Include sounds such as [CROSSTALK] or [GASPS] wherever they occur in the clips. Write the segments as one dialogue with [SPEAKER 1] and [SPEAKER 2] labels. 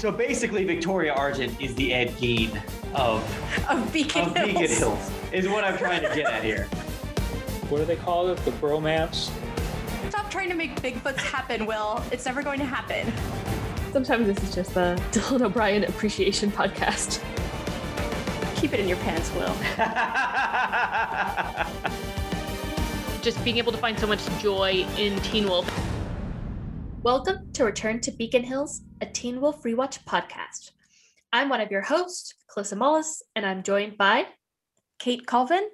[SPEAKER 1] So basically, Victoria Argent is the Ed Gein of,
[SPEAKER 2] Of Beacon
[SPEAKER 1] of
[SPEAKER 2] Hills.
[SPEAKER 1] Beacon Hills, is what I'm trying to get at here.
[SPEAKER 3] What do they call it? The bromance?
[SPEAKER 2] Stop trying to make Bigfoots happen, Will. It's never going to happen.
[SPEAKER 4] Sometimes this is just the [LAUGHS] Dylan O'Brien appreciation podcast.
[SPEAKER 2] Keep it in your pants, Will. [LAUGHS]
[SPEAKER 5] just being able to find so much joy in Teen Wolf.
[SPEAKER 4] Welcome to Return to Beacon Hills, a Teen Wolf Rewatch podcast. I'm one of your hosts, Calissa Mullis, and I'm joined by
[SPEAKER 2] Kate Colvin?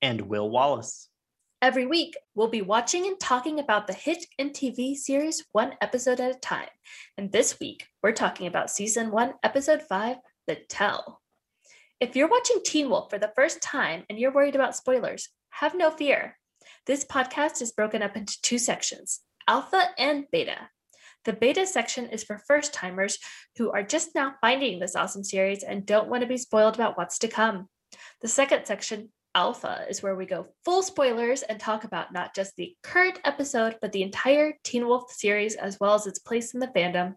[SPEAKER 1] and Will Wallace.
[SPEAKER 4] Every week, we'll be watching and talking about the hit MTV series one episode at a time. And this week, we're talking about season one, episode five, The Tell. If you're watching Teen Wolf for the first time and you're worried about spoilers, have no fear. This podcast is broken up into two sections alpha and beta. The beta section is for first timers who are just now finding this awesome series and don't want to be spoiled about what's to come. The second section, Alpha, is where we go full spoilers and talk about not just the current episode, but the entire Teen Wolf series as well as its place in the fandom.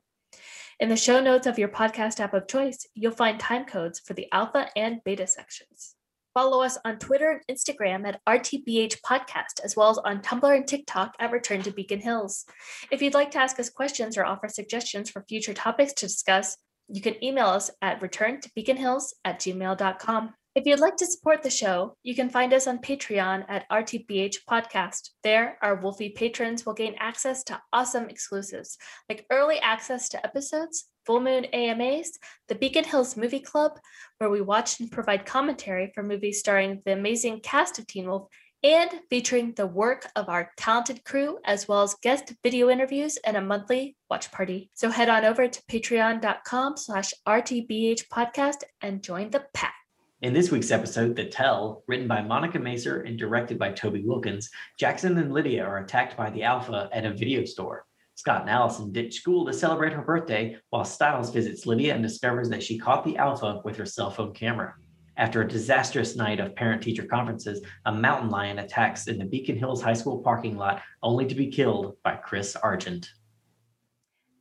[SPEAKER 4] In the show notes of your podcast app of choice, you'll find time codes for the alpha and beta sections. Follow us on Twitter and Instagram at RTBH Podcast, as well as on Tumblr and TikTok at Return to Beacon Hills. If you'd like to ask us questions or offer suggestions for future topics to discuss, you can email us at returntobeaconhills at gmail.com. If you'd like to support the show, you can find us on Patreon at RTBH Podcast. There, our Wolfie patrons will gain access to awesome exclusives like early access to episodes, Full Moon AMAs, the Beacon Hills Movie Club, where we watch and provide commentary for movies starring the amazing cast of Teen Wolf and featuring the work of our talented crew, as well as guest video interviews and a monthly watch party. So head on over to patreon.com slash RTBH podcast and join the pack.
[SPEAKER 1] In this week's episode, The Tell, written by Monica Macer and directed by Toby Wilkins, Jackson and Lydia are attacked by the Alpha at a video store. Scott and Allison ditch school to celebrate her birthday, while Stiles visits Lydia and discovers that she caught the Alpha with her cell phone camera. After a disastrous night of parent teacher conferences, a mountain lion attacks in the Beacon Hills High School parking lot, only to be killed by Chris Argent.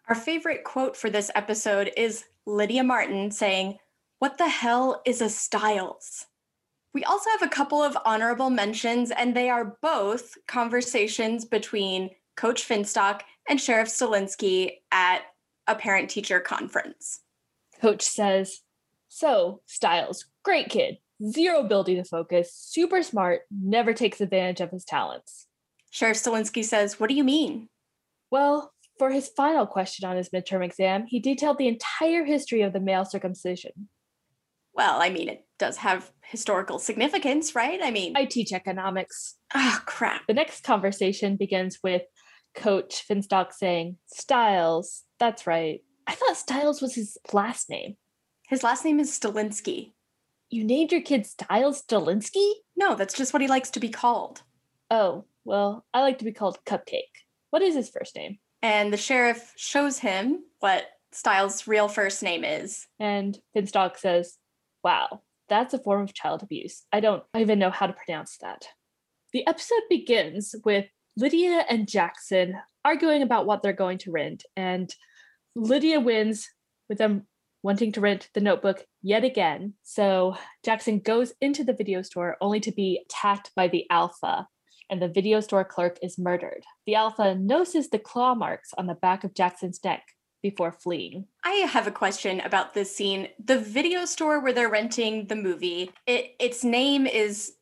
[SPEAKER 2] Our favorite quote for this episode is Lydia Martin saying, What the hell is a Stiles? We also have a couple of honorable mentions, and they are both conversations between Coach Finstock and Sheriff Stilinski at a parent teacher conference.
[SPEAKER 4] Coach says, So, Stiles, great kid, zero ability to focus, super smart, never takes advantage of his talents.
[SPEAKER 2] Sheriff Stilinski says, What do you mean?
[SPEAKER 4] Well, for his final question on his midterm exam, he detailed the entire history of the male circumcision.
[SPEAKER 2] Well, I mean, it does have historical significance, right? I mean,
[SPEAKER 4] I teach economics.
[SPEAKER 2] ah, crap.
[SPEAKER 4] The next conversation begins with Coach Finstock saying, Stiles, that's right. I thought Stiles was his last name.
[SPEAKER 2] His last name is Stilinski.
[SPEAKER 4] You named your kid Stiles Stilinski?
[SPEAKER 2] No, that's just what he likes to be called.
[SPEAKER 4] Oh, well, I like to be called Cupcake. What is his first name?
[SPEAKER 2] And the sheriff shows him what Stiles' real first name is.
[SPEAKER 4] And Finstock says, Wow, that's a form of child abuse. I don't even know how to pronounce that. The episode begins with Lydia and Jackson arguing about what they're going to rent, and Lydia wins with them wanting to rent the notebook yet again. So Jackson goes into the video store only to be attacked by the Alpha, and the video store clerk is murdered. The Alpha notices the claw marks on the back of Jackson's neck before fleeing.
[SPEAKER 2] I have a question about this scene. The video store where they're renting the movie, it, its name is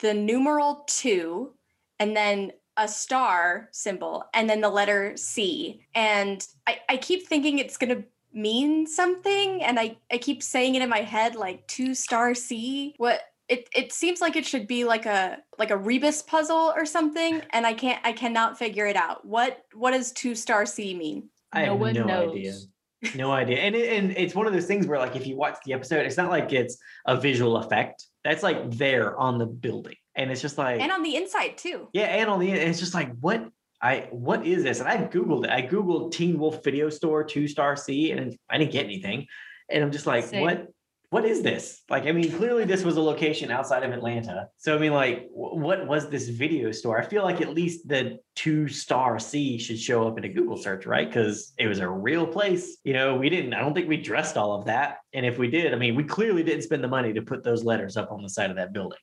[SPEAKER 2] the numeral two, and then a star symbol, and then the letter C. And I, I keep thinking it's going to mean something, and I, I keep saying it in my head like two star C. What? It, it seems like it should be like a like a rebus puzzle or something and i can't i cannot figure it out what what does two star c mean
[SPEAKER 1] I
[SPEAKER 4] No
[SPEAKER 1] have
[SPEAKER 4] one
[SPEAKER 1] no
[SPEAKER 4] knows.
[SPEAKER 1] idea. [LAUGHS] No idea. And it, and it's one of those things where like if you watch the episode, it's not like it's a visual effect. That's like there on the building. And it's just like
[SPEAKER 2] and on the inside too
[SPEAKER 1] yeah, and on the it's just like what I what is this? And I googled it. I googled Teen Wolf Video Store two star C, and I didn't get anything. And I'm just like,
[SPEAKER 4] Same.
[SPEAKER 1] what what is this? Like, I mean, clearly this was a location outside of Atlanta. So, I mean, like, wh- what was this video store? I feel like at least the two star C should show up in a Google search, right? Because it was a real place. You know, we didn't, I don't think we dressed all of that. And if we did, I mean, we clearly didn't spend the money to put those letters up on the side of that building.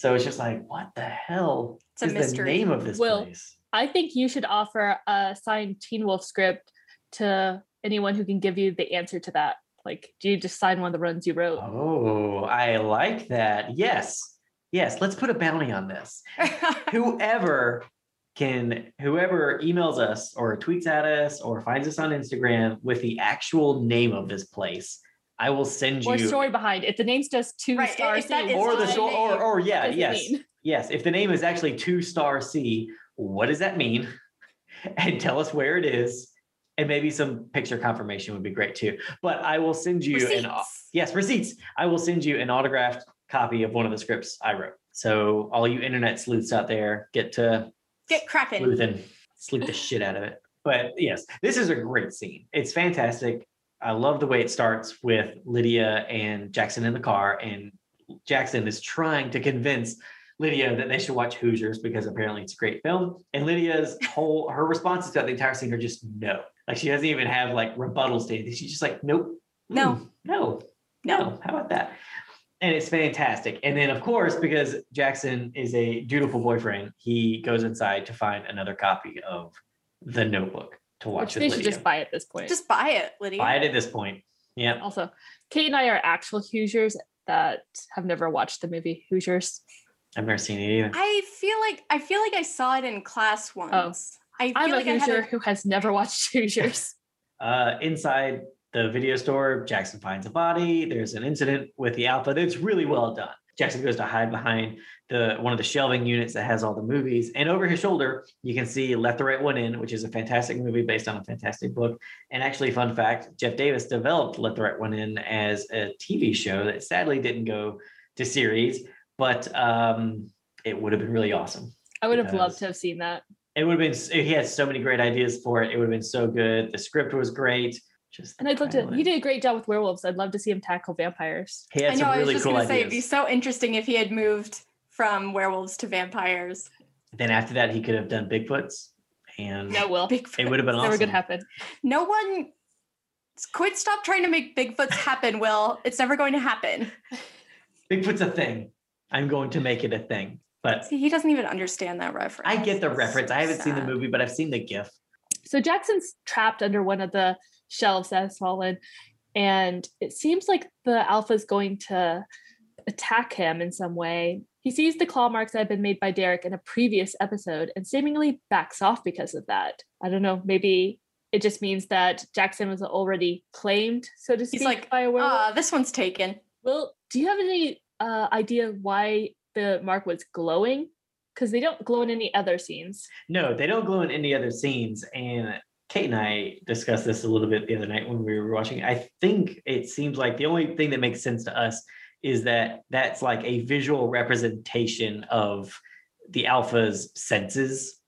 [SPEAKER 1] So it's just like, what the hell
[SPEAKER 2] It's a
[SPEAKER 1] is the name of this
[SPEAKER 5] Will,
[SPEAKER 1] place?
[SPEAKER 5] I think you should offer a signed Teen Wolf script to anyone who can give you the answer to that. Like, do you just sign one of the runs you wrote?
[SPEAKER 1] Oh, I like that. Yes. Yes. Let's put a bounty on this. [LAUGHS] whoever can whoever emails us or tweets at us or finds us on Instagram with the actual name of this place, I will send you Or
[SPEAKER 5] story behind. If the name's just two
[SPEAKER 2] Right,
[SPEAKER 5] star
[SPEAKER 2] if
[SPEAKER 5] C,
[SPEAKER 1] or the
[SPEAKER 2] my
[SPEAKER 1] so or
[SPEAKER 2] name,
[SPEAKER 1] or yeah,
[SPEAKER 5] what does it
[SPEAKER 1] yes. Yes, if the name is actually two star C, what does that mean? [LAUGHS] And tell us where it is. And maybe some picture confirmation would be great too. But I will send you an yes, receipts. I will send you an autographed copy of one of the scripts I wrote. So all you internet sleuths out there get to
[SPEAKER 2] Get cracking.
[SPEAKER 1] sleuthing, sleuth the shit out of it. But yes, this is a great scene. It's fantastic. I love the way it starts with Lydia and Jackson in the car, and Jackson is trying to convince Lydia that they should watch Hoosiers because apparently it's a great film. And Lydia's [LAUGHS] whole her responses throughout the entire scene are just no. Like she doesn't even have like rebuttals to anything. She's just like, nope,
[SPEAKER 2] No.
[SPEAKER 1] mm, no,
[SPEAKER 2] No.
[SPEAKER 1] no. How about that? And it's fantastic. And then, of course, because Jackson is a dutiful boyfriend, he goes inside to find another copy of the Notebook to watch
[SPEAKER 5] Which
[SPEAKER 1] with
[SPEAKER 5] they should
[SPEAKER 1] Lydia.
[SPEAKER 5] just buy it at this point.
[SPEAKER 2] Just buy it, Lydia.
[SPEAKER 1] Buy it at this point. Yeah.
[SPEAKER 5] also, Kate and I are actual Hoosiers that have never watched the movie Hoosiers.
[SPEAKER 1] I've never seen it either.
[SPEAKER 2] I feel like I feel like I saw it in class once. I feel
[SPEAKER 5] Oh. I'm a
[SPEAKER 2] like I had
[SPEAKER 5] Hoosier
[SPEAKER 2] a,
[SPEAKER 5] who has never watched [LAUGHS] Hoosiers. [LAUGHS]
[SPEAKER 1] Uh, inside the video store, Jackson finds a body. There's an incident with the Alpha It's really well done. Jackson goes to hide behind the one of the shelving units that has all the movies, and over his shoulder you can see "Let the Right One In," which is a fantastic movie based on a fantastic book. And actually, fun fact: Jeff Davis developed "Let the Right One In" as a TV show that sadly didn't go to series, but um, it would have been really awesome.
[SPEAKER 5] I would have loved to have seen that.
[SPEAKER 1] It would have been. He had so many great ideas for it. It would have been so good. The script was great. Just
[SPEAKER 5] And I'd love to. He did a great job with werewolves. I'd love to see him tackle vampires.
[SPEAKER 1] He had
[SPEAKER 2] I know.
[SPEAKER 1] some
[SPEAKER 2] I was
[SPEAKER 1] really
[SPEAKER 2] just
[SPEAKER 1] cool
[SPEAKER 2] gonna say it'd be so interesting if he had moved from werewolves to vampires.
[SPEAKER 1] then after that, he could have done Bigfoots, and
[SPEAKER 5] No, Will.
[SPEAKER 2] Bigfoot.
[SPEAKER 1] it would have been
[SPEAKER 5] It's never gonna happen.
[SPEAKER 2] No one. Quit! Stop trying to make Bigfoots happen, Will. It's never going to happen.
[SPEAKER 1] Bigfoot's a thing. I'm going to make it a thing. But
[SPEAKER 2] See, he doesn't even understand that reference.
[SPEAKER 1] I get the
[SPEAKER 2] It's
[SPEAKER 1] reference.
[SPEAKER 2] so
[SPEAKER 1] I haven't seen the movie, but I've seen the GIF.
[SPEAKER 5] So Jackson's trapped under one of the shelves that has fallen, and it seems like the alpha's going to attack him in some way. He sees the claw marks that have been made by Derek in a previous episode and seemingly backs off because of that. I don't know, maybe it just means that Jackson was already claimed, so to speak,
[SPEAKER 2] He's like,
[SPEAKER 5] by a werewolf.
[SPEAKER 2] Ah, this one's taken.
[SPEAKER 5] Well, do you have any uh, idea why the mark was glowing? Because they don't glow in any other scenes.
[SPEAKER 1] No, they don't glow in any other scenes. And Kate and I discussed this a little bit the other night when we were watching. I think it seems like the only thing that makes sense to us is that that's like a visual representation of the alpha's senses,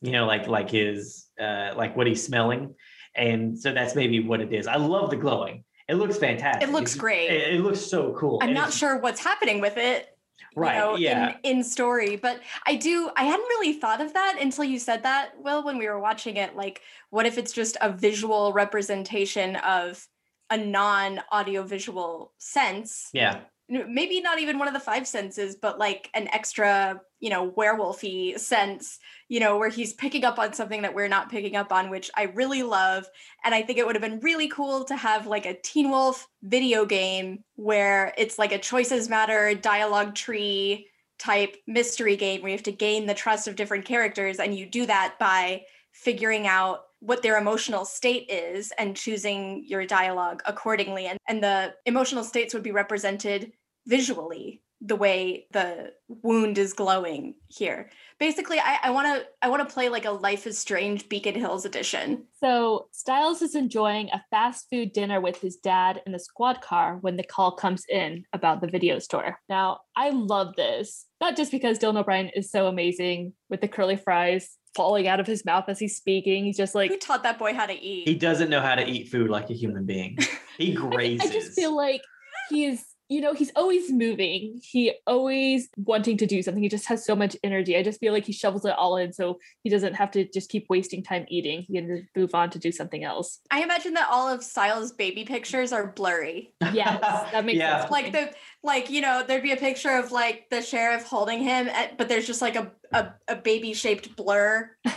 [SPEAKER 1] you know, like like his uh like what he's smelling. And so that's maybe what it is. I love the glowing. It looks fantastic.
[SPEAKER 2] It looks
[SPEAKER 1] It's-
[SPEAKER 2] great.
[SPEAKER 1] It, it looks so cool.
[SPEAKER 2] I'm
[SPEAKER 1] And
[SPEAKER 2] not sure what's happening with it.
[SPEAKER 1] Right.
[SPEAKER 2] You know,
[SPEAKER 1] yeah.
[SPEAKER 2] in, in story, but I do. I hadn't really thought of that until you said that. Well, when we were watching it, like, what if it's just a visual representation of a non-audiovisual sense?
[SPEAKER 1] yeah.
[SPEAKER 2] Maybe not even one of the five senses, but like an extra, you know, werewolfy sense, you know, where he's picking up on something that we're not picking up on, which I really love. And I think it would have been really cool to have like a Teen Wolf video game where it's like a choices matter dialogue tree type mystery game where you have to gain the trust of different characters. And you do that by figuring out what their emotional state is and choosing your dialogue accordingly. And, and the emotional states would be represented visually the way the wound is glowing here. Basically, I want to I want to play like a Life is Strange Beacon Hills edition.
[SPEAKER 5] So Stiles is enjoying a fast food dinner with his dad in the squad car when the call comes in about the video store. Now, I love this, not just because Dylan O'Brien is so amazing with the curly fries falling out of his mouth as he's speaking. He's just like Who
[SPEAKER 2] taught that boy how to eat?
[SPEAKER 1] He doesn't know how to eat food like a human being. [LAUGHS] He
[SPEAKER 5] I,
[SPEAKER 1] grazes.
[SPEAKER 5] I just feel like he is, you know, he's always moving. He always wanting to do something. He just has so much energy. I just feel like he shovels it all in so he doesn't have to just keep wasting time eating. He can just move on to do something else.
[SPEAKER 2] I imagine that all of Stiles' baby pictures are blurry.
[SPEAKER 5] Yes, that [LAUGHS] makes
[SPEAKER 1] Yeah.
[SPEAKER 5] sense.
[SPEAKER 2] Like the like you know there'd be a picture of like the sheriff holding him, at, but there's just like a a, a baby shaped blur. [LAUGHS]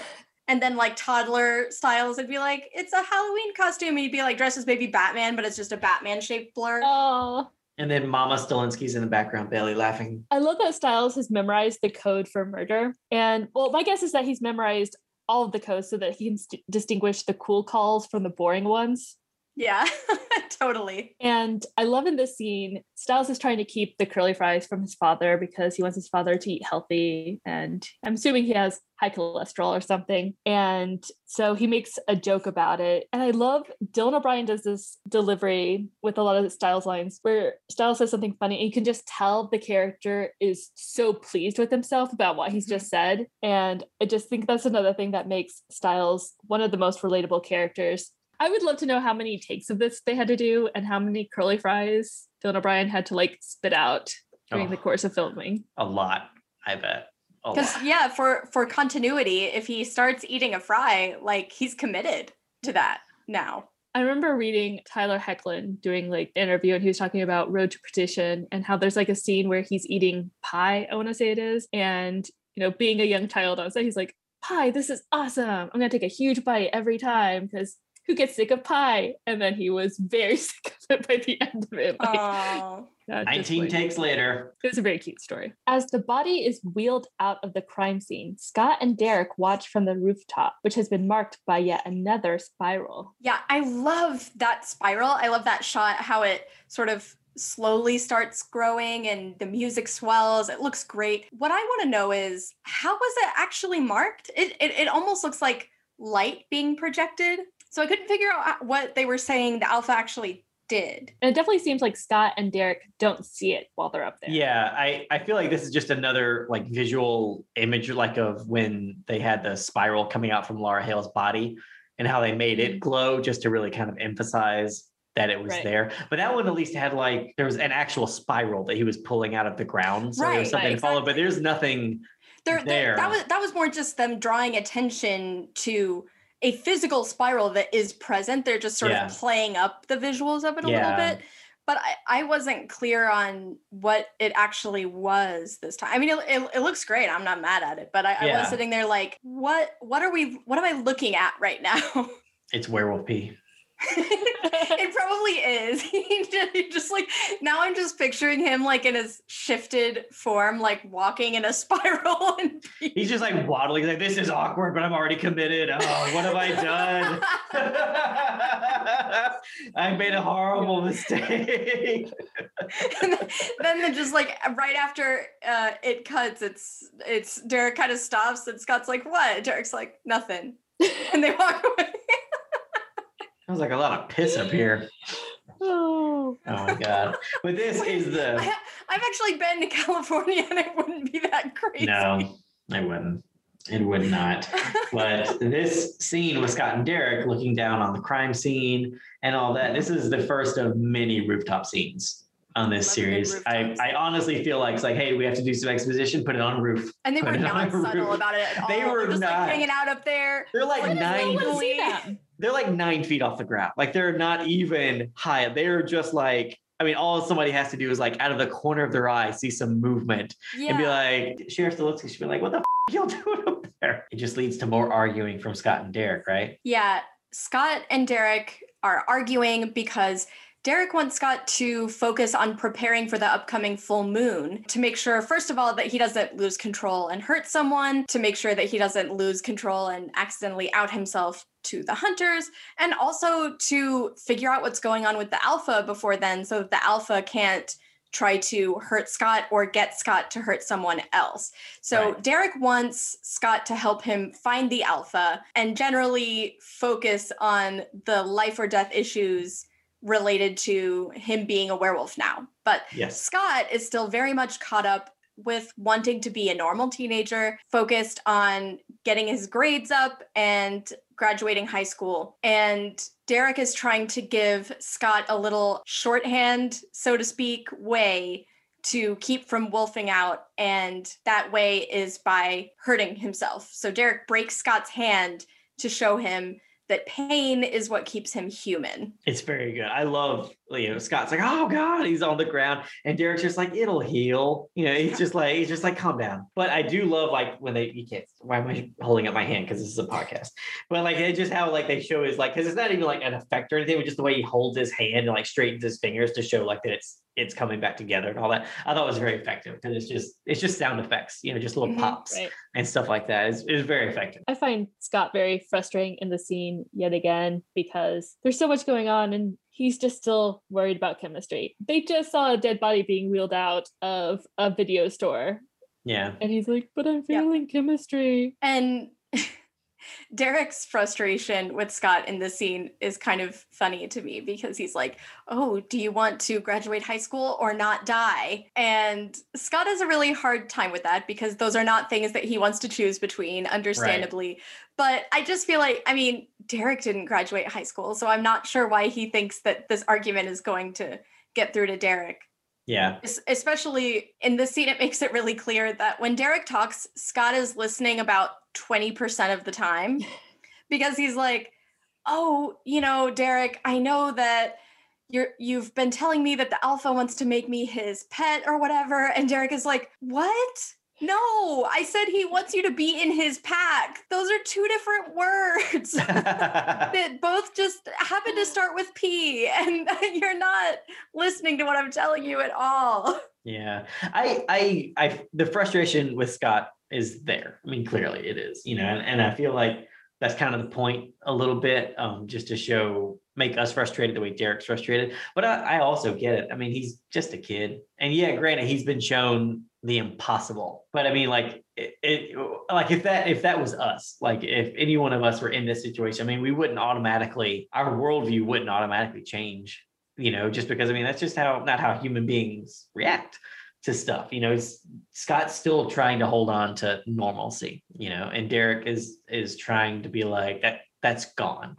[SPEAKER 2] And then like toddler stiles, it'd be like it's a Halloween costume. And he'd be like dressed as baby Batman, but it's just a Batman shaped blur.
[SPEAKER 5] Oh,
[SPEAKER 1] And then Mama Stilinski's in the background, barely laughing.
[SPEAKER 5] I love that Stiles has memorized the code for murder. And well, my guess is that he's memorized all of the codes so that he can st- distinguish the cool calls from the boring ones.
[SPEAKER 2] Yeah, [LAUGHS] totally.
[SPEAKER 5] And I love in this scene, Stiles is trying to keep the curly fries from his father because he wants his father to eat healthy. And I'm assuming he has high cholesterol or something. And so he makes a joke about it. And I love Dylan O'Brien does this delivery with a lot of Stiles lines where Stiles says something funny. And you can just tell the character is so pleased with himself about what he's mm-hmm. just said. And I just think that's another thing that makes Stiles one of the most relatable characters. I would love to know how many takes of this they had to do and how many curly fries Dylan O'Brien had to like spit out during
[SPEAKER 1] Oh.
[SPEAKER 5] the course of filming.
[SPEAKER 1] A lot, I bet.
[SPEAKER 2] Because yeah, for for continuity, if he starts eating a fry, like he's committed to that now.
[SPEAKER 5] I remember reading Tyler Hoechlin doing like an interview and he was talking about Road to Perdition and how there's like a scene where he's eating pie, I want to say it is. And, you know, being a young child on set, he's like, pie, this is awesome. I'm going to take a huge bite every time because who gets sick of pie? And then he was very [LAUGHS] sick of it by the end of it. Like,
[SPEAKER 2] Oh, [LAUGHS]
[SPEAKER 5] not
[SPEAKER 1] 19
[SPEAKER 5] disappointing.
[SPEAKER 1] takes later.
[SPEAKER 5] It was a very cute story. As the body is wheeled out of the crime scene, Scott and Derek watch from the rooftop, which has been marked by yet another spiral.
[SPEAKER 2] yeah, I love that spiral. I love that shot. How it sort of slowly starts growing and the music swells. It looks great. What I want to know is how was it actually marked? It, it it almost looks like light being projected. So I couldn't figure out what they were saying the alpha actually did.
[SPEAKER 5] And it definitely seems like Scott and Derek don't see it while they're up there.
[SPEAKER 1] Yeah, I, I feel like this is just another like visual image like of when they had the spiral coming out from Laura Hale's body and how they made it mm-hmm. glow just to really kind of emphasize that it was
[SPEAKER 5] Right.
[SPEAKER 1] there. But that one at least had like there was an actual spiral that he was pulling out of the ground. So there was something
[SPEAKER 5] right,
[SPEAKER 1] to follow, but there's nothing
[SPEAKER 2] there, there
[SPEAKER 1] there.
[SPEAKER 2] that was that was more just them drawing attention to a physical spiral that is present. They're just sort
[SPEAKER 1] Yeah.
[SPEAKER 2] of playing up the visuals of it a
[SPEAKER 1] Yeah.
[SPEAKER 2] little bit. But I, I wasn't clear on what it actually was this time. I mean it, it, it looks great. I'm not mad at it. But I, I was sitting there like what what are we what am i looking at right now? [LAUGHS]
[SPEAKER 1] It's werewolf pee.
[SPEAKER 2] It probably is [LAUGHS] he just, like now i'm just picturing him like in his shifted form like walking in a [LAUGHS] spiral and
[SPEAKER 1] He's just like waddling like this is awkward, but I'm already committed. Oh, what have I done? [LAUGHS] I made a horrible mistake.
[SPEAKER 2] then, then just like right after uh, it cuts, it's it's Derek kind of stops and Scott's like, "What?" Derek's like, "Nothing," and they walk away.
[SPEAKER 1] Sounds like a lot of piss up here.
[SPEAKER 5] Oh.
[SPEAKER 1] Oh my god! But this is the
[SPEAKER 2] I, I've actually been to [LAUGHS] California, and it wouldn't be that crazy.
[SPEAKER 1] no, I wouldn't. It would not. But [LAUGHS] this scene with Scott and Derek looking down on the crime scene and all that. This is the first of many rooftop scenes on this
[SPEAKER 2] Love
[SPEAKER 1] series. I, I honestly feel like it's like, hey, we have to do some exposition. Put it on roof.
[SPEAKER 2] and they were
[SPEAKER 1] Put it on
[SPEAKER 2] not subtle
[SPEAKER 1] roof.
[SPEAKER 2] about it at all.
[SPEAKER 1] They were
[SPEAKER 2] They're just
[SPEAKER 1] not.
[SPEAKER 2] like hanging out up there.
[SPEAKER 1] They're like
[SPEAKER 2] Why does no
[SPEAKER 1] nine.
[SPEAKER 2] One
[SPEAKER 5] wanna see
[SPEAKER 2] Really?
[SPEAKER 5] them.
[SPEAKER 1] they're like nine feet off the ground. Like they're not even high. They're just like, I mean, all somebody has to do is like out of the corner of their eye see some movement
[SPEAKER 2] Yeah.
[SPEAKER 1] and be like, Sheriff Stilinski should be like, what the f- y'all doing up there? It just leads to more arguing from Scott and Derek, right?
[SPEAKER 2] Yeah, Scott and Derek are arguing because Derek wants Scott to focus on preparing for the upcoming full moon to make sure, first of all, that he doesn't lose control and hurt someone, to make sure that he doesn't lose control and accidentally out himself to the hunters, and also to figure out what's going on with the alpha before then so that the alpha can't try to hurt Scott or get Scott to hurt someone else. So
[SPEAKER 1] Right.
[SPEAKER 2] Derek wants Scott to help him find the alpha and generally focus on the life or death issues related to him being a werewolf now. But
[SPEAKER 1] Yes.
[SPEAKER 2] Scott is still very much caught up with wanting to be a normal teenager, focused on getting his grades up and graduating high school and Derek is trying to give Scott a little shorthand, so to speak, way to keep from wolfing out. And that way is by hurting himself. So Derek breaks Scott's hand to show him that pain is what keeps him human.
[SPEAKER 1] It's very good. I love, you know, Scott's like, oh God, he's on the ground. And Derek's just like, it'll heal. You know, he's just like, he's just like, calm down. But I do love like when they, you can't, why am I holding up my hand? Because this is a podcast. But like, it just how like they show is like, because it's not even like an effect or anything, but just the way he holds his hand and like straightens his fingers to show like that it's, it's coming back together and all that. I thought it was very effective because it's just, it's just sound effects, you know, just little
[SPEAKER 2] Mhm,
[SPEAKER 1] pops
[SPEAKER 5] right.
[SPEAKER 1] and stuff like that. It's, it's very effective.
[SPEAKER 5] I find Scott very frustrating in the scene yet again because there's so much going on and he's just still worried about chemistry. They just saw a dead body being wheeled out of a video store
[SPEAKER 1] Yeah.
[SPEAKER 5] and he's like, but I'm
[SPEAKER 2] Yeah.
[SPEAKER 5] failing chemistry.
[SPEAKER 2] And [LAUGHS] Derek's frustration with Scott in this scene is kind of funny to me because he's like, Oh, do you want to graduate high school or not die? And Scott has a really hard time with that because those are not things that he wants to choose between, understandably. But I just feel like, I mean, Derek didn't graduate high school, so I'm not sure why he thinks that this argument is going to get through to Derek.
[SPEAKER 1] Yeah.
[SPEAKER 2] Especially in this scene, it makes it really clear that when Derek talks, Scott is listening about 20% of the time [LAUGHS] because he's like, Oh, you know, Derek, I know that you're you've been telling me that the alpha wants to make me his pet or whatever. And Derek is like, What? No, I said he wants you to be in his pack. Those are two different words [LAUGHS] [LAUGHS] that both just happen to start with P, and [LAUGHS] you're not listening to what I'm telling you at all.
[SPEAKER 1] Yeah, I, I, I, the frustration with Scott is there. I mean, clearly it is, you know, and, and I feel like that's kind of the point a little bit, um, just to show, make us frustrated the way Derek's frustrated. But I, I also get it. I mean, he's just a kid, and yeah, granted, he's been shown the impossible. But I mean, like, it, it like if that if that was us, like if any one of us were in this situation, I mean, we wouldn't automatically, our worldview wouldn't automatically change you know, just because I mean that's just how not how human beings react to stuff. You know, Scott's still trying to hold on to normalcy, you know, and Derek is is trying to be like that that's gone.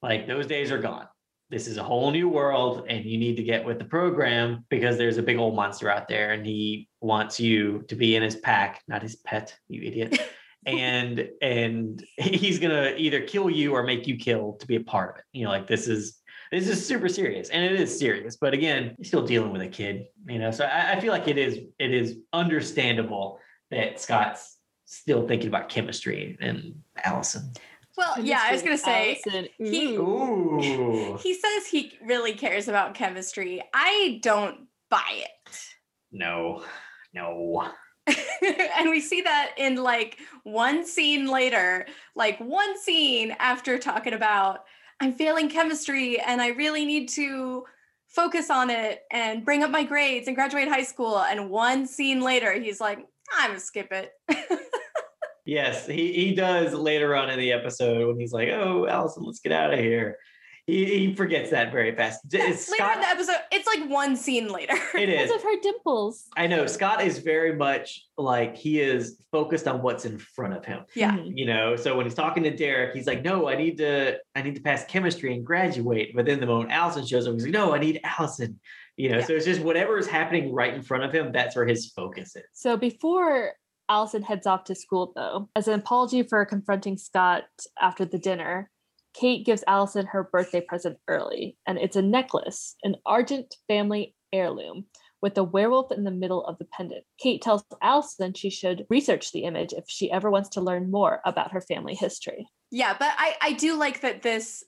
[SPEAKER 1] Like those days are gone. This is a whole new world and you need to get with the program because there's a big old monster out there and he wants you to be in his pack, not his pet, you idiot. [LAUGHS] and and [LAUGHS] he's gonna either kill you or make you kill to be a part of it. You know, like this is this is super serious and it is serious but again you're still dealing with a kid you know so I, I feel like it is it is understandable that scott's still thinking about chemistry and allison
[SPEAKER 2] Well, yeah, I was gonna say
[SPEAKER 5] Allison,
[SPEAKER 2] he-
[SPEAKER 5] ooh.
[SPEAKER 1] Ooh.
[SPEAKER 2] he says he really cares about chemistry. I don't buy it.
[SPEAKER 1] no no [LAUGHS]
[SPEAKER 2] and we see that in like one scene later, like one scene after talking about I'm failing chemistry and I really need to focus on it and bring up my grades and graduate high school. And one scene later, he's like, I'm gonna skip it. [LAUGHS]
[SPEAKER 1] yes he, he does later on in the episode when he's like oh allison let's get out of here he, he forgets that very fast D-
[SPEAKER 2] later in the episode, it's like one scene later.
[SPEAKER 1] it is
[SPEAKER 5] Because of her dimples.
[SPEAKER 1] I know Scott is very much like he is focused on what's in front of him.
[SPEAKER 2] Yeah.
[SPEAKER 5] Mhm.
[SPEAKER 1] You know, so when he's talking to Derek, he's like, "No, I need to, I need to pass chemistry and graduate." But then the moment Allison shows up, he's like, "No, I need Allison." You know,
[SPEAKER 2] Yeah.
[SPEAKER 1] so it's just whatever is happening right in front of him. That's where his focus is.
[SPEAKER 5] So before Allison heads off to school, though, as an apology for confronting Scott after the dinner, Kate gives Allison her birthday present early, and it's a necklace, an Argent family heirloom, with a werewolf in the middle of the pendant. Kate tells Allison she should research the image if she ever wants to learn more about her family history.
[SPEAKER 2] Yeah, but I, I do like that this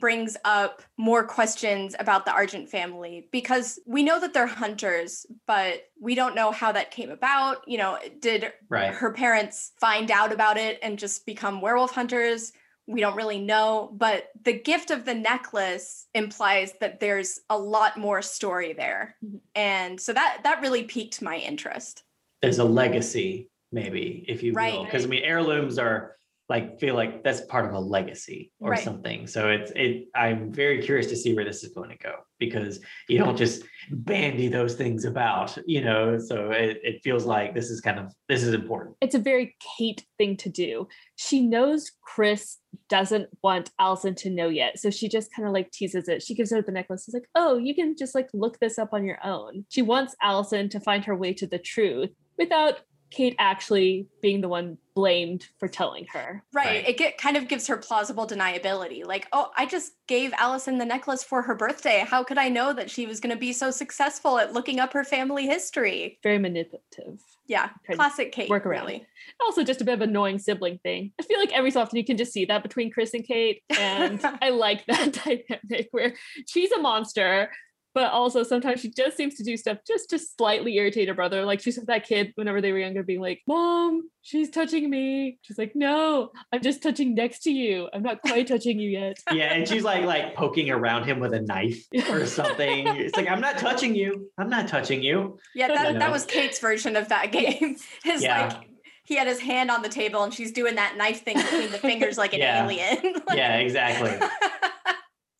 [SPEAKER 2] brings up more questions about the Argent family because we know that they're hunters, but we don't know how that came about. You know, did
[SPEAKER 1] Right.
[SPEAKER 2] her parents find out about it and just become werewolf hunters? We don't really know, but the gift of the necklace implies that there's a lot more story there.
[SPEAKER 5] Mhm.
[SPEAKER 2] And so that that really piqued my interest.
[SPEAKER 1] There's a legacy, maybe, if you will,
[SPEAKER 2] Right.
[SPEAKER 1] because I mean, heirlooms are like feel like that's part of a legacy or
[SPEAKER 2] Right.
[SPEAKER 1] something. So it's it I'm very curious to see where this is going to go because you don't just bandy those things about, you know. So it, it feels like this is kind of this is important.
[SPEAKER 5] it's a very Kate thing to do. She knows Chris doesn't want Allison to know yet. So she just kind of like teases it. She gives her the necklace. She's like, oh, you can just like look this up on your own. She wants Allison to find her way to the truth without Kate actually being the one blamed for telling her.
[SPEAKER 2] Right.
[SPEAKER 1] Right.
[SPEAKER 2] It get, kind of gives her plausible deniability. Like, oh, I just gave Allison the necklace for her birthday. How could I know that she was going to be so successful at looking up her family history?
[SPEAKER 5] Very manipulative.
[SPEAKER 2] Yeah,
[SPEAKER 5] Try
[SPEAKER 2] classic Kate.
[SPEAKER 5] work around.
[SPEAKER 2] Really.
[SPEAKER 5] Also, just a bit of annoying sibling thing. I feel like every so often you can just see that between Chris and Kate. And [LAUGHS] I like that [LAUGHS] dynamic where she's a monster, but also sometimes she just seems to do stuff just to slightly irritate her brother. Like she's with that kid whenever they were younger, being like, Mom, she's touching me. She's like, No, I'm just touching next to you. I'm not quite touching you yet. [LAUGHS]
[SPEAKER 1] Yeah, and she's like like poking around him with a knife or something. It's like I'm not touching you. I'm not touching you.
[SPEAKER 2] Yeah, that,
[SPEAKER 1] You
[SPEAKER 2] that was Kate's version of that [LAUGHS] game. His
[SPEAKER 1] Yeah.
[SPEAKER 2] like he had his hand on the table and she's doing that knife thing between the fingers like an
[SPEAKER 1] Yeah.
[SPEAKER 2] alien. Like- [LAUGHS]
[SPEAKER 1] Yeah, exactly.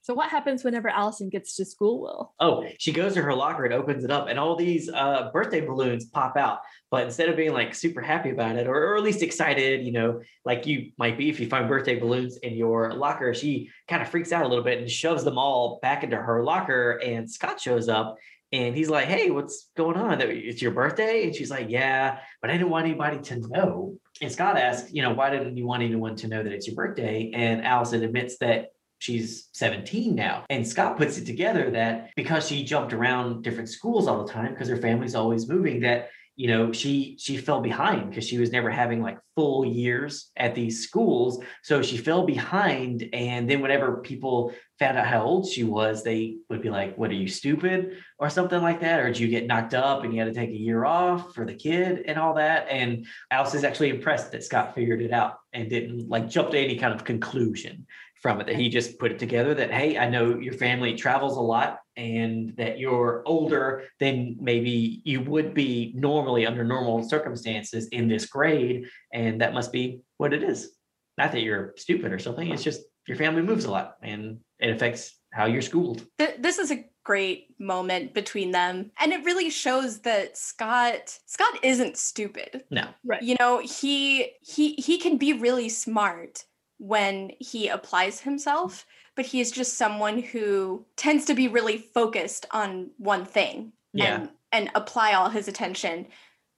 [SPEAKER 5] So what happens whenever Allison gets to school, Will?
[SPEAKER 1] Oh, she goes to her locker and opens it up, and all these uh, birthday balloons pop out. But instead of being like super happy about it, or, or at least excited, you know, like you might be if you find birthday balloons in your locker, she kind of freaks out a little bit and shoves them all back into her locker. And Scott shows up and he's like, Hey, what's going on? It's your birthday? And she's like, Yeah, but I didn't want anybody to know. And Scott asks, You know, why didn't you want anyone to know that it's your birthday? And Allison admits that she's 17 now. And Scott puts it together that because she jumped around different schools all the time, because her family's always moving, that you know she she fell behind because she was never having like full years at these schools. So she fell behind and then whenever people found out how old she was they would be like what are you stupid? or something like that or did you get knocked up and you had to take a year off for the kid? and all that. And alice is actually impressed that scott figured it out and didn't like jump to any kind of conclusion from it that he just put it together that hey i know your family travels a lot and that you're older than maybe you would be normally under normal circumstances in this grade and that must be what it is. Not that you're stupid or something it's just your family moves a lot and it affects how you're schooled.
[SPEAKER 2] Th- this is a great moment between them and it really shows that scott scott isn't stupid.
[SPEAKER 1] No.
[SPEAKER 5] Right.
[SPEAKER 2] you know he he he can be really smart when he applies himself but he is just someone who tends to be really focused on one thing
[SPEAKER 1] Yeah.
[SPEAKER 2] and and apply all his attention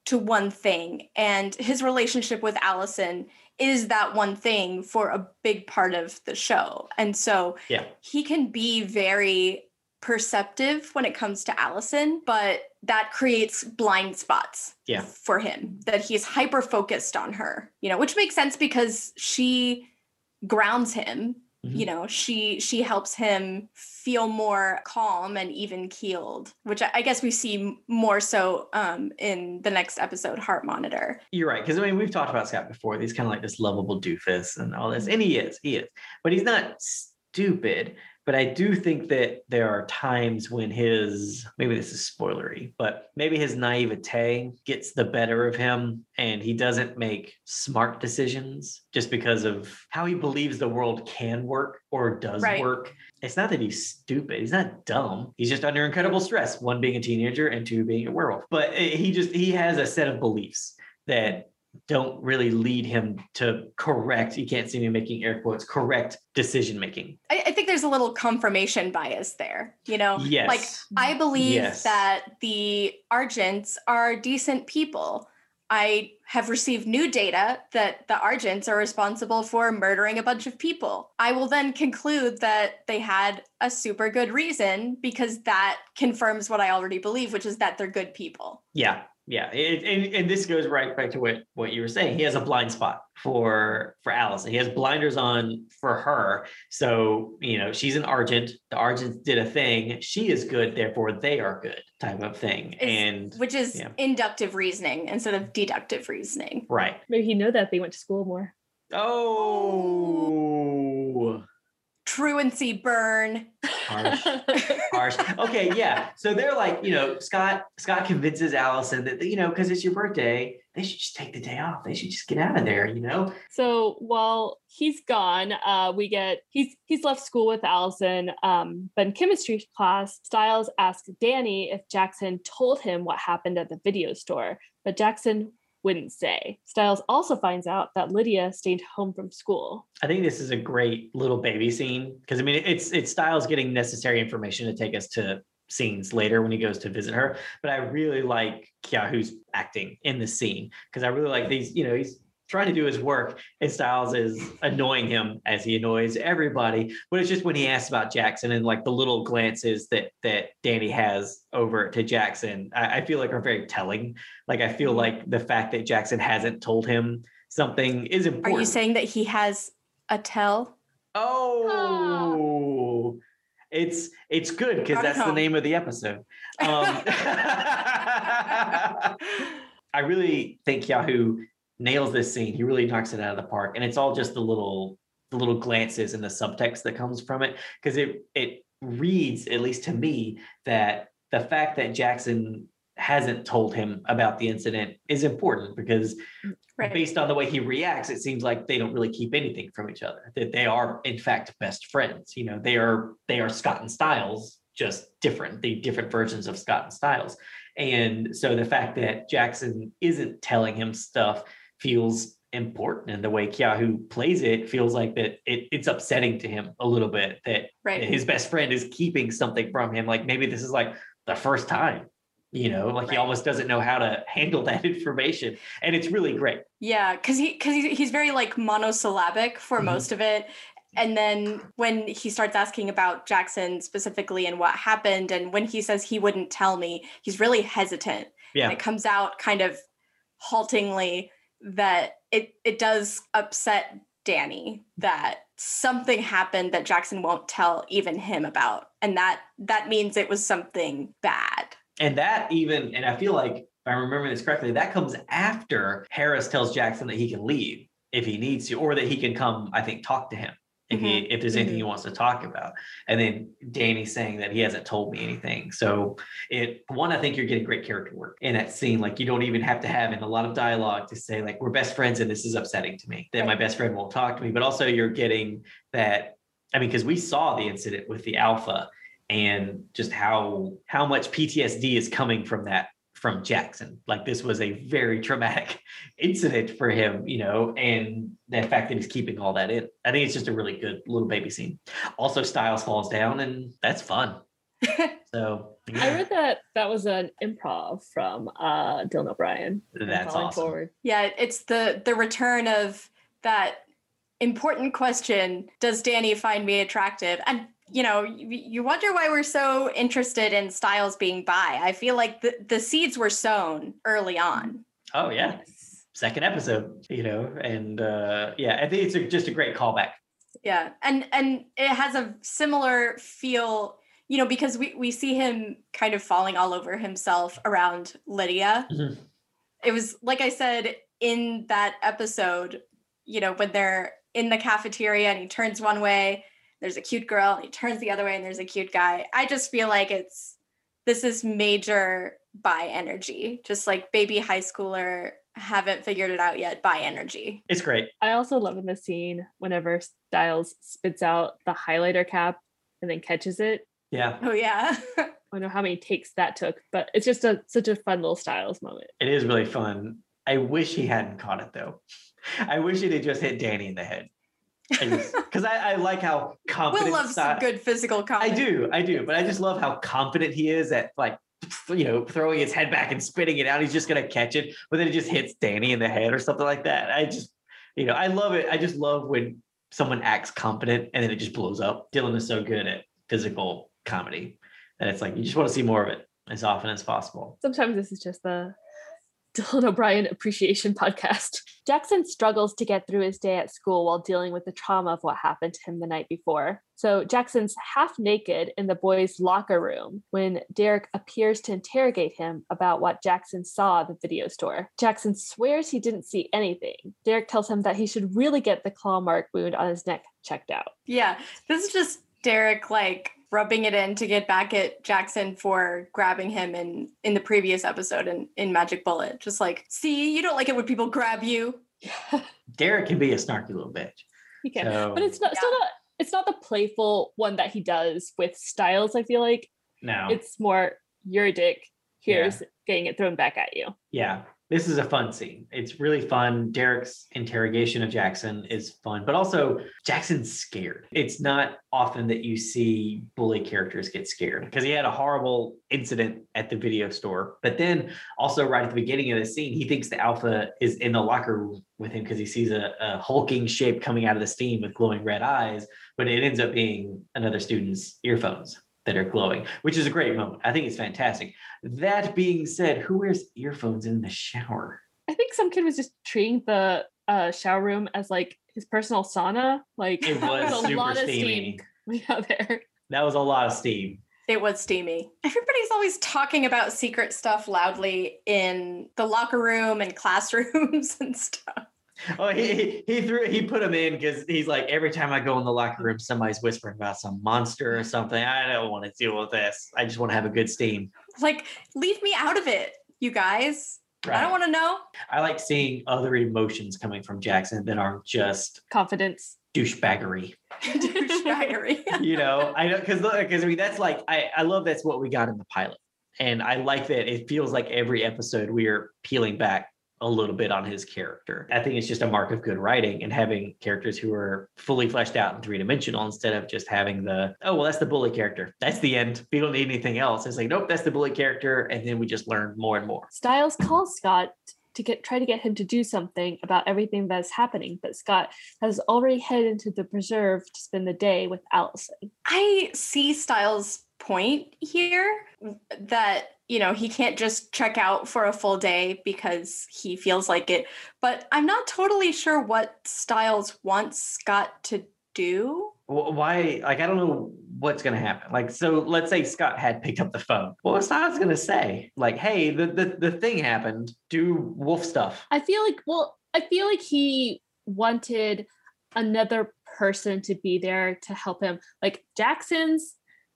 [SPEAKER 2] to one thing and his relationship with allison is that one thing for a big part of the show and so
[SPEAKER 1] Yeah.
[SPEAKER 2] he can be very perceptive when it comes to Allison, but that creates blind spots
[SPEAKER 1] Yeah.
[SPEAKER 2] for him that he's hyper focused on her, you know, which makes sense because she grounds him.
[SPEAKER 1] Mhm.
[SPEAKER 2] You know, she she helps him feel more calm and even keeled, which I I guess we see more so um, in the next episode, Heart Monitor.
[SPEAKER 1] You're right. Because I mean, we've talked about Scott before. He's kind of like this lovable doofus and all this. And he is, he is. But he's not stupid. But I do think that there are times when his, maybe this is spoilery, but maybe his naivete gets the better of him and he doesn't make smart decisions just because of how he believes the world can work or does
[SPEAKER 2] Right.
[SPEAKER 1] work. It's not that he's stupid. He's not dumb. He's just under incredible stress. One being a teenager and two being a werewolf. But he just he has a set of beliefs that don't really lead him to correct. You can't see me making air quotes. Correct decision making.
[SPEAKER 2] I, I think there's a little confirmation bias there, you know?
[SPEAKER 1] Yes.
[SPEAKER 2] Like I believe
[SPEAKER 1] Yes.
[SPEAKER 2] that the Argents are decent people. I have received new data that the Argents are responsible for murdering a bunch of people. I will then conclude that they had a super good reason because that confirms what I already believe, which is that they're good people.
[SPEAKER 1] Yeah. Yeah. It, and, and this goes right back to what, what you were saying. He has a blind spot for for Allison. He has blinders on for her. So, you know, she's an Argent. The Argents did a thing. She is good, therefore they are good type of thing.
[SPEAKER 2] Is-
[SPEAKER 1] and
[SPEAKER 2] Which is
[SPEAKER 1] Yeah.
[SPEAKER 2] inductive reasoning instead of deductive reasoning.
[SPEAKER 1] right.
[SPEAKER 5] Maybe he know that they went to school more.
[SPEAKER 1] Oh.
[SPEAKER 2] Truancy burn.
[SPEAKER 1] Harsh. [LAUGHS] Harsh. Okay, yeah. So they're like, you know, Scott. Scott convinces Allison that you know, because it's your birthday, they should just take the day off. They should just get out of there. You know.
[SPEAKER 5] So while he's gone, uh, we get he's he's left school with Allison. Um, but in chemistry class, Stiles asks Danny if Jackson told him what happened at the video store, but Jackson wouldn't say. Stiles also finds out that Lydia stayed home from school.
[SPEAKER 1] I think this is a great little baby scene because I mean it's it's Stiles getting necessary information to take us to scenes later when he goes to visit her. But I really like Keahu's acting in the scene because I really like these, you know, he's trying to do his work and Stiles is annoying him as he annoys everybody. But it's just when he asks about Jackson and like the little glances that that Danny has over to Jackson, I, I feel like are very telling. Like I feel like the fact that Jackson hasn't told him something is important.
[SPEAKER 2] Are you saying that he has a tell?
[SPEAKER 1] Oh, it's it's good because that's the name of the episode. Um, [LAUGHS] [LAUGHS] I really think Keahu nails this scene. He really knocks it out of the park, and it's all just the little the little glances and the subtext that comes from it because it it reads at least to me that the fact that Jackson hasn't told him about the incident is important because
[SPEAKER 2] Right.
[SPEAKER 1] based on the way he reacts, it seems like they don't really keep anything from each other. That they are, in fact, best friends. You know, they are they are Scott and Stiles, just different, the different versions of Scott and Stiles. And so the fact that Jackson isn't telling him stuff feels important, and the way Keahu plays it feels like that it, it's upsetting to him a little bit that
[SPEAKER 2] Right.
[SPEAKER 1] his best friend is keeping something from him. Like maybe this is like the first time. You know, like he almost doesn't know how to handle that [LAUGHS] information, and it's really great.
[SPEAKER 2] Yeah, because he because he, he's very like monosyllabic for
[SPEAKER 1] Mhm.
[SPEAKER 2] most of it. And then when he starts asking about Jackson specifically and what happened, and when he says he wouldn't tell me, he's really hesitant.
[SPEAKER 1] Yeah.
[SPEAKER 2] And it comes out kind of haltingly that it it does upset Danny that something happened that Jackson won't tell even him about. And that that means it was something bad.
[SPEAKER 1] And that even, and I feel like if I remember this correctly, that comes after Harris tells Jackson that he can leave if he needs to, or that he can come, I think, talk to him if he if there's anything he mm-hmm. wants to talk about. And then Danny saying that he hasn't told me anything. So it one, I think you're getting great character work in that scene. Like you don't even have to have in a lot of dialogue to say, like, we're best friends and this is upsetting to me that my best friend won't talk to me. But also you're getting that, I mean, because we saw the incident with the alpha and just how how much PTSD is coming from that from Jackson. Like this was a very traumatic [LAUGHS] incident for him, you know, and the fact that he's keeping all that in. I think it's just a really good little baby scene. Also, Stiles falls down, and that's fun. [LAUGHS] So
[SPEAKER 5] I read that that was an improv from uh, Dylan O'Brien.
[SPEAKER 1] that's awesome.
[SPEAKER 5] Forward.
[SPEAKER 2] Yeah, it's the the return of that important question, does Danny find me attractive? And you know, you, you wonder why we're so interested in Stiles being bi. I feel like the, the seeds were sown early on.
[SPEAKER 1] Oh yeah, second episode, you know, and uh yeah, I think it's a, just a great callback.
[SPEAKER 2] Yeah. And and it has a similar feel, you know, because we we see him kind of falling all over himself around Lydia.
[SPEAKER 1] Mhm.
[SPEAKER 2] It was like I said in that episode, you know, when they're in the cafeteria and he turns one way, there's a cute girl, and he turns the other way and there's a cute guy. I just feel like it's this is major bi energy, just like baby high schooler haven't figured it out yet bi energy.
[SPEAKER 1] It's great.
[SPEAKER 5] I also love in the scene whenever Stiles spits out the highlighter cap and then catches it.
[SPEAKER 1] Yeah,
[SPEAKER 2] Oh yeah. [LAUGHS]
[SPEAKER 5] I don't know how many takes that took, but it's just a such a fun little Stiles moment.
[SPEAKER 1] it is really fun. I wish he hadn't caught it though. [LAUGHS] I wish it had just hit Danny in the head. Because [LAUGHS] I, I like how
[SPEAKER 2] Will
[SPEAKER 1] confident
[SPEAKER 2] loves
[SPEAKER 1] Sty-
[SPEAKER 2] some good physical comedy.
[SPEAKER 1] I do, I do, but I just love how confident he is at like you know throwing his head back and spitting it out. He's just gonna catch it, but then it just hits Danny in the head or something like that. I just, you know, I love it. I just love when someone acts confident and then it just blows up. Dylan is so good at physical comedy that it's like you just want to see more of it as often as possible.
[SPEAKER 5] Sometimes this is just the Dylan O'Brien appreciation podcast. Jackson struggles to get through his day at school while dealing with the trauma of what happened to him the night before. So Jackson's half naked in the boys' locker room when Derek appears to interrogate him about what Jackson saw at the video store. Jackson swears he didn't see anything. Derek tells him that he should really get the claw mark wound on his neck checked out.
[SPEAKER 2] Yeah. This is just Derek like rubbing it in to get back at Jackson for grabbing him in in the previous episode in, in Magic Bullet. Just like, see, you don't like it when people grab you. [LAUGHS]
[SPEAKER 1] Derek can be a snarky little bitch.
[SPEAKER 5] He can.
[SPEAKER 1] So,
[SPEAKER 5] But it's not still not it's not the playful one that he does with Stiles, I feel like.
[SPEAKER 1] no.
[SPEAKER 5] It's more you're a dick. Here's getting it thrown back at you.
[SPEAKER 1] Yeah, this is a fun scene. It's really fun. Derek's interrogation of Jackson is fun, but also Jackson's scared. It's not often that you see bully characters get scared because he had a horrible incident at the video store. But then also right at the beginning of the scene, he thinks the alpha is in the locker room with him because he sees a, a hulking shape coming out of the steam with glowing red eyes, but it ends up being another student's earphones that are glowing, which is a great moment. I think it's fantastic. That being said, who wears earphones in the shower?
[SPEAKER 5] I think some kid was just treating the uh, shower room as like his personal sauna. Like
[SPEAKER 1] It [LAUGHS] was
[SPEAKER 5] had a
[SPEAKER 1] super
[SPEAKER 5] lot of
[SPEAKER 1] steamy.
[SPEAKER 5] steam coming out there.
[SPEAKER 1] That was a lot of steam.
[SPEAKER 2] It was steamy. Everybody's always talking about secret stuff loudly in the locker room and classrooms [LAUGHS] and stuff. [LAUGHS]
[SPEAKER 1] Oh, he he- threw he put him in because he's like every time I go in the locker room, somebody's whispering about some monster or something. I don't want to deal with this. I just want to have a good steam.
[SPEAKER 2] Like, leave me out of it, you guys. I don't want to know.
[SPEAKER 1] I like seeing other emotions coming from Jackson that aren't just
[SPEAKER 5] Confidence.
[SPEAKER 1] douchebaggery. [LAUGHS] [LAUGHS]
[SPEAKER 2] Douchebaggery.
[SPEAKER 1] you know, I know because because I mean that's like I I love that's what we got in the pilot, and I like that it feels like every episode we are peeling back a little bit on his character. I think it's just a mark of good writing and having characters who are fully fleshed out and three dimensional instead of just having the oh well that's the bully character that's the end we don't need anything else. It's like nope that's the bully character and then we just learn more and more.
[SPEAKER 5] Stiles calls Scott to get try to get him to do something about everything that's happening, but Scott has already headed into the preserve to spend the day with Allison.
[SPEAKER 2] I see Stiles' point here that, you know, he can't just check out for a full day because he feels like it. But I'm not totally sure what Stiles wants Scott to do.
[SPEAKER 1] Why like I don't know what's gonna happen. Like so let's say Scott had picked up the phone. What was Stiles gonna say? Like hey the the the thing happened. Do wolf stuff.
[SPEAKER 5] I feel like well, I feel like he wanted another person to be there to help him. Like Jackson's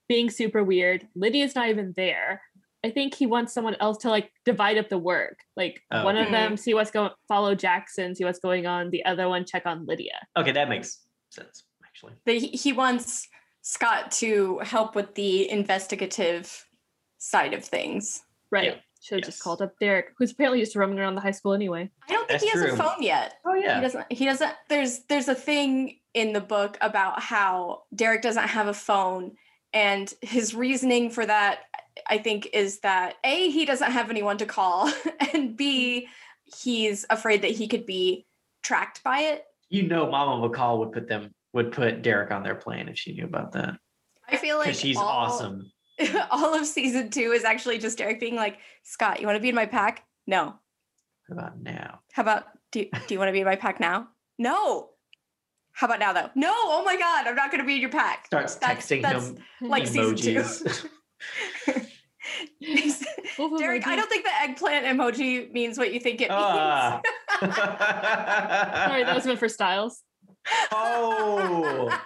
[SPEAKER 5] being super weird. Lydia's not even there. I think he wants someone else to like divide up the work. Like
[SPEAKER 1] Oh,
[SPEAKER 5] one of them see what's going follow Jackson, see what's going on. The other one check on Lydia.
[SPEAKER 1] Okay, that makes sense actually.
[SPEAKER 2] That he, he wants Scott to help with the investigative side of things.
[SPEAKER 5] Right.
[SPEAKER 1] Yeah.
[SPEAKER 5] Should have
[SPEAKER 1] Yes.
[SPEAKER 5] just called up Derek, who's apparently just roaming around the high school anyway.
[SPEAKER 2] I don't think
[SPEAKER 1] That's
[SPEAKER 2] he has
[SPEAKER 1] true.
[SPEAKER 2] a phone yet.
[SPEAKER 1] Oh yeah.
[SPEAKER 2] He doesn't he doesn't there's there's a thing in the book about how Derek doesn't have a phone and his reasoning for that I think is that A he doesn't have anyone to call [LAUGHS] and B he's afraid that he could be tracked by it.
[SPEAKER 1] You know Mama McCall would put them would put Derek on their plane if she knew about that.
[SPEAKER 2] I feel like
[SPEAKER 1] she's
[SPEAKER 2] all-
[SPEAKER 1] awesome. [LAUGHS]
[SPEAKER 2] all of season 2 is actually just Derek being like, "Scott, you want to be in my pack?" No.
[SPEAKER 1] How about now?
[SPEAKER 2] How about do, do you want to be in my pack now? No. How about now though? No. Oh my god, I'm not going to be in your pack.
[SPEAKER 1] Starts
[SPEAKER 2] That's-
[SPEAKER 1] texting
[SPEAKER 2] that's
[SPEAKER 1] him
[SPEAKER 2] like season two.
[SPEAKER 1] emojis. [LAUGHS]
[SPEAKER 2] Derek, I don't think the eggplant emoji means what you think it means.
[SPEAKER 1] Ah.
[SPEAKER 5] Sorry, that was meant for Stiles.
[SPEAKER 1] oh,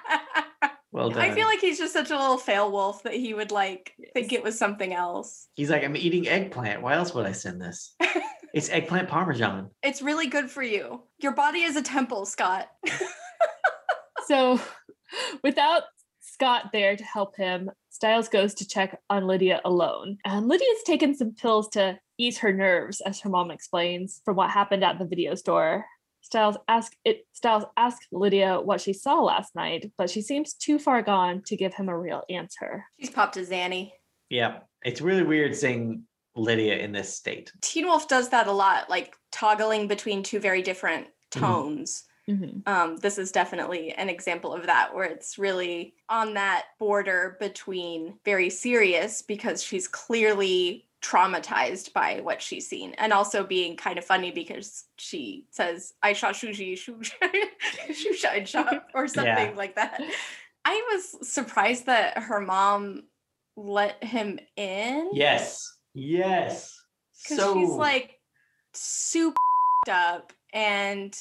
[SPEAKER 1] well done.
[SPEAKER 2] I feel like he's just such a little fail wolf that he would like think it was something else.
[SPEAKER 1] he's like, I'm eating eggplant. Why else would I send this? [LAUGHS] it's eggplant parmesan.
[SPEAKER 2] It's really good for you. Your body is a temple, Scott. [LAUGHS]
[SPEAKER 5] So, [LAUGHS] without Scott there to help him, Stiles goes to check on Lydia alone. And Lydia's taken some pills to ease her nerves, as her mom explains, from what happened at the video store. Stiles ask it Stiles asks Lydia what she saw last night, but she seems too far gone to give him a real answer.
[SPEAKER 2] She's popped a Zanny.
[SPEAKER 1] Yeah, it's really weird seeing Lydia in this state.
[SPEAKER 2] Teen Wolf does that a lot, like toggling between two very different
[SPEAKER 1] Mhm.
[SPEAKER 2] Tones. um, this is definitely an example of that where it's really on that border between very serious because she's clearly traumatized by what she's seen and also being kind of funny because she says i shot shuji shoe shoe shine shop or something like that i was surprised that her mom let him in
[SPEAKER 1] Yes, yes.
[SPEAKER 2] because
[SPEAKER 1] So
[SPEAKER 2] she's like super up and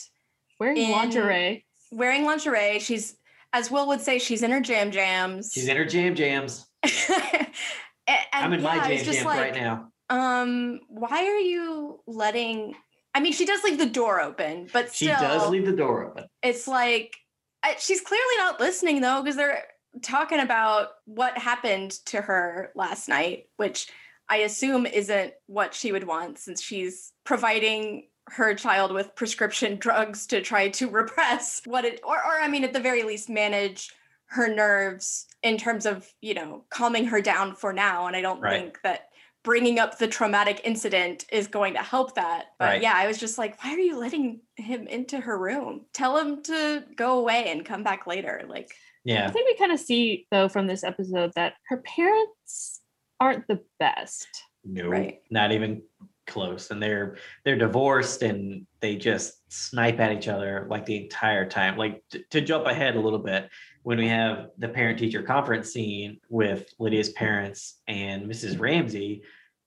[SPEAKER 5] Wearing
[SPEAKER 2] In-
[SPEAKER 5] lingerie.
[SPEAKER 2] wearing lingerie. She's As Will would say, she's in her jam jams.
[SPEAKER 1] She's in her jam jams. [LAUGHS]
[SPEAKER 2] and,
[SPEAKER 1] I'm in my
[SPEAKER 2] yeah, I was
[SPEAKER 1] jam
[SPEAKER 2] just
[SPEAKER 1] jams
[SPEAKER 2] like,
[SPEAKER 1] right now.
[SPEAKER 2] Um, why are you letting? I mean, she does leave the door open, but
[SPEAKER 1] She does leave the door open.
[SPEAKER 2] it's like I, she's clearly not listening though, because they're talking about what happened to her last night, which I assume isn't what she would want since she's providing her child with prescription [LAUGHS] drugs to try to repress what it or or I mean at the very least manage her nerves in terms of, you know, calming her down for now and I don't
[SPEAKER 1] Right.
[SPEAKER 2] think that bringing up the traumatic incident is going to help that. But
[SPEAKER 1] Right.
[SPEAKER 2] yeah, I was just like, why are you letting him into her room? Tell him to go away and come back later. Like,
[SPEAKER 1] Yeah.
[SPEAKER 5] I think we kind of see though from this episode that her parents aren't the best.
[SPEAKER 1] No,
[SPEAKER 2] Right.
[SPEAKER 1] not even close. And they're they're divorced and they just snipe at each other like the entire time. Like t- to jump ahead a little bit, when we have the parent teacher conference scene with Lydia's parents and Mrs. Ramsey,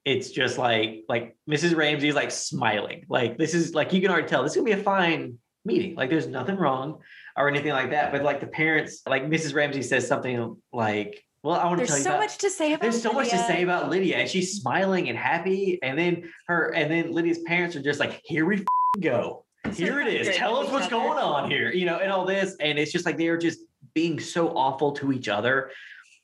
[SPEAKER 1] it's just like like Mrs. Ramsey's like smiling. Like this is like you can already tell this is gonna be a fine meeting. Like there's nothing wrong or anything like that. But like the parents, like Mrs. Ramsey says something like, "Well, I want to
[SPEAKER 2] there's
[SPEAKER 1] tell you
[SPEAKER 2] so
[SPEAKER 1] about
[SPEAKER 2] much to say about
[SPEAKER 1] there's so much to
[SPEAKER 2] Lydia.
[SPEAKER 1] say about Lydia, and she's smiling and happy. And then her, and then Lydia's parents are just like, "Here we go. Here it is. Tell us what's going on here." You know, and all this, and it's just like they are just being so awful to each other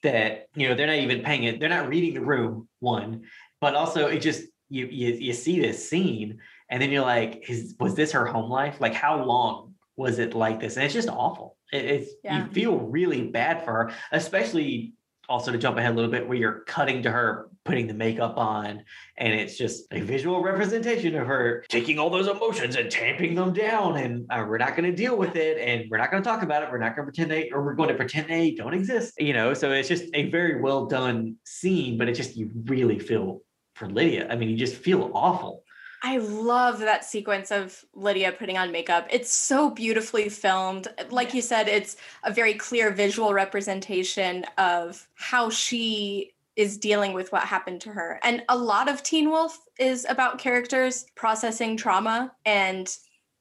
[SPEAKER 1] that you know they're not even paying it. They're not reading the room. One, but also it just you you you see this scene, and then you're like, "Is was this her home life? Like how long?" Was it like this? And it's just awful. It, it's
[SPEAKER 2] Yeah.
[SPEAKER 1] you feel really bad for her, especially also to jump ahead a little bit where you're cutting to her putting the makeup on and it's just a visual representation of her taking all those emotions and tamping them down and uh, we're not going to deal with it and we're not going to talk about it we're not going to pretend they or we're going to pretend they don't exist you know? So it's just a very well done scene but it just you really feel for lydia. I mean you just feel awful
[SPEAKER 2] I love that sequence of Lydia putting on makeup. It's so beautifully filmed. Like you said, it's a very clear visual representation of how she is dealing with what happened to her. And a lot of Teen Wolf is about characters processing trauma and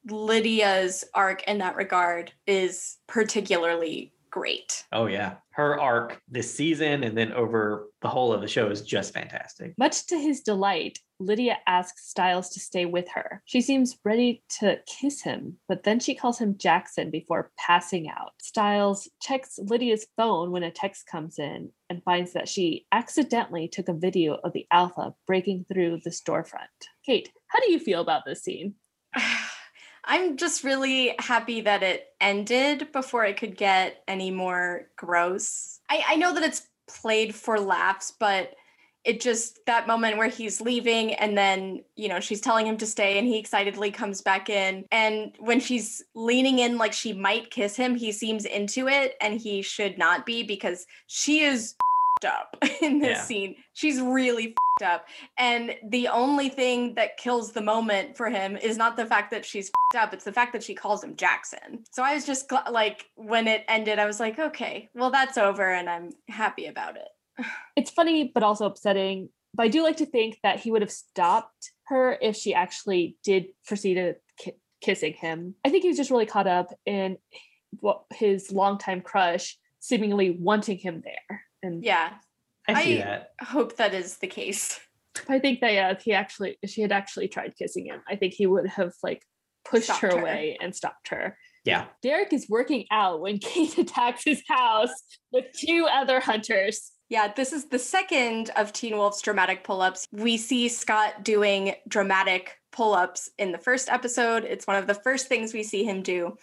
[SPEAKER 2] Lydia's arc in that regard is particularly great.
[SPEAKER 1] oh yeah her arc this season and then over the whole of the show is just fantastic
[SPEAKER 5] Much to his delight, Lydia asks Stiles to stay with her. She seems ready to kiss him, but then she calls him Jackson before passing out. Stiles checks Lydia's phone when a text comes in and finds that she accidentally took a video of the Alpha breaking through the storefront. Kate, how do you feel about this scene? [SIGHS] [SIGHS] [SIGHS]
[SPEAKER 2] I'm just really happy that it ended before it could get any more gross. I, I know that it's played for laughs, but it just that moment where he's leaving and then, you know, she's telling him to stay and he excitedly comes back in. And when she's leaning in like she might kiss him, he seems into it and he should not be because she is [LAUGHS] up in this
[SPEAKER 1] Yeah.
[SPEAKER 2] scene. She's really up. And the only thing that kills the moment for him is not the fact that she's up, it's the fact that she calls him Jackson. So I was just gl- like, when it ended, I was like, okay, well, that's over and I'm happy about it. [SIGHS]
[SPEAKER 5] It's funny, but also upsetting. But I do like to think that he would have stopped her if she actually did proceed to ki- kissing him. I think he was just really caught up in what his longtime crush seemingly wanting him there. And
[SPEAKER 2] Yeah,
[SPEAKER 1] i see
[SPEAKER 2] I-
[SPEAKER 1] that
[SPEAKER 2] hope that is the case.
[SPEAKER 5] I think that yeah, if he actually if she had actually tried kissing him, I think he would have like pushed her,
[SPEAKER 2] her.
[SPEAKER 5] away and stopped her.
[SPEAKER 1] yeah
[SPEAKER 5] Derek is working out when [LAUGHS] Kate attacks his house with two other hunters.
[SPEAKER 2] Yeah, this is the second of Teen Wolf's dramatic pull ups. We see Scott doing dramatic pull ups in the first episode. It's one of the first things we see him do.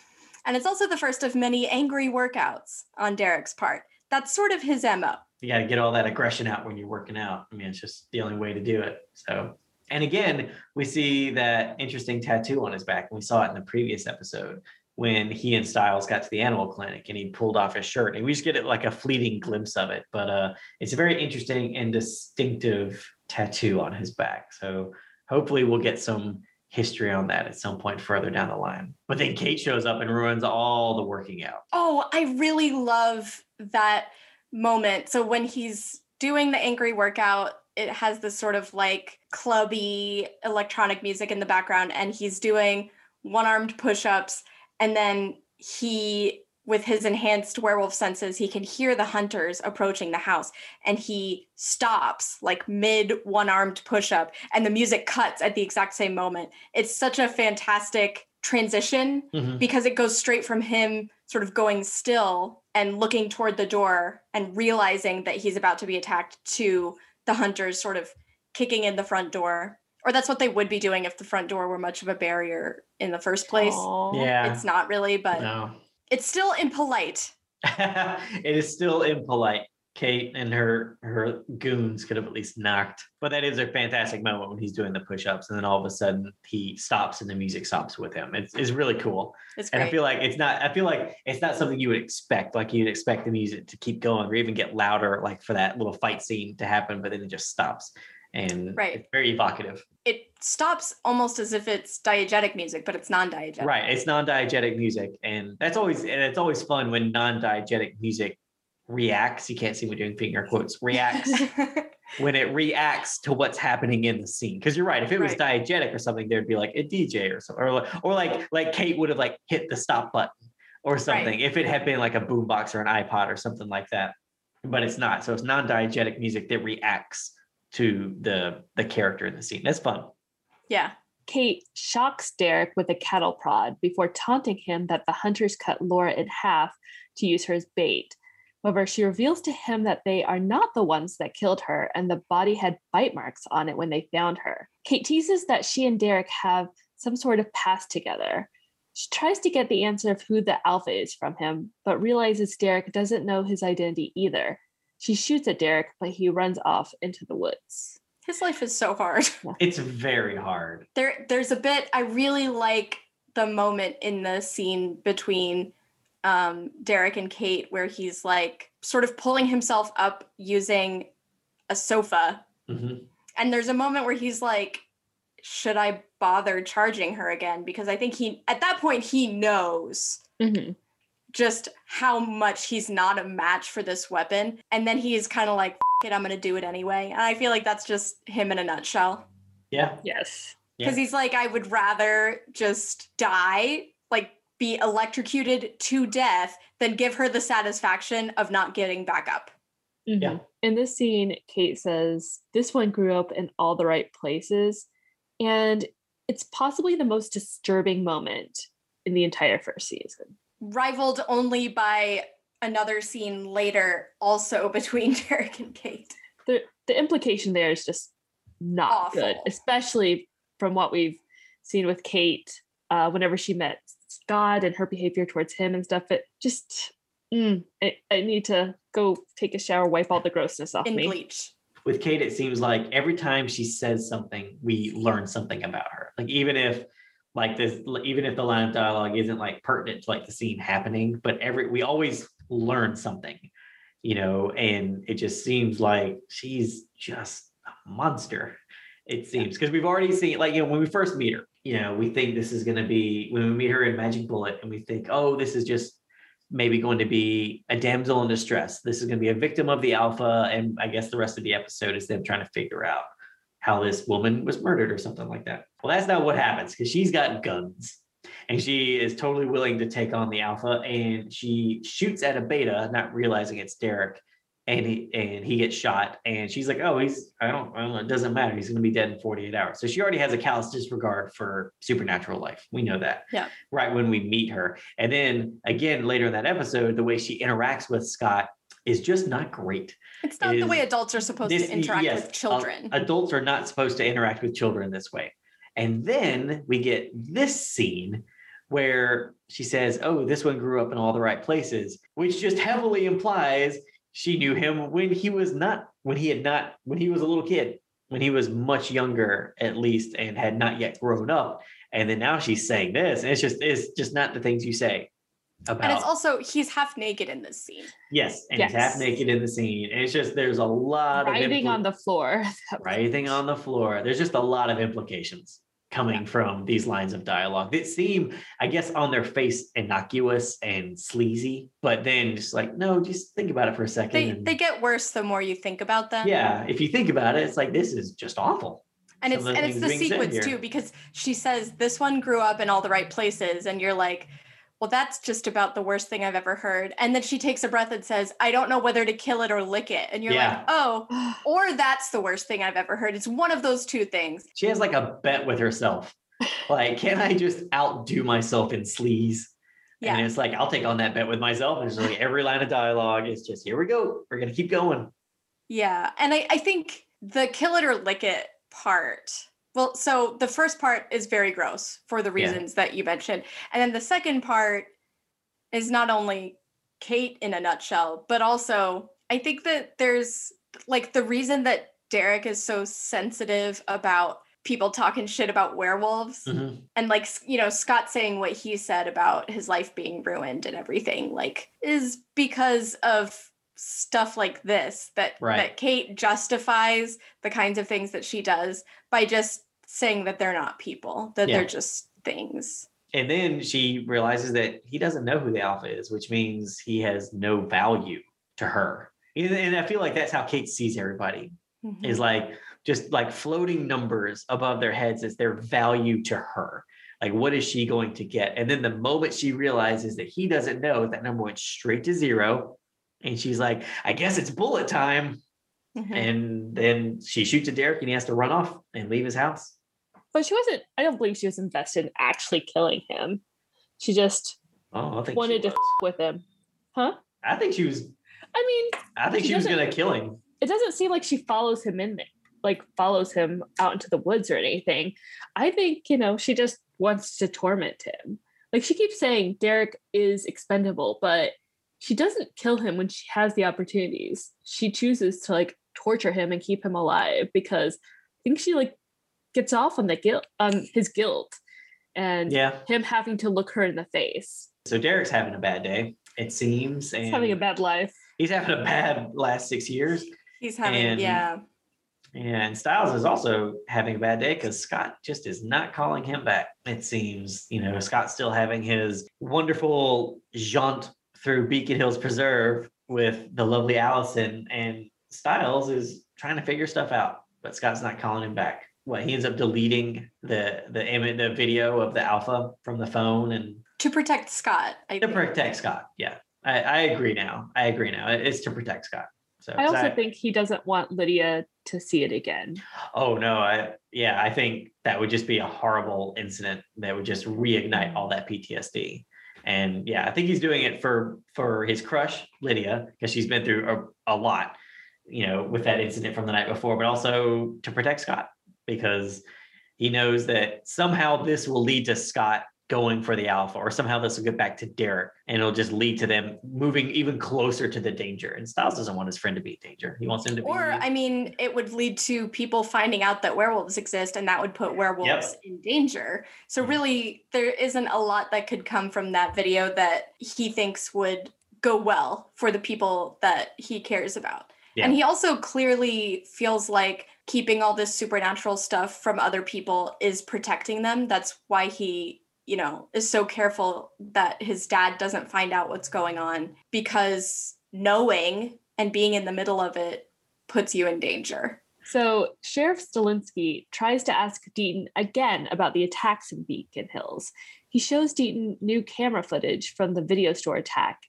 [SPEAKER 2] And it's also the first of many angry workouts on Derek's part. That's sort of his MO.
[SPEAKER 1] You got to get all that aggression out when you're working out. I mean, it's just the only way to do it. So, and again, we see that interesting tattoo on his back. We saw it in the previous episode when he and Stiles got to the animal clinic and he pulled off his shirt. And we just get it like a fleeting glimpse of it, but uh, it's a very interesting and distinctive tattoo on his back. So, hopefully, we'll get some history on that at some point further down the line. But then Kate shows up and ruins all the working out.
[SPEAKER 2] Oh, I really love that moment. So when he's doing the angry workout, it has this sort of like clubby electronic music in the background, and he's doing one armed push ups. And then he with his enhanced werewolf senses, he can hear the hunters approaching the house and he stops like mid one armed push up and the music cuts at the exact same moment. It's such a fantastic transition
[SPEAKER 1] Mhm.
[SPEAKER 2] because it goes straight from him sort of going still and looking toward the door and realizing that he's about to be attacked to the hunters sort of kicking in the front door. Or that's what they would be doing if the front door were much of a barrier in the first place.
[SPEAKER 5] Aw.
[SPEAKER 1] Yeah.
[SPEAKER 2] It's not really, but
[SPEAKER 1] No.
[SPEAKER 2] it's still impolite. [LAUGHS]
[SPEAKER 1] it is still impolite. Kate and her her goons could have at least knocked. But that is a fantastic moment when he's doing the push-ups and then all of a sudden he stops and the music stops with him. It's, it's really cool.
[SPEAKER 2] It's
[SPEAKER 1] And. I feel like it's not I feel like it's not something you would expect. Like you'd expect the music to keep going or even get louder, like for that little fight scene to happen, but then it just stops. And
[SPEAKER 2] Right.
[SPEAKER 1] it's very evocative.
[SPEAKER 2] it stops almost as if it's diegetic music, but it's non-diegetic.
[SPEAKER 1] Right. It's non-diegetic music. And that's always and it's always fun when non-diegetic music reacts. You can't see me doing finger quotes, reacts [LAUGHS] when it reacts to what's happening in the scene. Because you're right. If it was
[SPEAKER 2] Right.
[SPEAKER 1] diegetic or something, there'd be like a DJ or something, or like, or like like Kate would have like hit the stop button or something. If it had been like a boombox or an iPod or something like that, but it's not. So it's non-diegetic music that reacts to the the character in the scene. That's fun.
[SPEAKER 2] yeah.
[SPEAKER 5] Kate shocks Derek with a cattle prod before taunting him that the hunters cut Laura in half to use her as bait. However, she reveals to him that they are not the ones that killed her and the body had bite marks on it when they found her. Kate teases that she and Derek have some sort of past together. She tries to get the answer of who the alpha is from him, but realizes Derek doesn't know his identity either. She shoots at Derek, but he runs off into the woods.
[SPEAKER 2] His life is so hard. [LAUGHS]
[SPEAKER 1] It's very hard.
[SPEAKER 2] There there's a bit I really like the moment in the scene between um Derek and Kate where he's like sort of pulling himself up using a sofa
[SPEAKER 1] Mhm.
[SPEAKER 2] and there's a moment where he's like should I bother charging her again because I think he at that point he knows
[SPEAKER 5] Mhm.
[SPEAKER 2] just how much he's not a match for this weapon. And then he's kind of like, F- it, I'm going to do it anyway. And I feel like that's just him in a nutshell.
[SPEAKER 1] Yeah.
[SPEAKER 5] Yes.
[SPEAKER 2] Because he's like, I would rather just die, like be electrocuted to death, than give her the satisfaction of not getting back up.
[SPEAKER 1] Yeah.
[SPEAKER 5] Mhm. In this scene, Kate says, This one grew up in all the right places. And it's possibly the most disturbing moment in the entire first season.
[SPEAKER 2] Rivaled only by another scene later, also [LAUGHS] between Derek and Kate.
[SPEAKER 5] The, the implication there is just not good, especially from what we've seen with Kate uh, whenever she met Scott and her behavior towards him and stuff. It just, mm, I, I need to go take a shower, wipe all the grossness off
[SPEAKER 2] in
[SPEAKER 5] me.
[SPEAKER 2] Bleach.
[SPEAKER 1] with Kate, it seems like every time she says something, we learn something about her. Like even if like this, even if the line of dialogue isn't like pertinent to like the scene happening, but every we always learn something, you know, and it just seems like she's just a monster. It seems because we've already seen like you know when we first meet her, you know, we think this is going to be when we meet her in Magic Bullet, and we think, oh, this is just maybe going to be a damsel in distress. This is going to be a victim of the alpha. And I guess the rest of the episode is them trying to figure out how this woman was murdered or something like that. Well, that's not what happens because she's got guns and she is totally willing to take on the alpha and she shoots at a beta, not realizing it's Derek. And he and he gets shot, and she's like, "Oh, he's I don't, I don't know. It doesn't matter. He's going to be dead in 48 hours." So she already has a callous disregard for supernatural life. We know that.
[SPEAKER 2] Yeah.
[SPEAKER 1] Right when we meet her, and then again later in that episode, the way she interacts with Scott is just not great.
[SPEAKER 2] It's not the
[SPEAKER 1] is-
[SPEAKER 2] way adults are supposed
[SPEAKER 1] This-
[SPEAKER 2] to interact
[SPEAKER 1] yes,
[SPEAKER 2] with
[SPEAKER 1] uh,
[SPEAKER 2] children.
[SPEAKER 1] adults are not supposed to interact with children this way. And then we get this scene where she says, Oh, this one grew up in all the right places, which just heavily implies she knew him when he was not, when he had not, when he was a little kid, when he was much younger at least and had not yet grown up. And then now she's saying this, and it's just, it's just not the things you say about
[SPEAKER 2] and it's also he's half naked in this scene.
[SPEAKER 1] yes, and he's half naked in the scene. And it's just there's a lot of
[SPEAKER 5] Writhing
[SPEAKER 1] impl-
[SPEAKER 5] on the floor. [LAUGHS]
[SPEAKER 1] writhing on the floor. There's just a lot of implications coming from these lines of dialogue that seem, I guess, on their face innocuous and sleazy, but then just like, no, just think about it for a second.
[SPEAKER 2] They
[SPEAKER 1] and-
[SPEAKER 2] they get worse the more you think about them.
[SPEAKER 1] yeah, if you think about it, it's like this is just awful.
[SPEAKER 2] and
[SPEAKER 1] some
[SPEAKER 2] it's and it's the sequence too because she says this one grew up in all the right places and you're like well, that's just about the worst thing I've ever heard. And then she takes a breath and says, I don't know whether to kill it or lick it. And you're
[SPEAKER 1] Yeah.
[SPEAKER 2] like, oh, [SIGHS] or that's the worst thing I've ever heard. It's one of those two things.
[SPEAKER 1] She has like a bet with herself. Like, can I just outdo myself in sleaze?
[SPEAKER 2] Yeah.
[SPEAKER 1] And it's like, I'll take on that bet with myself. And it's like every line of dialogue is just, here we go. We're going to keep going.
[SPEAKER 2] Yeah. And I, I think the kill it or lick it part. Well, so the first part is very gross for the
[SPEAKER 1] Yeah.
[SPEAKER 2] reasons that you mentioned. And then the second part is not only Kate in a nutshell, but also I think that there's like the reason that Derek is so sensitive about people talking shit about werewolves
[SPEAKER 1] Mhm.
[SPEAKER 2] and like you know Scott saying what he said about his life being ruined and everything like is because of stuff like this that
[SPEAKER 1] Right.
[SPEAKER 2] that Kate justifies the kinds of things that she does by just saying that they're not people that
[SPEAKER 1] Yeah.
[SPEAKER 2] they're just things
[SPEAKER 1] And then she realizes that he doesn't know who the alpha is, which means he has no value to her. And and I feel like that's how Kate sees everybody
[SPEAKER 2] Mhm.
[SPEAKER 1] is like just like floating numbers above their heads as their value to her. Like, what is she going to get? And then the moment she realizes that he doesn't know, that number went straight to zero. And she's like, I guess it's bullet time.
[SPEAKER 2] Mhm.
[SPEAKER 1] And then she shoots at Derek and he has to run off and leave his house.
[SPEAKER 5] But she wasn't, I don't believe she was invested in actually killing him. She just
[SPEAKER 1] Oh, I think
[SPEAKER 5] wanted to f- with him. Huh?
[SPEAKER 1] I think she was.
[SPEAKER 5] I mean,
[SPEAKER 1] I think
[SPEAKER 5] She
[SPEAKER 1] she was gonna kill him.
[SPEAKER 5] it doesn't seem like she follows him in there, like follows him out into the woods or anything. I think, you know, she just wants to torment him. Like she keeps saying Derek is expendable, but she doesn't kill him when she has the opportunities. She chooses to like torture him and keep him alive because I think she like gets off on the guilt on his guilt and
[SPEAKER 1] Yeah.
[SPEAKER 5] him having to look her in the face.
[SPEAKER 1] So Derek's having a bad day, it seems, and
[SPEAKER 5] He's having a bad life.
[SPEAKER 1] he's having a bad last six years.
[SPEAKER 2] he's having
[SPEAKER 1] and-
[SPEAKER 2] yeah
[SPEAKER 1] And Stiles is also having a bad day because Scott just is not calling him back. It seems, you know, Scott's still having his wonderful jaunt through Beacon Hills Preserve with the lovely Allison, and Stiles is trying to figure stuff out, but Scott's not calling him back. What he ends up deleting the the image, the video of the alpha from the phone, and
[SPEAKER 2] to protect Scott I
[SPEAKER 1] to
[SPEAKER 2] think.
[SPEAKER 1] protect Scott. Yeah, I, I agree now. I agree now. It's to protect Scott. So
[SPEAKER 5] I also think he doesn't want Lydia to see it again.
[SPEAKER 1] Oh no, I yeah, I think that would just be a horrible incident that would just reignite all that PTSD. And yeah, I think he's doing it for for his crush Lydia because she's been through a, a lot, you know, with that incident from the night before, but also to protect Scott because he knows that somehow this will lead to Scott going for the alpha or somehow this will get back to Derek and it'll just lead to them moving even closer to the danger. And Stiles doesn't want his friend to be in danger. He wants him to be
[SPEAKER 2] Or, I mean, it would lead to people finding out that werewolves exist, and that would put werewolves in danger. So,
[SPEAKER 1] Mhm.
[SPEAKER 2] really, there isn't a lot that could come from that video that he thinks would go well for the people that he cares about. And he also clearly feels like keeping all this supernatural stuff from other people is protecting them. That's why he, you know, is so careful that his dad doesn't find out what's going on because knowing and being in the middle of it puts you in danger.
[SPEAKER 5] So Sheriff Stilinski tries to ask Deaton again about the attacks in Beacon Hills. He shows Deaton new camera footage from the video store attack,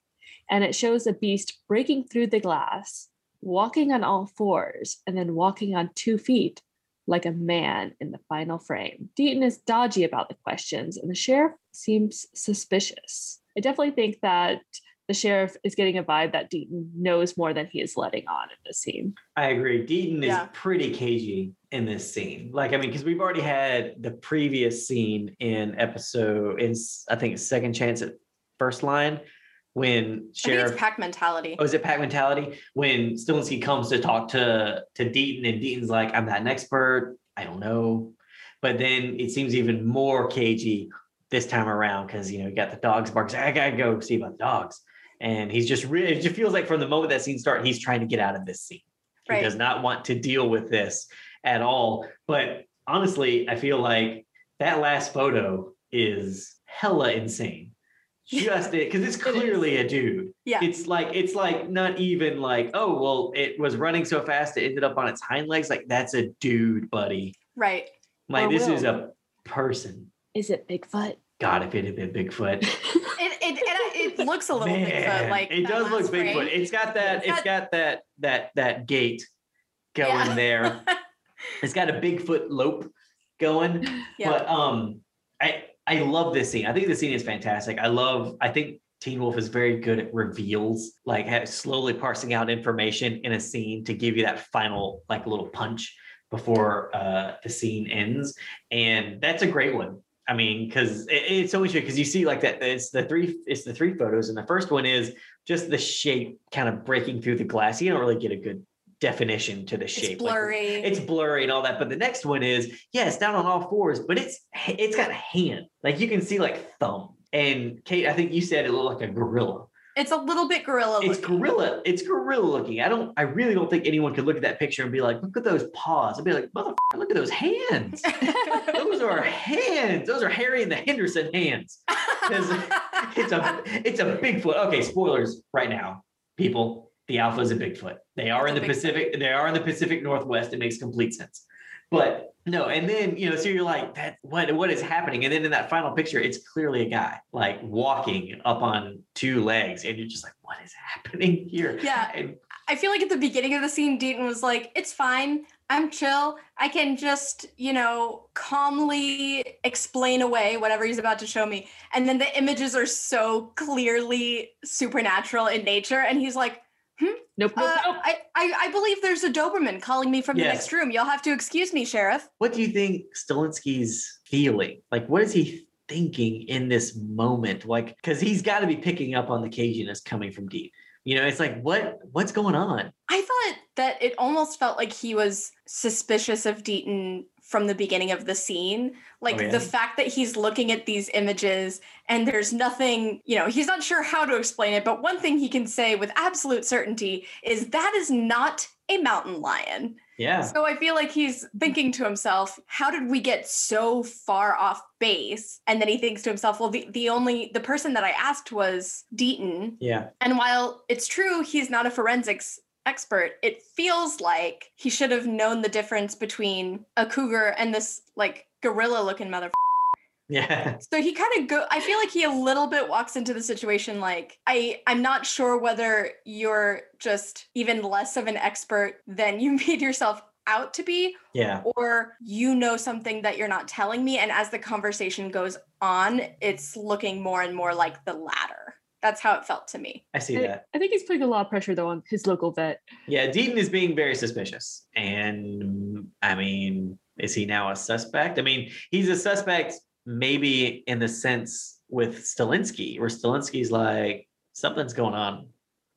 [SPEAKER 5] and it shows a beast breaking through the glass, walking on all fours, and then walking on two feet like a man in the final frame. Deaton is dodgy about the questions, and the sheriff seems suspicious. I definitely think that the sheriff is getting a vibe that Deaton knows more than he is letting on in this scene.
[SPEAKER 1] I agree. Deaton
[SPEAKER 2] Yeah.
[SPEAKER 1] is pretty cagey in this scene. Like, I mean, because we've already had the previous scene in episode, in I think second chance at first line, when Sheriff.
[SPEAKER 2] it's pack mentality.
[SPEAKER 1] Oh, is it pack mentality? When Stilinski comes to talk to to Deaton, and Deaton's like, "I'm not an expert. I don't know." But then it seems even more cagey this time around because you know you got the dogs barking. I gotta go see about the dogs, and he's just really. It just feels like from the moment that scene started, he's trying to get out of this scene. He does not want to deal with this at all. But honestly, I feel like that last photo is hella insane. Just it because it's [LAUGHS]
[SPEAKER 5] It is.
[SPEAKER 1] clearly a dude
[SPEAKER 2] Yeah.
[SPEAKER 1] it's like it's like not even like oh well it was running so fast it ended up on its hind legs like that's a dude buddy
[SPEAKER 2] right.
[SPEAKER 1] like
[SPEAKER 5] Or
[SPEAKER 1] this is a person
[SPEAKER 5] Is it Bigfoot?
[SPEAKER 1] god if it had been bigfoot [LAUGHS]
[SPEAKER 2] It it, it, it looks a little Bigfoot. Like
[SPEAKER 1] it does look
[SPEAKER 2] last frame.
[SPEAKER 1] Bigfoot. It's got that.
[SPEAKER 2] It's
[SPEAKER 1] It's
[SPEAKER 2] got-
[SPEAKER 1] got that that that gate going
[SPEAKER 2] Yeah.
[SPEAKER 1] there. [LAUGHS] It's got a Bigfoot lope going.
[SPEAKER 2] Yeah.
[SPEAKER 1] But um, I I love this scene. I think the scene is fantastic. I love. I think Teen Wolf is very good at reveals, like slowly parsing out information in a scene to give you that final like little punch before uh, the scene ends, and that's a great one. I mean, because it, it's so interesting because you see like that. It's the three. It's the three photos, and the first one is just the shape kind of breaking through the glass. You don't really get a good definition to the shape.
[SPEAKER 2] It's
[SPEAKER 1] like,
[SPEAKER 2] blurry.
[SPEAKER 1] it's blurry and all that. But the next one is, yeah, it's down on all fours, but it's it's got a hand. Like you can see like thumb. And Kate, I think you said it looked like a gorilla.
[SPEAKER 2] it's a little bit gorilla.
[SPEAKER 1] It's
[SPEAKER 2] looking.
[SPEAKER 1] gorilla. It's gorilla looking. I don't. I really don't think anyone could look at that picture and be like, look at those paws. I'd be like, motherfucker, look at those hands. [LAUGHS] those are hands. Those are Harry and the Henderson hands. [LAUGHS] 'Cause It's a it's a Bigfoot. Okay, spoilers right now, people. The alpha is a Bigfoot. They are in the. Pacific. They are in the Pacific Northwest. It makes complete sense. But no, and then you know, so you're like, that what what is happening? And then in that final picture, it's clearly a guy like walking up on two legs, and you're just like, what is happening here?
[SPEAKER 2] Yeah.
[SPEAKER 1] And
[SPEAKER 2] I feel like at the beginning of the scene, Deaton was like, "It's fine. I'm chill. I can just, you know, calmly explain away whatever he's about to show me." And then the images are so clearly supernatural in nature, and he's like,
[SPEAKER 5] Nope, nope,
[SPEAKER 2] uh,
[SPEAKER 5] nope.
[SPEAKER 2] I, I, "I believe there's a Doberman calling me from the next room. You'll have to excuse me, sheriff."
[SPEAKER 1] what do you think Stilinski's feeling? Like, what is he thinking in this moment? Like, because he's got to be picking up on the Cajuness coming from deep. You know, it's like, what what's going on?
[SPEAKER 2] I thought that it almost felt like he was suspicious of Deaton from the beginning of the scene. Like
[SPEAKER 1] Oh, yeah?
[SPEAKER 2] the fact that he's looking at these images and there's nothing, you know, he's not sure how to explain it, but one thing he can say with absolute certainty is that is not a mountain lion.
[SPEAKER 1] Yeah.
[SPEAKER 2] So I feel like he's thinking to himself, how did we get so far off base? And then he thinks to himself, well, the, the only the person that I asked was Deaton.
[SPEAKER 1] Yeah.
[SPEAKER 2] And while it's true he's not a forensics expert, it feels like he should have known the difference between a cougar and this like gorilla looking mother.
[SPEAKER 1] Yeah.
[SPEAKER 2] So he kind of go I feel like he a little bit walks into the situation like I I'm not sure whether you're just even less of an expert than you [LAUGHS] made yourself out to be
[SPEAKER 1] Yeah.
[SPEAKER 2] or you know something that you're not telling me and as the conversation goes on it's looking more and more like the latter. That's how it felt to me.
[SPEAKER 1] I see
[SPEAKER 5] I,
[SPEAKER 1] that.
[SPEAKER 5] I think he's putting a lot of pressure though on his local vet.
[SPEAKER 1] Yeah. Deaton is being very suspicious. And I mean, is he now a suspect? I mean, he's a suspect maybe in the sense with Stilinski, where Stilinski's like, something's going on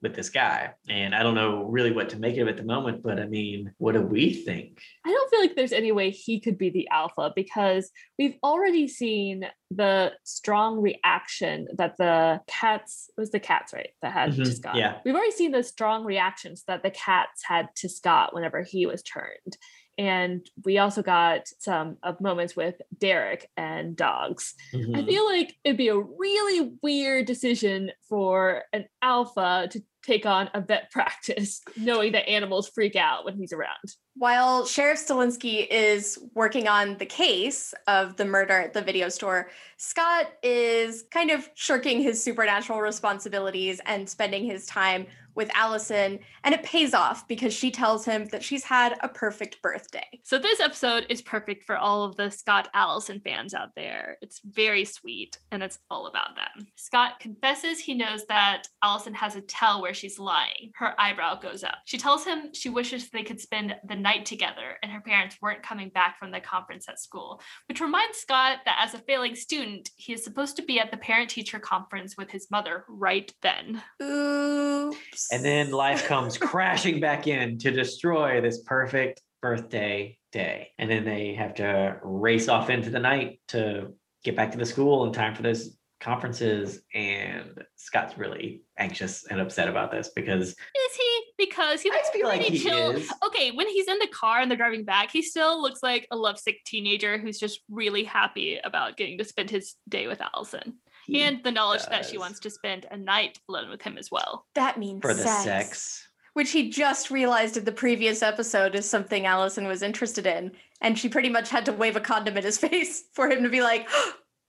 [SPEAKER 1] with this guy. And I don't know really what to make of it at the moment, but I mean, what do we think?
[SPEAKER 5] I don't feel like there's any way he could be the alpha because we've already seen the strong reaction that the cats it was the cats right that had to
[SPEAKER 1] Mhm,
[SPEAKER 5] Scott.
[SPEAKER 1] yeah.
[SPEAKER 5] We've already seen the strong reactions that the cats had to Scott whenever he was turned. And we also got some of moments with Derek and dogs. I
[SPEAKER 1] Mhm.
[SPEAKER 5] feel like it'd be a really weird decision for an alpha to take on a vet [LAUGHS] practice, knowing that animals freak out when he's around.
[SPEAKER 2] While Sheriff Stilinski is working on the case of the murder at the video store, Scott is kind of shirking his supernatural responsibilities and spending his time with Allison. And it pays off because she tells him that she's had a perfect birthday.
[SPEAKER 5] So this episode is perfect for all of the Scott Allison fans out there. It's very sweet and it's all about them. Scott confesses he knows that Allison has a tell where she's lying. Her eyebrow goes up. She tells him she wishes they could spend the night together and her parents weren't coming back from the conference at school, which reminds Scott that as a failing student, he is supposed to be at the parent teacher conference with his mother right then.
[SPEAKER 2] Oops.
[SPEAKER 1] And then life [LAUGHS] comes crashing back in to destroy this perfect birthday day. And then they have to race off into the night to get back to the school in time for those conferences. And Scott's really anxious and upset about this because
[SPEAKER 5] Is he? Because he looks
[SPEAKER 1] feel like
[SPEAKER 5] pretty
[SPEAKER 1] he
[SPEAKER 5] chill.
[SPEAKER 1] is.
[SPEAKER 5] Okay, when he's in the car and they're driving back, he still looks like a lovesick teenager who's just really happy about getting to spend his day with Allison.
[SPEAKER 1] He-
[SPEAKER 5] and the knowledge that she wants to spend a night alone with him as well.
[SPEAKER 2] that means
[SPEAKER 1] for the
[SPEAKER 2] sex.
[SPEAKER 1] sex.
[SPEAKER 2] Which he just realized in the previous episode is something Allison was interested in. And she pretty much had to wave a condom in his [LAUGHS] face for him to be like, [GASPS]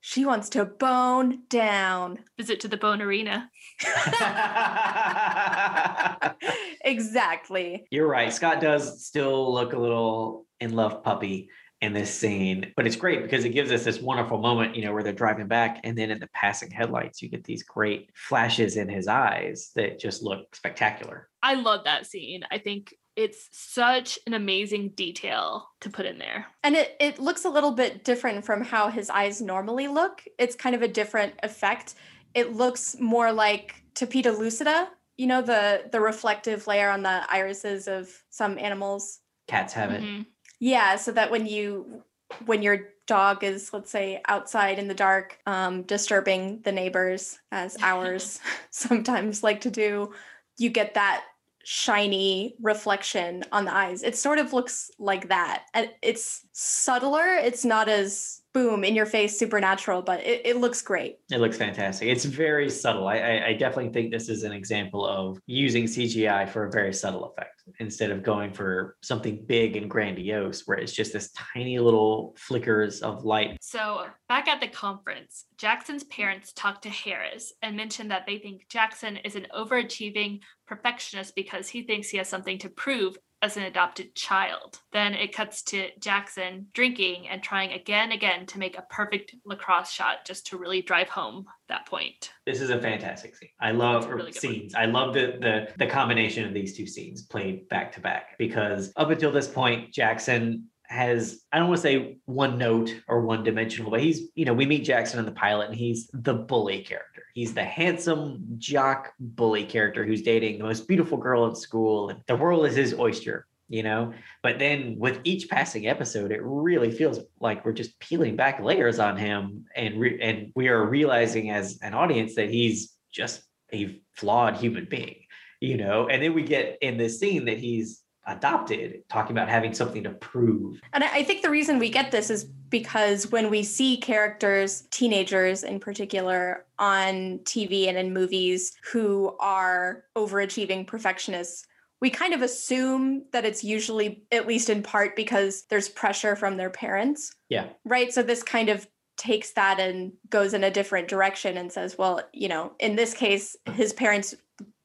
[SPEAKER 2] She wants to bone down.
[SPEAKER 5] Visit to the Bone Arena. [LAUGHS]
[SPEAKER 2] exactly.
[SPEAKER 1] You're right. Scott does still look a little in love puppy in this scene, but it's great because it gives us this wonderful moment, you know, where they're driving back and then in the passing headlights, you get these great flashes in his eyes that just look spectacular.
[SPEAKER 5] I love that scene. I think it's such an amazing detail to put in there.
[SPEAKER 2] And it, it looks a little bit different from how his eyes normally look. It's kind of a different effect. It looks more like tapetum lucida, you know, the the reflective layer on the irises of some animals.
[SPEAKER 1] Cats have it.
[SPEAKER 5] Mm-hmm.
[SPEAKER 2] Yeah, so that when you when your dog is let's say outside in the dark um, disturbing the neighbors as [LAUGHS] ours [LAUGHS] sometimes like to do you get that shiny reflection on the eyes. It sort of looks like that and it's subtler it's not as boom in your face supernatural but it, it looks great
[SPEAKER 1] It looks fantastic. It's very subtle. I, I, I definitely think this is an example of using CGI for a very subtle effect instead of going for something big and grandiose, where it's just this tiny little flickers of light.
[SPEAKER 5] So, back at the conference, Jackson's parents talked to Harris and mentioned that they think Jackson is an overachieving perfectionist because he thinks he has something to prove as an adopted child. Then it cuts to Jackson drinking and trying again again to make a perfect lacrosse shot just to really drive home that point.
[SPEAKER 1] This is a fantastic scene. I love
[SPEAKER 5] really good one.
[SPEAKER 1] scenes. I love the the the combination of these two scenes played back to back because up until this point, Jackson has I don't want to say one note or one dimensional, but he's you know we meet Jackson in the pilot and he's the bully character. He's the handsome jock bully character who's dating the most beautiful girl in school and the world is his oyster. You know, but then with each passing episode, it really feels like we're just peeling back layers on him, and re- and we are realizing as an audience that he's just a flawed human being, you know. And then we get in this scene that he's adopted, talking about having something to prove.
[SPEAKER 2] And I think the reason we get this is because when we see characters, teenagers in particular, on TV and in movies who are overachieving perfectionists, we kind of assume that it's usually, at least in part, because there's pressure from their parents.
[SPEAKER 1] Yeah.
[SPEAKER 2] Right. So this kind of takes that and goes in a different direction and says, well, you know, in this case, his parents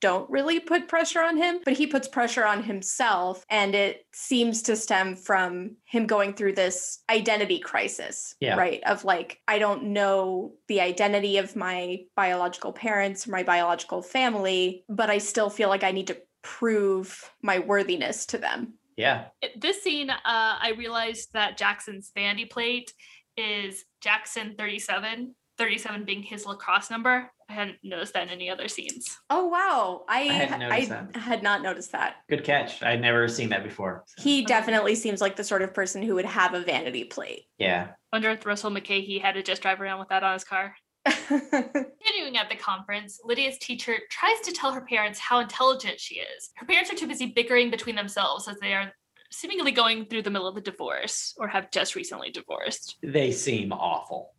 [SPEAKER 2] don't really put pressure on him, but he puts pressure on himself. And it seems to stem from him going through this identity crisis,
[SPEAKER 1] Yeah.
[SPEAKER 2] right? Of like, I don't know the identity of my biological parents, my biological family, but I still feel like I need to prove my worthiness to them.
[SPEAKER 1] Yeah.
[SPEAKER 5] This scene, uh, I realized that Jackson's vanity plate is Jackson 37, 37 being his lacrosse number. I hadn't noticed that in any other scenes.
[SPEAKER 2] Oh, wow. I,
[SPEAKER 1] hadn't
[SPEAKER 2] I,
[SPEAKER 1] noticed that.
[SPEAKER 2] had not noticed that.
[SPEAKER 1] Good catch. I'd never seen that before. So,
[SPEAKER 2] He definitely seems like the sort of person who would have a vanity plate.
[SPEAKER 1] yeah.
[SPEAKER 5] Wonder if Russell McKay had to just drive around with that on his car. [LAUGHS] Continuing at the conference, Lydia's teacher tries to tell her parents how intelligent she is. Her parents are too busy bickering between themselves as they are seemingly going through the middle of a divorce or have just recently divorced.
[SPEAKER 1] They seem awful.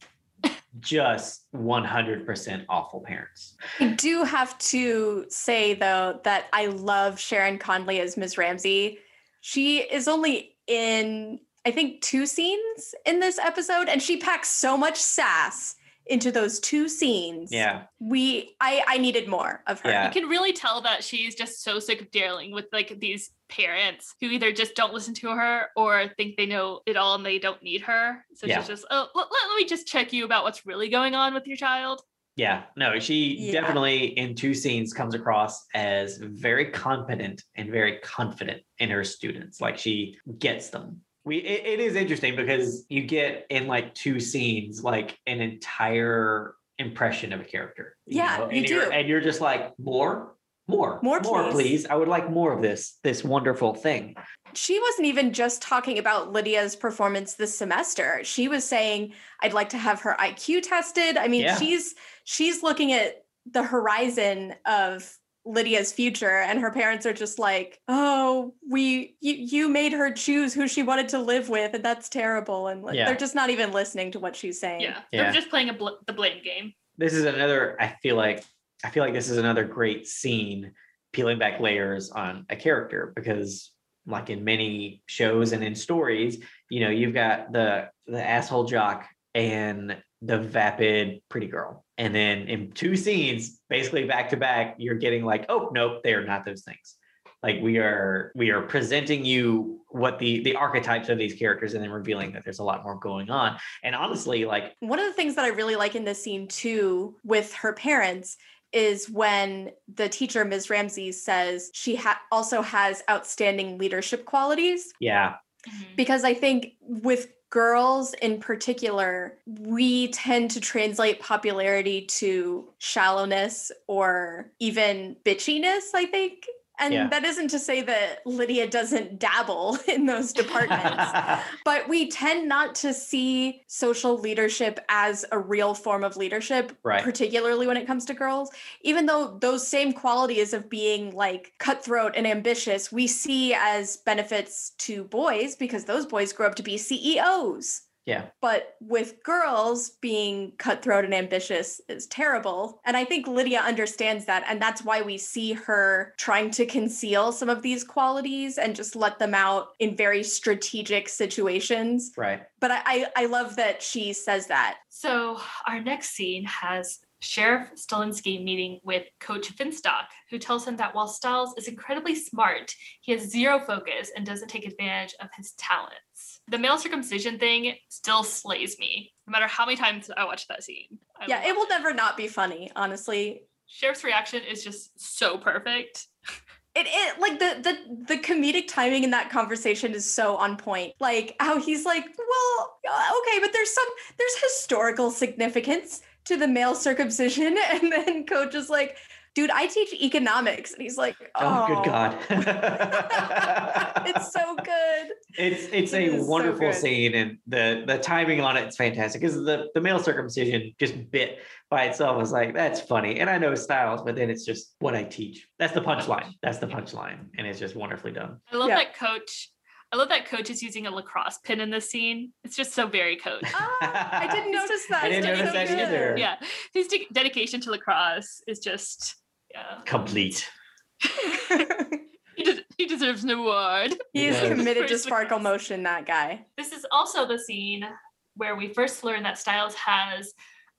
[SPEAKER 1] Just 100% awful parents.
[SPEAKER 2] I do have to say though that I love Sharon Conley as Ms. Ramsey. She is only in I think two scenes in this episode and she packs so much sass into those two scenes.
[SPEAKER 1] Yeah.
[SPEAKER 2] We I I needed more of her.
[SPEAKER 1] Yeah.
[SPEAKER 5] You can really tell that she's just so sick of dealing with like these parents who either just don't listen to her or think they know it all and they don't need her. So
[SPEAKER 1] Yeah.
[SPEAKER 5] she's just, oh, let, let me just check you about what's really going on with your child.
[SPEAKER 1] Yeah, no, she
[SPEAKER 2] Yeah.
[SPEAKER 1] definitely in two scenes comes across as very competent and very confident in her students. Like she gets them. We it, it is interesting because you get in like two scenes like an entire impression of a character.
[SPEAKER 2] Yeah, you
[SPEAKER 1] and you're-
[SPEAKER 2] do.
[SPEAKER 1] and you're just like more, more,
[SPEAKER 2] More,
[SPEAKER 1] more,
[SPEAKER 2] please."
[SPEAKER 1] please. I would like more of this this wonderful thing.
[SPEAKER 2] she wasn't even just talking about Lydia's performance this semester. She was saying, I'd like to have her IQ tested. I mean,
[SPEAKER 1] Yeah.
[SPEAKER 2] she's she's looking at the horizon of Lydia's future and her parents are just like, "Oh, we you, you made her choose who she wanted to live with and that's terrible." And like,
[SPEAKER 1] Yeah.
[SPEAKER 2] they're just not even listening to what she's saying.
[SPEAKER 5] Yeah.
[SPEAKER 1] Yeah.
[SPEAKER 5] They're just playing a bl- the blame game.
[SPEAKER 1] this is another i feel like i feel like this is another great scene peeling back layers on a character because like in many shows and in stories you know you've got the the asshole jock and the vapid pretty girl. And then in two scenes, basically back to back, you're getting like, oh nope, they are not those things. Like we are we are presenting you what the the archetypes of these characters and then revealing that there's a lot more going on. And honestly, like
[SPEAKER 2] One of the things that I really like in this scene too with her parents is when the teacher Ms. Ramsey says she ha- also has outstanding leadership qualities
[SPEAKER 1] yeah, mm-hmm.
[SPEAKER 2] because I think with girls in particular, we tend to translate popularity to shallowness or even bitchiness, I think. And
[SPEAKER 1] Yeah.
[SPEAKER 2] that isn't to say that Lydia doesn't dabble [LAUGHS] in those departments, [LAUGHS] but we tend not to see social leadership as a real form of leadership,
[SPEAKER 1] Right.
[SPEAKER 2] particularly when it comes to girls. Even though those same qualities of being like cutthroat and ambitious, we see as benefits to boys because those boys grow up to be CEOs.
[SPEAKER 1] Yeah.
[SPEAKER 2] But with girls, being cutthroat and ambitious is terrible. And I think Lydia understands that. And that's why we see her trying to conceal some of these qualities and just let them out in very strategic situations.
[SPEAKER 1] Right.
[SPEAKER 2] But I, I, I love that she says that.
[SPEAKER 5] So our next scene has Sheriff Stilinski meeting with Coach Finstock, who tells him that while Stiles is incredibly smart, he has zero focus and doesn't take advantage of his talents. The male circumcision thing still slays me, no matter how many times I watch that scene. I
[SPEAKER 2] yeah, it will never not be funny, honestly.
[SPEAKER 5] Sheriff's reaction is just so perfect. [LAUGHS]
[SPEAKER 2] It, it like the the the comedic timing in that conversation is so on point. Like how he's like, well, okay, but there's some there's historical significance to the male circumcision, [LAUGHS] and then Coach is like, dude, I teach economics, and he's like,
[SPEAKER 1] Oh,
[SPEAKER 2] oh,
[SPEAKER 1] good God. [LAUGHS]
[SPEAKER 2] it's so good.
[SPEAKER 1] It's it's
[SPEAKER 2] It
[SPEAKER 1] a
[SPEAKER 2] is so
[SPEAKER 1] wonderful
[SPEAKER 2] good.
[SPEAKER 1] scene and the the timing on it's fantastic because the the male circumcision just bit by itself was like that's funny and I know stiles but then it's just what I teach that's the punchline that's the punchline and it's just wonderfully done
[SPEAKER 5] I love
[SPEAKER 2] Yeah.
[SPEAKER 5] that coach. I love that coach is using a lacrosse pin in this scene. It's just so very coach.
[SPEAKER 2] Ah, I didn't [LAUGHS] notice that.
[SPEAKER 1] I didn't notice
[SPEAKER 2] so
[SPEAKER 1] that
[SPEAKER 2] good.
[SPEAKER 1] either.
[SPEAKER 5] yeah, his de- dedication to lacrosse is just yeah.
[SPEAKER 1] complete
[SPEAKER 5] He, des- [LAUGHS] [LAUGHS] he deserves an award.
[SPEAKER 2] he is
[SPEAKER 1] Yes.
[SPEAKER 2] committed to sparkle motion. That guy.
[SPEAKER 5] This is also the scene where we first learn that Stiles has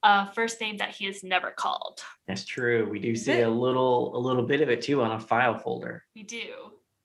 [SPEAKER 5] a first name that he is never called.
[SPEAKER 1] that's true we do see a little a little bit of it too on a file folder
[SPEAKER 5] We do.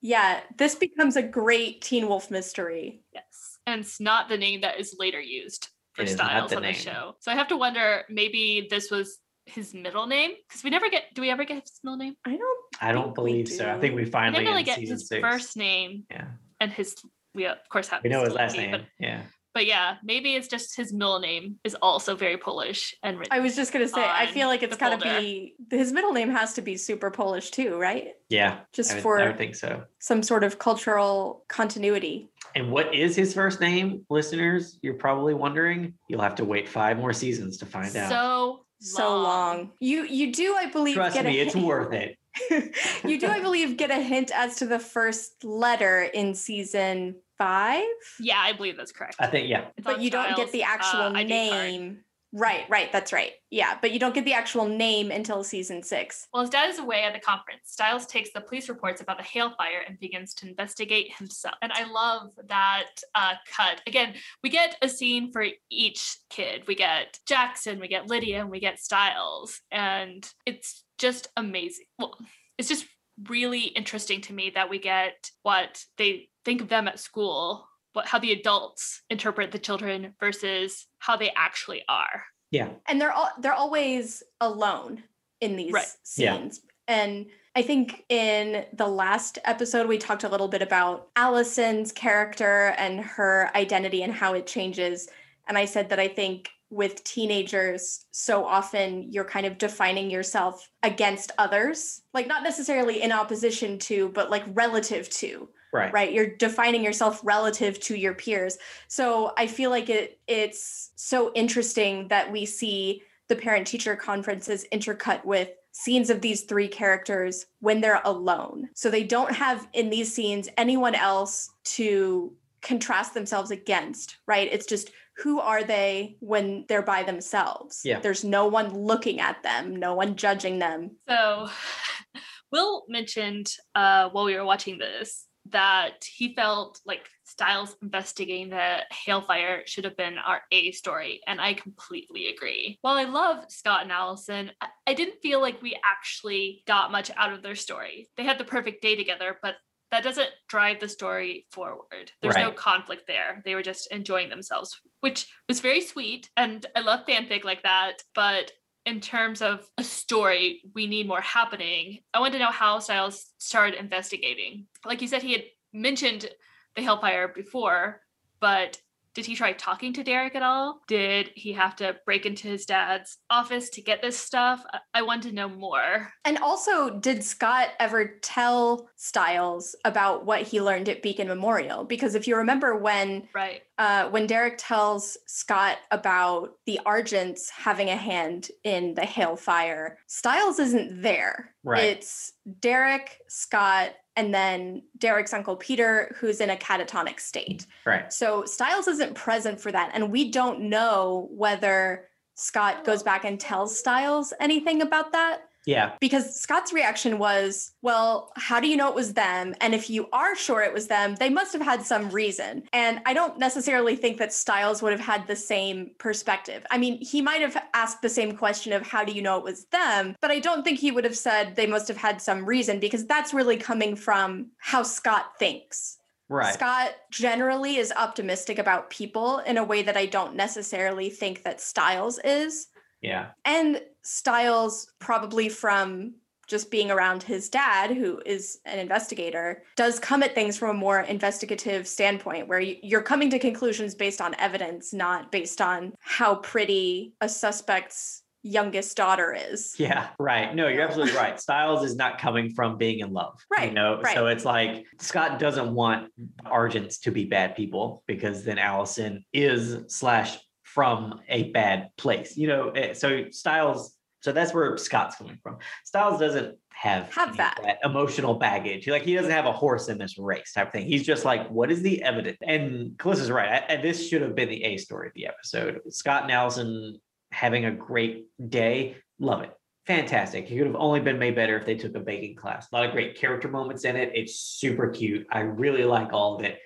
[SPEAKER 2] Yeah, this becomes a great Teen Wolf mystery.
[SPEAKER 5] Yes. And it's not the name that is later used for
[SPEAKER 1] It is not
[SPEAKER 5] Stiles
[SPEAKER 1] the
[SPEAKER 5] on the
[SPEAKER 1] name.
[SPEAKER 5] show. So I have to wonder maybe this was his middle name because we never get do we ever get his middle name?
[SPEAKER 2] I don't.
[SPEAKER 1] I don't believe so I think we
[SPEAKER 5] I
[SPEAKER 1] finally
[SPEAKER 5] never get
[SPEAKER 1] season
[SPEAKER 5] his
[SPEAKER 1] six
[SPEAKER 5] first name
[SPEAKER 1] yeah
[SPEAKER 5] and his we of course have
[SPEAKER 1] we know his last
[SPEAKER 5] Stilinski,
[SPEAKER 1] name
[SPEAKER 5] But,
[SPEAKER 1] yeah
[SPEAKER 5] but yeah, maybe it's just his middle name is also very Polish and written.
[SPEAKER 2] I was just gonna say. I feel like it's
[SPEAKER 5] the
[SPEAKER 2] gotta
[SPEAKER 5] folder.
[SPEAKER 2] be his middle name has to be super Polish too, right?
[SPEAKER 1] yeah
[SPEAKER 2] Just
[SPEAKER 1] I would,
[SPEAKER 2] for
[SPEAKER 1] I would think so
[SPEAKER 2] some sort of cultural continuity.
[SPEAKER 1] And what is his first name, listeners? You're probably wondering. You'll have to wait five more seasons to find out.
[SPEAKER 5] so
[SPEAKER 2] So long. You you do, I believe,
[SPEAKER 1] Trust
[SPEAKER 2] get
[SPEAKER 1] me,
[SPEAKER 2] a
[SPEAKER 1] it's
[SPEAKER 2] hint-
[SPEAKER 1] worth it. [LAUGHS]
[SPEAKER 2] you do, I believe, get a hint as to the first letter in season five,
[SPEAKER 5] Yeah, I believe that's correct.
[SPEAKER 1] I think, yeah.
[SPEAKER 5] It's
[SPEAKER 2] but
[SPEAKER 5] on
[SPEAKER 2] you don't get the actual
[SPEAKER 5] uh, ID card.
[SPEAKER 2] name. Right, right. That's right. Yeah, but you don't get the actual name until season six.
[SPEAKER 5] While his dad is away at the conference, Stiles takes the police reports about the Hale fire and begins to investigate himself. And I love that uh, cut. Again, we get a scene for each kid. We get Jackson, we get Lydia, and we get Stiles. And it's just amazing. Well, it's just really interesting to me that we get what they think of them at school, what how the adults interpret the children versus how they actually are.
[SPEAKER 1] Yeah.
[SPEAKER 2] and they're all they're always alone in these
[SPEAKER 5] Right.
[SPEAKER 1] Yeah.
[SPEAKER 2] scenes and i think in the last episode we talked a little bit about allison's character and her identity and how it changes and i said that i think with teenagers so often you're kind of defining yourself against others like not necessarily in opposition to but like relative to
[SPEAKER 1] Right.
[SPEAKER 2] right? You're defining yourself relative to your peers. So i feel like it it's so interesting that we see the parent teacher conferences intercut with scenes of these three characters when they're alone. So they don't have in these scenes anyone else to contrast themselves against right? It's just who are they when they're by themselves?
[SPEAKER 1] Yeah.
[SPEAKER 2] there's no one looking at them no one judging them.
[SPEAKER 5] So, [LAUGHS] Will mentioned uh, while we were watching this that he felt like Stiles investigating the Hale fire should have been our A story, and I completely agree. While I love Scott and Allison, I, I didn't feel like we actually got much out of their story. They had the perfect day together, but that doesn't drive the story forward. There's no conflict there. They were just enjoying themselves, which was very sweet. And I love fanfic like that. But in terms of a story, we need more happening. I want to know how Stiles started investigating. Like you said, he had mentioned the Hale fire before, but did he try talking to Derek at all? Did he have to break into his dad's office to get this stuff? I, I want to know more.
[SPEAKER 2] And also, did Scott ever tell Stiles about what he learned at Beacon Memorial? Because if you remember when
[SPEAKER 5] Right.
[SPEAKER 2] uh, when Derek tells Scott about the Argents having a hand in the Hailfire, Stiles isn't there.
[SPEAKER 1] Right.
[SPEAKER 2] It's Derek, Scott, and then Derek's uncle Peter, who's in a catatonic state.
[SPEAKER 1] Right.
[SPEAKER 2] So Stiles isn't present for that. And we don't know whether Scott goes back and tells Stiles anything about that
[SPEAKER 1] Yeah.
[SPEAKER 2] because Scott's reaction was, well, how do you know it was them? And if you are sure it was them, they must have had some reason. And I don't necessarily think that Stiles would have had the same perspective. I mean, he might have asked the same question of how do you know it was them, but I don't think he would have said they must have had some reason because that's really coming from how Scott thinks.
[SPEAKER 1] Right.
[SPEAKER 2] Scott generally is optimistic about people in a way that I don't necessarily think that Stiles is
[SPEAKER 1] Yeah.
[SPEAKER 2] and Stiles probably from just being around his dad who is an investigator does come at things from a more investigative standpoint where you- you're coming to conclusions based on evidence not based on how pretty a suspect's youngest daughter is
[SPEAKER 1] Yeah, right. No, you're absolutely right. Stiles is not coming from being in love.
[SPEAKER 2] Right.
[SPEAKER 1] You know,
[SPEAKER 2] right.
[SPEAKER 1] so it's like Scott doesn't want Argents to be bad people because then Allison is slash from a bad place. You know, eh, so Stiles, so that's where Scott's coming from. Stiles doesn't have,
[SPEAKER 2] Have
[SPEAKER 1] of
[SPEAKER 2] that.
[SPEAKER 1] emotional baggage. Like he doesn't have a horse in this race type of thing. He's just like, what is the evidence? And Callissa's right. I, and this should have been the A story of the episode. Scott and Allison having a great day. Love it. Fantastic. It could have only been made better if they took a baking class. A lot of great character moments in it. It's super cute. I really like all of it.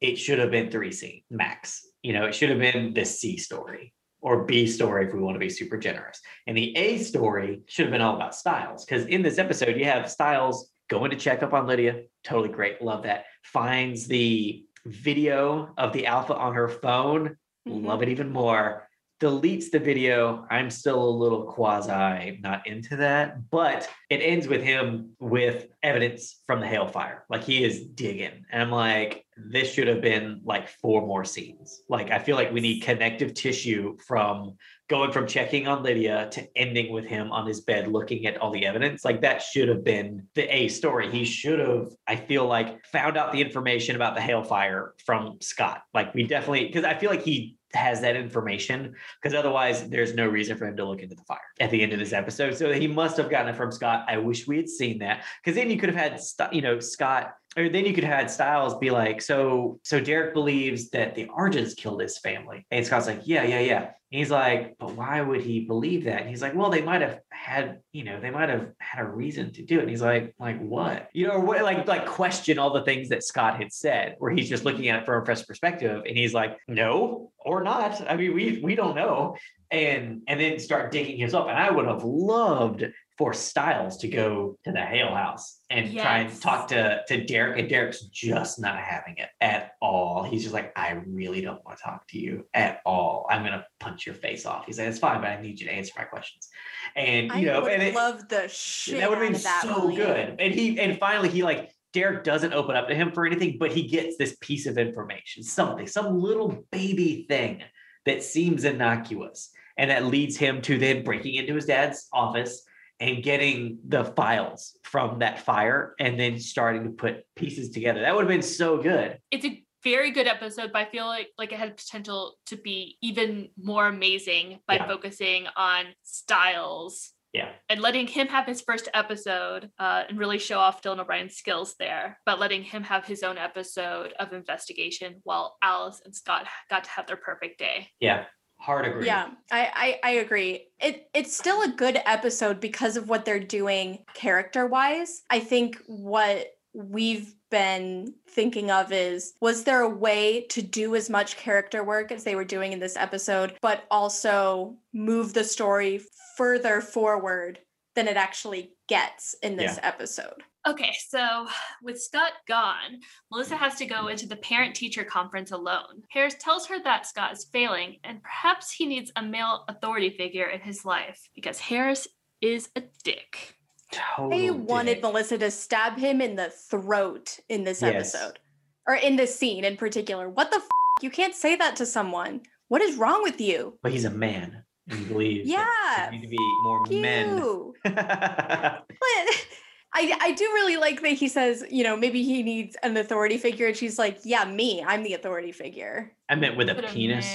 [SPEAKER 1] It should have been three C max. You know, it should have been the C story or B story if we want to be super generous. And the A story should have been all about Stiles because in this episode, you have Stiles going to check up on Lydia. Totally great. Love that. Finds the video of the alpha on her phone.
[SPEAKER 2] Mhm.
[SPEAKER 1] Love it even more. Deletes the video. I'm still a little quasi not into that, but it ends with him with evidence from the Hale fire. Like he is digging. And I'm like, this should have been like four more scenes. Like I feel like we need connective tissue from going from checking on Lydia to ending with him on his bed looking at all the evidence. Like that should have been the A story. He should have, I feel like, found out the information about the Hale fire from Scott. Like we definitely, because I feel like he has that information because otherwise there's no reason for him to look into the fire at the end of this episode. So he must have gotten it from Scott. I wish we had seen that because then you could have had, you know, Scott or then you could have Stiles be like, so, so Derek believes that the Argents killed his family. And Scott's like, yeah, yeah, yeah. And he's like, but why would he believe that? And he's like, well, they might have had, you know, they might have had a reason to do it. And he's like, like what? You know, what, like, like question all the things that Scott had said, where he's just looking at it from a fresh perspective. And he's like, no, or not. I mean, we we don't know. And and then start digging himself. And I would have loved for Stiles to go to the Hale House and try and talk to to Derek, and Derek's just not having it at all. He's just like, I really don't want to talk to you at all. I'm gonna punch your face off. He's like, it's fine, but I need you to answer my questions. And you
[SPEAKER 2] I
[SPEAKER 1] know,
[SPEAKER 2] would
[SPEAKER 1] and it,
[SPEAKER 2] love the shit
[SPEAKER 1] that would have been so
[SPEAKER 2] William.
[SPEAKER 1] good. And he and finally he like Derek doesn't open up to him for anything, but he gets this piece of information, something, some little baby thing that seems innocuous. And that leads him to then breaking into his dad's office and getting the files from that fire and then starting to put pieces together. That would have been so good.
[SPEAKER 5] it's a very good episode, but I feel like like it had potential to be even more amazing by
[SPEAKER 1] Yeah.
[SPEAKER 5] focusing on Stiles
[SPEAKER 1] Yeah.
[SPEAKER 5] and letting him have his first episode uh, and really show off Dylan O'Brien's skills there, but letting him have his own episode of investigation while Alice and Scott got to have their perfect day.
[SPEAKER 1] Yeah. Hard agree.
[SPEAKER 2] Yeah, I, I I agree. It it's still a good episode because of what they're doing character wise. I think what we've been thinking of is was there a way to do as much character work as they were doing in this episode, but also move the story further forward than it actually gets in this episode?
[SPEAKER 5] Okay, so with Scott gone, Melissa has to go into the parent teacher conference alone. Harris tells her that Scott is failing and perhaps he needs a male authority figure in his life because Harris is a dick.
[SPEAKER 1] Total
[SPEAKER 2] I wanted
[SPEAKER 1] dick.
[SPEAKER 2] Melissa to stab him in the throat in this
[SPEAKER 1] Yes.
[SPEAKER 2] episode, or in this scene in particular. What the f? You can't say that to someone. What is wrong with you?
[SPEAKER 1] But he's a man. And he believes
[SPEAKER 2] Yeah,
[SPEAKER 1] there need to be more men. [LAUGHS]
[SPEAKER 2] But [LAUGHS] I, I do really like that he says, you know, maybe he needs an authority figure. And she's like, yeah, me, I'm the authority figure.
[SPEAKER 1] I meant with a
[SPEAKER 5] Put
[SPEAKER 1] penis.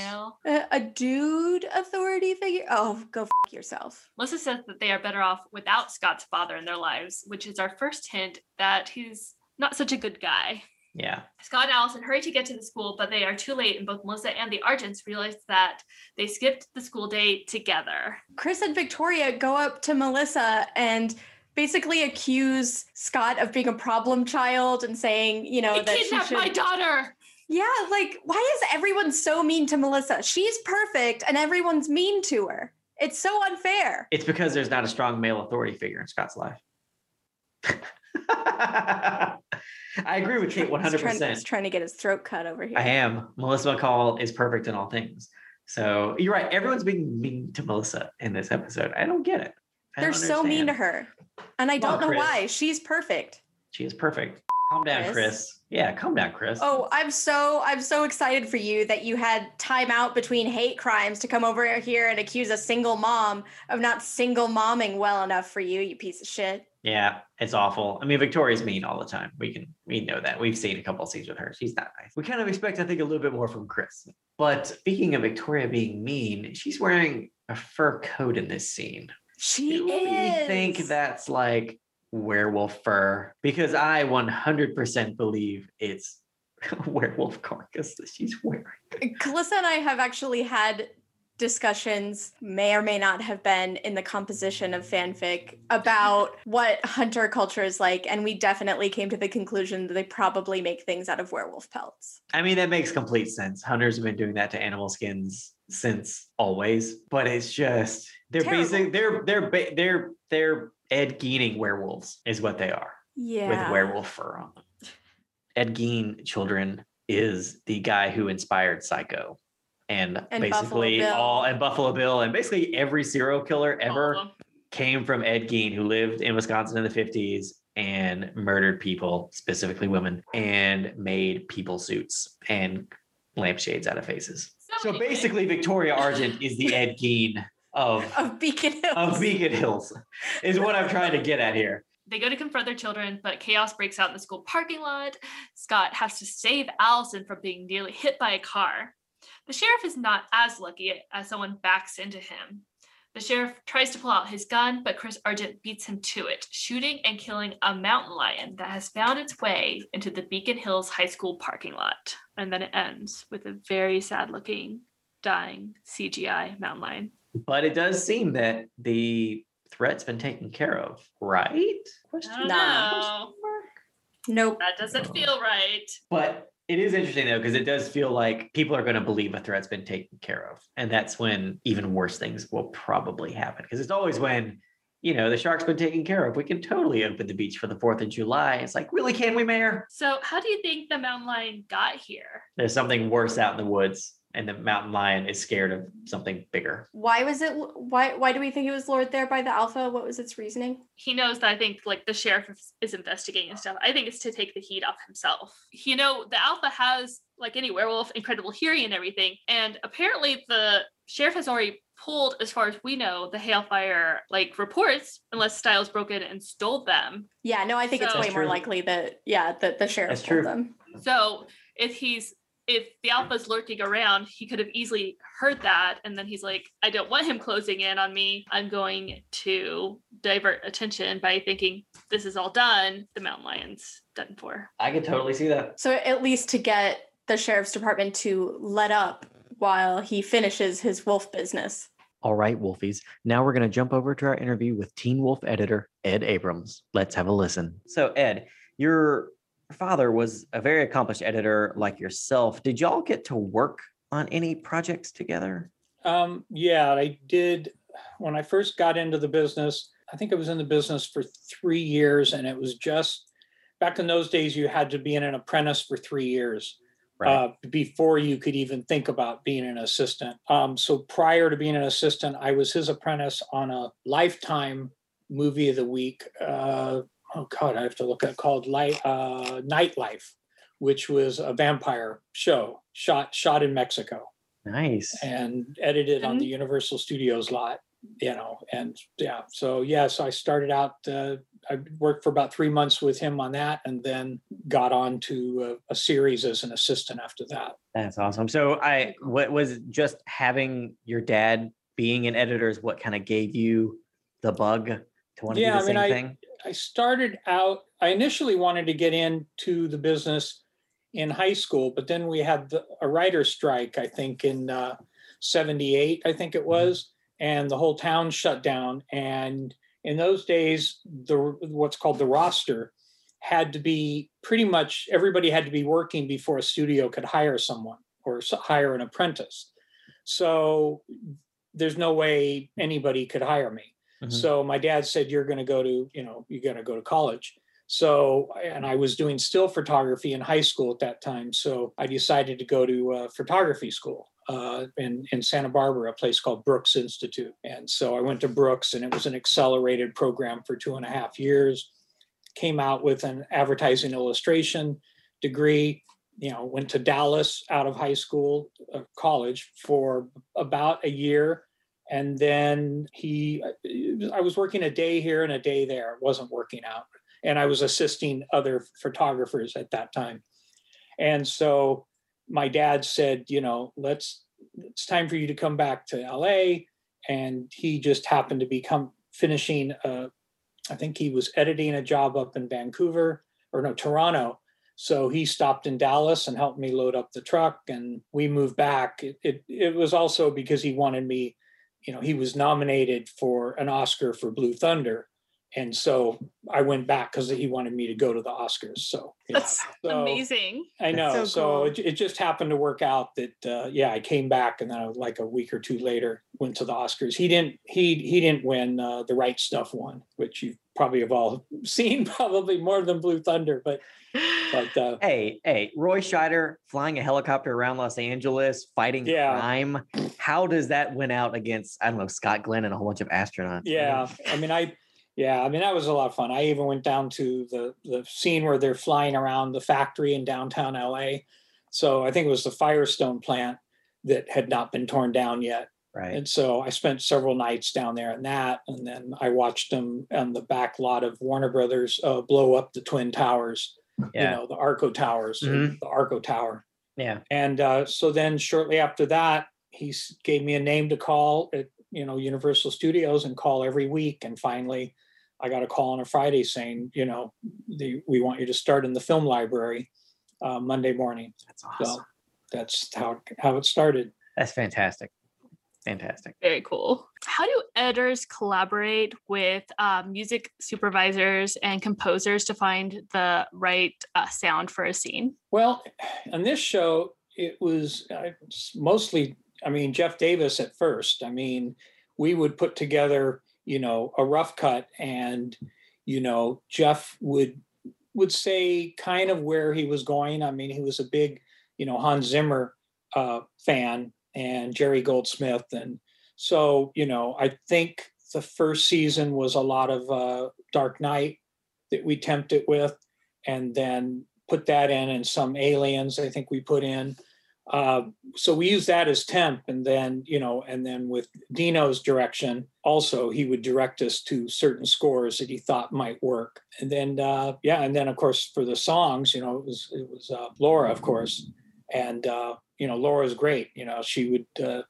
[SPEAKER 2] A, a dude authority figure? Oh, go f yourself.
[SPEAKER 5] Melissa says that they are better off without Scott's father in their lives, which is our first hint that he's not such a good guy.
[SPEAKER 1] Yeah.
[SPEAKER 5] Scott and Allison hurry to get to the school, but they are too late, and both Melissa and the Argents realize that they skipped the school day together.
[SPEAKER 2] Chris and Victoria go up to Melissa and basically accuse Scott of being a problem child and saying, you know,
[SPEAKER 5] He
[SPEAKER 2] that she
[SPEAKER 5] kidnapped
[SPEAKER 2] should.
[SPEAKER 5] my daughter.
[SPEAKER 2] yeah, like why is everyone so mean to Melissa? She's perfect and everyone's mean to her. It's so unfair.
[SPEAKER 1] It's because there's not a strong male authority figure in Scott's life. [LAUGHS] I agree with Kate [LAUGHS]
[SPEAKER 2] He's trying,
[SPEAKER 1] 100%.
[SPEAKER 2] he's trying to get his throat cut over here.
[SPEAKER 1] I am. Melissa McCall is perfect in all things. So you're right. Everyone's being mean to Melissa in this episode. I don't get it.
[SPEAKER 2] They're so mean to her. And I don't know
[SPEAKER 1] Chris.
[SPEAKER 2] why. She's perfect.
[SPEAKER 1] She is perfect. Calm down,
[SPEAKER 2] Chris.
[SPEAKER 1] Chris. Yeah, calm down, Chris.
[SPEAKER 2] Oh, I'm so I'm so excited for you that you had time out between hate crimes to come over here and accuse a single mom of not single momming well enough for you, you piece of shit.
[SPEAKER 1] Yeah, it's awful. I mean, Victoria's mean all the time. We can we know that. We've seen a couple of scenes with her. She's not nice. We kind of expect, I think, a little bit more from Chris. But speaking of Victoria being mean, she's wearing a fur coat in this scene.
[SPEAKER 2] She
[SPEAKER 1] Do
[SPEAKER 2] is.
[SPEAKER 1] you think that's like werewolf fur? Because I 100% believe it's a [LAUGHS] werewolf carcass that she's wearing.
[SPEAKER 2] Calissa and I have actually had discussions, may or may not have been in the composition of fanfic about [LAUGHS] what hunter culture is like, and we definitely came to the conclusion that they probably make things out of werewolf pelts.
[SPEAKER 1] I mean, that makes complete sense. Hunters have been doing that to animal skins since always, but it's just they're
[SPEAKER 2] Terrible.
[SPEAKER 1] basic. They're they're they're they're Ed Geening werewolves is what they are
[SPEAKER 2] Yeah.
[SPEAKER 1] with werewolf fur on them. Ed Gein children is the guy who inspired Psycho. And,
[SPEAKER 2] And
[SPEAKER 1] basically all and Buffalo Bill and basically every serial killer ever
[SPEAKER 5] of
[SPEAKER 1] came from Ed Gein, who lived in Wisconsin in the 50s and murdered people, specifically women, and made people suits and lampshades out of faces. So basically, Victoria Argent is the Ed Gein of, [LAUGHS]
[SPEAKER 2] Of Beacon Hills.
[SPEAKER 1] of Beacon Hills, is what I'm trying to get at here.
[SPEAKER 5] They go to confront their children, but chaos breaks out in the school parking lot. Scott has to save Allison from being nearly hit by a car. The sheriff is not as lucky as someone backs into him. The sheriff tries to pull out his gun, but Chris Argent beats him to it, shooting and killing a mountain lion that has found its way into the Beacon Hills High School parking lot. And then it ends with a very sad looking, dying CGI mountain lion.
[SPEAKER 1] But it does seem that the threat's been taken care of, right?
[SPEAKER 5] I
[SPEAKER 1] Question
[SPEAKER 5] don't
[SPEAKER 2] Nope.
[SPEAKER 5] That doesn't feel right.
[SPEAKER 1] But it is interesting though, because it does feel like people are going to believe a threat's been taken care of. And that's when even worse things will probably happen. Because it's always when, you know, the shark's been taken care of. We can totally open the beach for the 4th of July. It's like, really, can we, Mayor?
[SPEAKER 5] So, how do you think the mountain lion got here?
[SPEAKER 1] There's something worse out in the woods, and the mountain lion is scared of something bigger.
[SPEAKER 2] Why was it why why do we think it was lured there by the alpha? What was its reasoning?
[SPEAKER 5] He knows that I think like the sheriff is, is investigating and stuff. I think it's to take the heat off himself. You know, the alpha has like any werewolf, incredible hearing and everything, and apparently the sheriff has already pulled, as far as we know, the Hale fire like reports, unless Stiles broke in and stole them.
[SPEAKER 2] Yeah, no, I think it's way more
[SPEAKER 1] true.
[SPEAKER 2] likely that yeah, that the sheriff
[SPEAKER 1] That's
[SPEAKER 2] pulled
[SPEAKER 1] true.
[SPEAKER 2] them.
[SPEAKER 5] So if he's if the alpha's lurking around, he could have easily heard that. And then he's like, I don't want him closing in on me. I'm going to divert attention by thinking this is all done. The mountain lion's done for.
[SPEAKER 1] I could totally see that.
[SPEAKER 2] So at least to get the sheriff's department to let up while he finishes his wolf business.
[SPEAKER 1] All right, Wolfies. Now we're going to jump over to our interview with Teen Wolf editor Ed Abroms. Let's have a listen. So, Ed, you're your father was a very accomplished editor like yourself. Did y'all get to work on any projects together?
[SPEAKER 3] Um, yeah, I did. When I first got into the business, I think I was in the business for three years, and it was just back in those days, you had to be an apprentice for three years. Uh, before you could even think about being an assistant. Um, so prior to being an assistant, I was his apprentice on a lifetime movie of the week. Uh, oh God, I have to look at it, called Light uh, Nightlife, which was a vampire show shot shot in Mexico.
[SPEAKER 1] Nice.
[SPEAKER 3] And edited on the Universal Studios lot you know, and yeah, so yes, I started out. Uh, I worked for about three months with him on that, and then got on to a, a series as an assistant after that.
[SPEAKER 1] That's awesome. So, I what was just having your dad being an editor is what kind of gave you the bug to want to
[SPEAKER 3] yeah,
[SPEAKER 1] do the
[SPEAKER 3] I mean,
[SPEAKER 1] same
[SPEAKER 3] I,
[SPEAKER 1] thing?
[SPEAKER 3] I started out. I initially wanted to get into the business in high school, but then we had the, a writer's strike. I think in uh, '78, I think it was and the whole town shut down. And in those days, the what's called the roster had to be pretty much everybody had to be working before a studio could hire someone or hire an apprentice. So there's no way anybody could hire me.
[SPEAKER 1] Mhm.
[SPEAKER 3] So my dad said, "You're going to go to you know you're going to go to college." So and I was doing still photography in high school at that time. So I decided to go to uh, photography school uh, in, in Santa Barbara, a place called Brooks Institute. And so I went to Brooks and it was an accelerated program for two and a half years. Came out with an advertising illustration degree, you know, went to Dallas out of high school, uh, college for about a year. And then he, I was working a day here and a day there. It wasn't working out. And I was assisting other photographers at that time. And so my dad said, you know, let's it's time for you to come back to LA. And he just happened to become finishing uh I think he was editing a job up in Vancouver or no Toronto. So he stopped in Dallas and helped me load up the truck and we moved back. It it, it was also because he wanted me, you know, he was nominated for an Oscar for Blue Thunder. And so I went back because he wanted me to go to the Oscars. So yeah.
[SPEAKER 5] That's
[SPEAKER 3] So-
[SPEAKER 5] amazing.
[SPEAKER 3] I know.
[SPEAKER 2] so
[SPEAKER 3] So,
[SPEAKER 2] cool.
[SPEAKER 3] it, it just happened to work out that uh, yeah, I came back and then I, like a week or two later went to the Oscars. He didn't he he didn't win. Uh, the Right Stuff won, which you probably have all [LAUGHS] seen probably more than Blue Thunder. But but uh, [SIGHS]
[SPEAKER 1] Hey, hey, Roy Scheider flying a helicopter around Los Angeles, fighting
[SPEAKER 3] Yeah.
[SPEAKER 1] crime. How does that win out against, I don't know, Scott Glenn and a whole bunch of astronauts?
[SPEAKER 3] yeah, I mean I yeah I mean that was a lot of fun. I even went down to the the scene where they're flying around the factory in downtown LA. So I think it was the Firestone plant that had not been torn down yet.
[SPEAKER 1] Right.
[SPEAKER 3] And so I spent several nights down there in that. And then I watched them on the back lot of Warner Brothers uh, blow up the Twin Towers,
[SPEAKER 1] Yeah.
[SPEAKER 3] you know, the Arco Towers,
[SPEAKER 1] Mhm.
[SPEAKER 3] the Arco Tower.
[SPEAKER 1] yeah.
[SPEAKER 3] And uh, so then shortly after that, he gave me a name to call at, you know, Universal Studios and call every week. And finally, I got a call on a Friday saying, you know, the, we want you to start in the film library uh, Monday morning.
[SPEAKER 1] That's
[SPEAKER 3] So
[SPEAKER 1] awesome.
[SPEAKER 3] that's how, how it started.
[SPEAKER 1] That's fantastic. Fantastic.
[SPEAKER 5] Very cool. How do editors collaborate with um, music supervisors and composers to find the right uh, sound for a scene?
[SPEAKER 3] Well, on this show, it was uh, mostly, I mean, Jeff Davis at first. I mean, we would put together, you know, a rough cut, and you know, Jeff would would say kind of where he was going. I mean, he was a big, you know, Hans Zimmer uh, fan and Jerry Goldsmith, and so you know, I think the first season was a lot of uh, Dark Knight that we temped it with, and then put that in and some aliens i think we put in. Uh, so we use that as temp and then you know and then with dino's direction also he would direct us to certain scores that he thought might work. And then uh, yeah and then of course for the songs you know it was it was uh, laura of course. And uh, you know laura's great you know she would uh,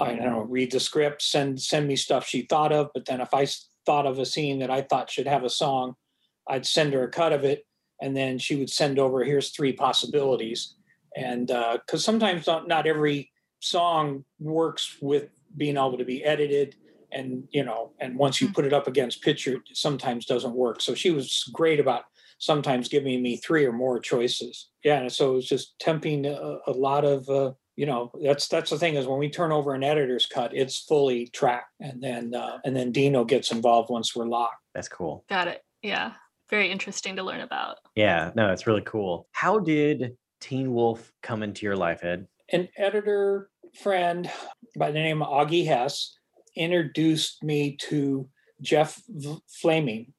[SPEAKER 3] i don't know read the script send send me stuff she thought of but then if I thought of a scene that i thought should have a song i'd send her a cut of it and then she would send over here's three possibilities. And because sometimes not, not every song works with being able to be edited and you know and once you put it up against picture it sometimes doesn't work. So she was great about sometimes giving me three or more choices. Yeah, and so it was just tempting a, a lot of. Uh, you know that's that's the thing is when we turn over an editor's cut it's fully tracked and then uh, and then dino gets involved once we're locked
[SPEAKER 1] That's cool.
[SPEAKER 5] Got it. Yeah. Very interesting to learn about.
[SPEAKER 1] Yeah, no, it's really cool. How did Teen Wolf come into your life, Ed?
[SPEAKER 3] an editor friend by the name of Augie Hess introduced me to Jeff V- Vlaming,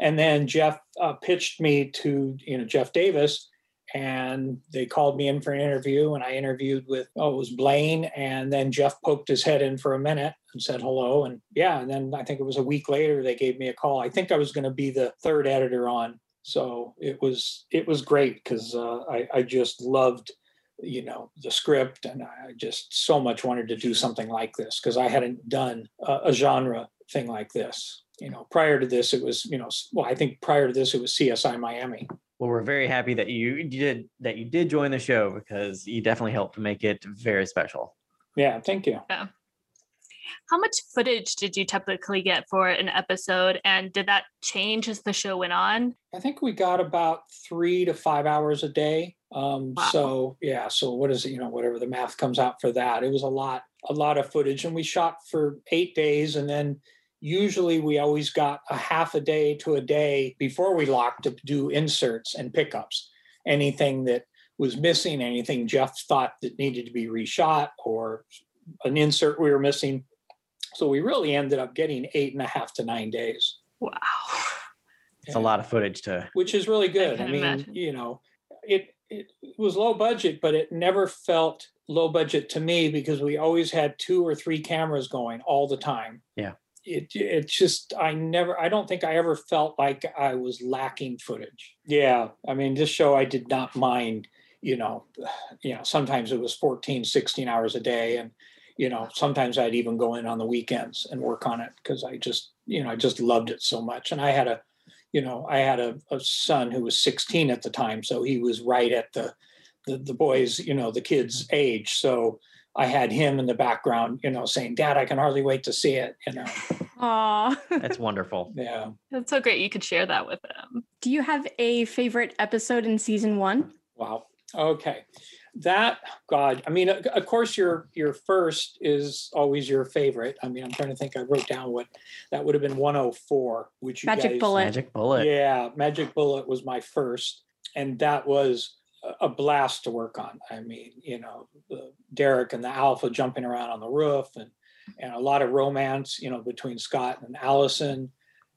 [SPEAKER 3] and then Jeff uh, pitched me to you know Jeff Davis, and they called me in for an interview, and I interviewed with oh it was Blaine, and then Jeff poked his head in for a minute and said hello, and yeah, and then I think it was a week later they gave me a call. I think I was going to be the third editor on. So it was it was great because uh, I, I just loved you know the script and i just so much wanted to do something like this because i hadn't done a, a genre thing like this you know prior to this it was you know well i think prior to this it was csi miami
[SPEAKER 1] Well, we're very happy that you did that you did join the show because you definitely helped make it very special.
[SPEAKER 3] yeah thank you Yeah.
[SPEAKER 5] How much footage did you typically get for an episode? And did that change as the show went on?
[SPEAKER 3] i think we got about three to five hours a day um
[SPEAKER 5] Wow.
[SPEAKER 3] so yeah so what is it you know whatever the math comes out for that it was a lot a lot of footage and we shot for eight days and then usually we always got a half a day to a day before we locked to do inserts and pickups anything that was missing anything jeff thought that needed to be reshot or an insert we were missing so we really ended up getting eight and a half to nine days
[SPEAKER 5] Wow.
[SPEAKER 1] It's a lot of footage to
[SPEAKER 3] which is really good. I,
[SPEAKER 5] can
[SPEAKER 3] mean,
[SPEAKER 5] imagine.
[SPEAKER 3] you know, it it was low budget, but it never felt low budget to me because we always had two or three cameras going all the time.
[SPEAKER 1] Yeah.
[SPEAKER 3] It it just I never I don't think I ever felt like I was lacking footage. Yeah. I mean, this show I did not mind, you know, [SIGHS] you know, sometimes it was 14, 16 hours a day and you know, sometimes I'd even go in on the weekends and work on it because I just, you know, I just loved it so much. And I had a you know, I had a, a son who was 16 at the time, so he was right at the, the the boys, you know, the kids' age. So I had him in the background, you know, saying, "Dad, I can hardly wait to see it." You know,
[SPEAKER 2] Aw.
[SPEAKER 1] that's wonderful. [LAUGHS]
[SPEAKER 3] yeah.
[SPEAKER 5] That's so great. You could share that with them.
[SPEAKER 2] Do you have a favorite episode in season one?
[SPEAKER 3] Wow. Okay. That God, I mean, of of course, your your first is always your favorite. I mean, I'm trying to think. I wrote down what that would have been 104, which you
[SPEAKER 2] Magic
[SPEAKER 3] guys,
[SPEAKER 2] Bullet.
[SPEAKER 1] Magic bullet.
[SPEAKER 3] Yeah, Magic Bullet was my first, and that was a- a blast to work on. I mean, you know, the Derek and the Alpha jumping around on the roof, and and a lot of romance, you know, between Scott and Allison,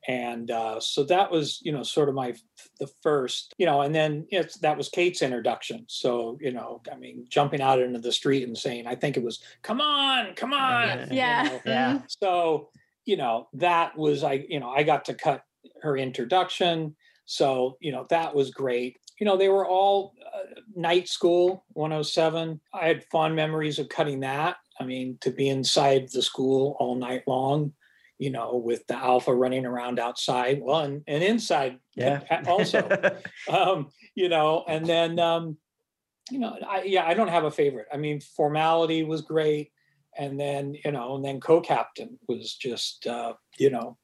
[SPEAKER 3] and uh, so that was, you know, sort of my the first, you know, and then it's that was Kate's introduction. So you know, I mean, jumping out into the street and saying, I think it was, "Come on, come on," you
[SPEAKER 2] Yeah.
[SPEAKER 3] know,
[SPEAKER 1] Yeah.
[SPEAKER 3] So you know that was i you know i got to cut her introduction so you know that was great you know they were all uh, night school 107 i had fond memories of cutting that. I mean to be inside the school all night long you know with the alpha running around outside. Well and, and inside
[SPEAKER 1] Yeah. [LAUGHS]
[SPEAKER 3] also. [LAUGHS] Um, you know, and then um, you know, I yeah, I don't have a favorite. I mean, formality was great, and then you know, and then co-captain was just uh, you know,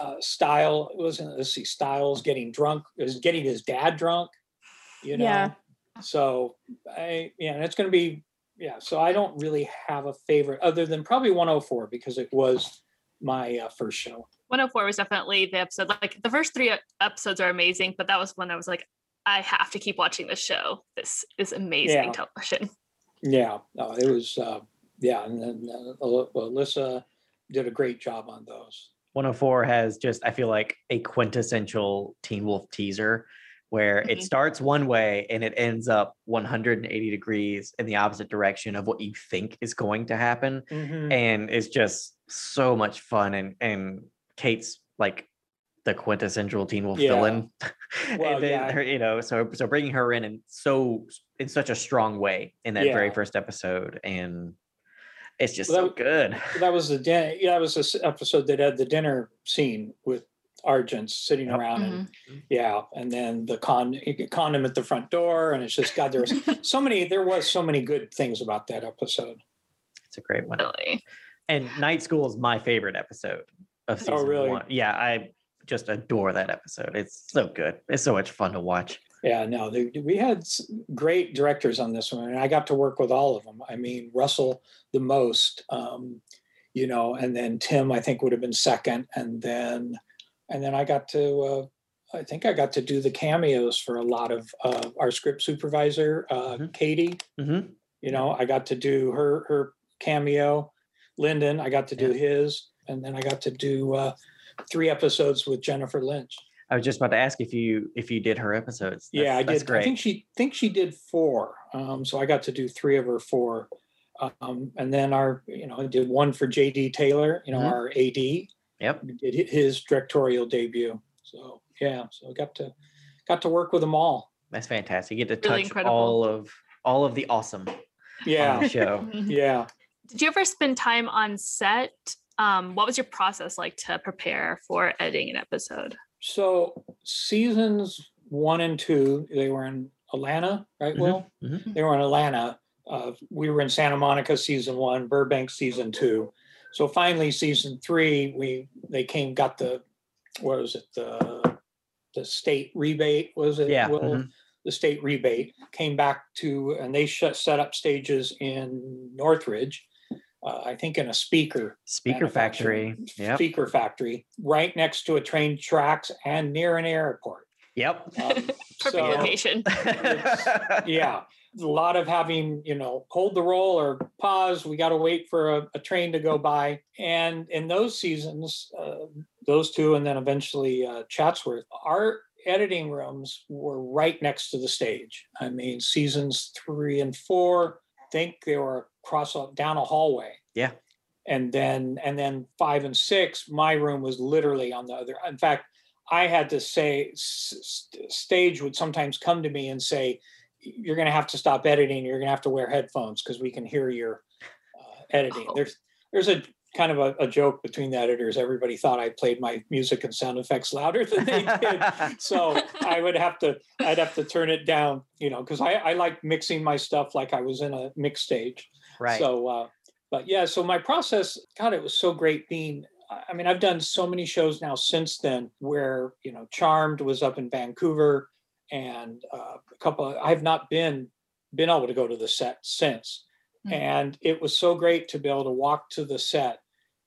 [SPEAKER 3] uh, style it wasn't let's see, Stiles getting drunk, is getting his dad drunk, you know.
[SPEAKER 2] Yeah.
[SPEAKER 3] So I yeah, and it's gonna be yeah. So I don't really have a favorite other than probably 104 because it was my uh, first show.
[SPEAKER 5] 104 was definitely the episode. Like the first three episodes are amazing, but that was when I was like, I have to keep watching this show. This is amazing
[SPEAKER 3] Yeah.
[SPEAKER 5] television.
[SPEAKER 3] Yeah, no, it was. Uh, yeah, and then uh, Aly- Alyssa did a great job on those.
[SPEAKER 1] 104 has just I feel like a quintessential Teen Wolf teaser where it
[SPEAKER 5] Mhm.
[SPEAKER 1] starts one way and it ends up 180 degrees in the opposite direction of what you think is going to happen
[SPEAKER 3] Mhm.
[SPEAKER 1] and it's just so much fun and and Kate's like the quintessential Teen Wolf
[SPEAKER 3] Yeah.
[SPEAKER 1] villain [LAUGHS]
[SPEAKER 3] Well,
[SPEAKER 1] and then
[SPEAKER 3] yeah.
[SPEAKER 1] her you know so so bringing her in and so in such a strong way in that very first episode and it's just
[SPEAKER 3] Well,
[SPEAKER 1] so good
[SPEAKER 3] That was the. Yeah, that was this episode that had the dinner scene with Argent sitting
[SPEAKER 1] Yep.
[SPEAKER 3] around, and yeah, and then the con condom at the front door, and it's just God. There was [LAUGHS] so many. There was so many good things about that episode.
[SPEAKER 1] it's a great one
[SPEAKER 5] Really.
[SPEAKER 1] And Night School is my favorite episode of season Oh,
[SPEAKER 3] really?
[SPEAKER 1] one. Yeah, I just adore that episode. It's so good. It's so much fun to watch.
[SPEAKER 3] Yeah, no, they, we had great directors on this one, and I got to work with all of them. I mean, Russell the most, um, you know, and then Tim I think would have been second, and then and then I got to uh, I think I got to do the cameos for a lot of uh, our script supervisor, uh,
[SPEAKER 1] Mhm.
[SPEAKER 3] Katie.
[SPEAKER 1] hmm
[SPEAKER 3] You know, I got to do her her cameo. Lyndon, I got to do his, and then I got to do uh, three episodes with Jennifer Lynch.
[SPEAKER 1] I was just about to ask if you if you did her episodes.
[SPEAKER 3] yeah, I
[SPEAKER 1] That's- that's
[SPEAKER 3] did. I think she think she did four. Um, so I got to do three of her four. Um, and then our, you know, I did one for JD Taylor, you know,
[SPEAKER 1] Mhm.
[SPEAKER 3] our AD.
[SPEAKER 1] Yep.
[SPEAKER 3] We Did his directorial debut. So yeah, so got to got to work with them all.
[SPEAKER 1] That's fantastic. You get to
[SPEAKER 5] Really
[SPEAKER 1] touch
[SPEAKER 5] incredible.
[SPEAKER 1] all of all of the awesome on
[SPEAKER 3] Yeah,
[SPEAKER 1] the show. [LAUGHS] [LAUGHS]
[SPEAKER 3] yeah.
[SPEAKER 5] Did you ever spend time on set? Um, what was your process like to prepare for editing an episode?
[SPEAKER 3] So seasons one and two, they were in Atlanta, right?
[SPEAKER 1] Mhm,
[SPEAKER 3] Will
[SPEAKER 1] mhm.
[SPEAKER 3] they were in Atlanta. Uh, we were in Santa Monica season one, Burbank season two. So finally, season three, we they came got the what was it the the state rebate was it?
[SPEAKER 1] Yeah,
[SPEAKER 3] Will?
[SPEAKER 1] mhm.
[SPEAKER 3] The state rebate came back to and they shut, set up stages in Northridge. Uh, I think in a speaker
[SPEAKER 1] Speaker factory. Yep.
[SPEAKER 3] speaker factory right next to a train tracks and near an airport.
[SPEAKER 1] Yep.
[SPEAKER 3] Um, [LAUGHS]
[SPEAKER 5] Perfect
[SPEAKER 3] so-
[SPEAKER 5] location.
[SPEAKER 3] yeah a lot of having you know hold the roll or pause. We got to wait for a, a train to go by. And in those seasons uh, those two and then eventually uh, chatsworth our editing rooms were right next to the stage. I mean seasons three and four I think they were across a, down a hallway.
[SPEAKER 1] Yeah.
[SPEAKER 3] and then and then five and six my room was literally on the other in fact i had to say s- stage would sometimes come to me and say you're going to have to stop editing you're going to have to wear headphones because we can hear your uh, editing
[SPEAKER 5] Oh.
[SPEAKER 3] there's there's a kind of a, a joke between the editors everybody thought i played my music and sound effects louder than they did [LAUGHS] so i would have to i'd have to turn it down you know because I, I like mixing my stuff like i was in a mix stage
[SPEAKER 1] right.
[SPEAKER 3] so, uh, but yeah, so my process, God, it was so great being. I I mean, I've done so many shows now since then where, you know, Charmed was up in Vancouver and uh, a couple, of, I have not been, been able to go to the set since.
[SPEAKER 5] Mm.
[SPEAKER 3] And it was so great to be able to walk to the set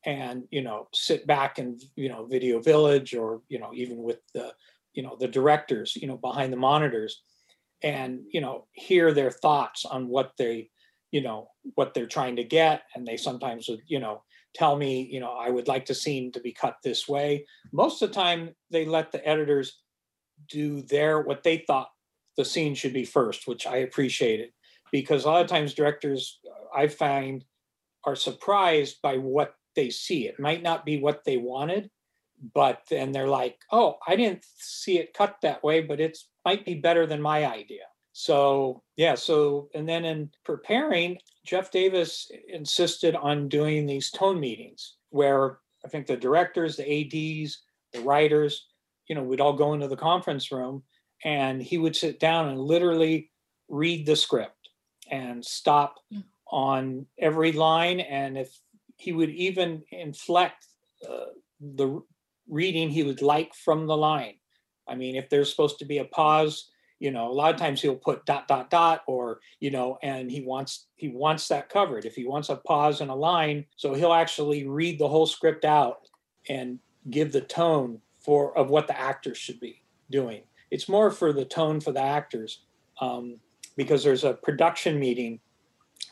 [SPEAKER 3] and, you know, sit back in, you know, Video Village or, you know, even with the, you know, the directors, you know, behind the monitors and, you know, hear their thoughts on what they, you know what they're trying to get and they sometimes would you know tell me you know i would like the scene to be cut this way most of the time they let the editors do their what they thought the scene should be first which i appreciated because a lot of times directors uh, i find are surprised by what they see. It might not be what they wanted but then they're like oh i didn't see it cut that way but it's might be better than my idea. So yeah, so and then in preparing, Jeff Davis insisted on doing these tone meetings where I think the directors, the ADs, the writers, you know, we'd all go into the conference room and he would sit down and literally read the script and stop
[SPEAKER 5] Mm.
[SPEAKER 3] on every line. And if he would even inflect uh, the reading he would like from the line. I mean, if there's supposed to be a pause, you know a lot of times he'll put dot dot dot or you know and he wants he wants that covered if he wants a pause in a line so he'll actually read the whole script out and give the tone for of what the actors should be doing. It's more for the tone for the actors um, because there's a production meeting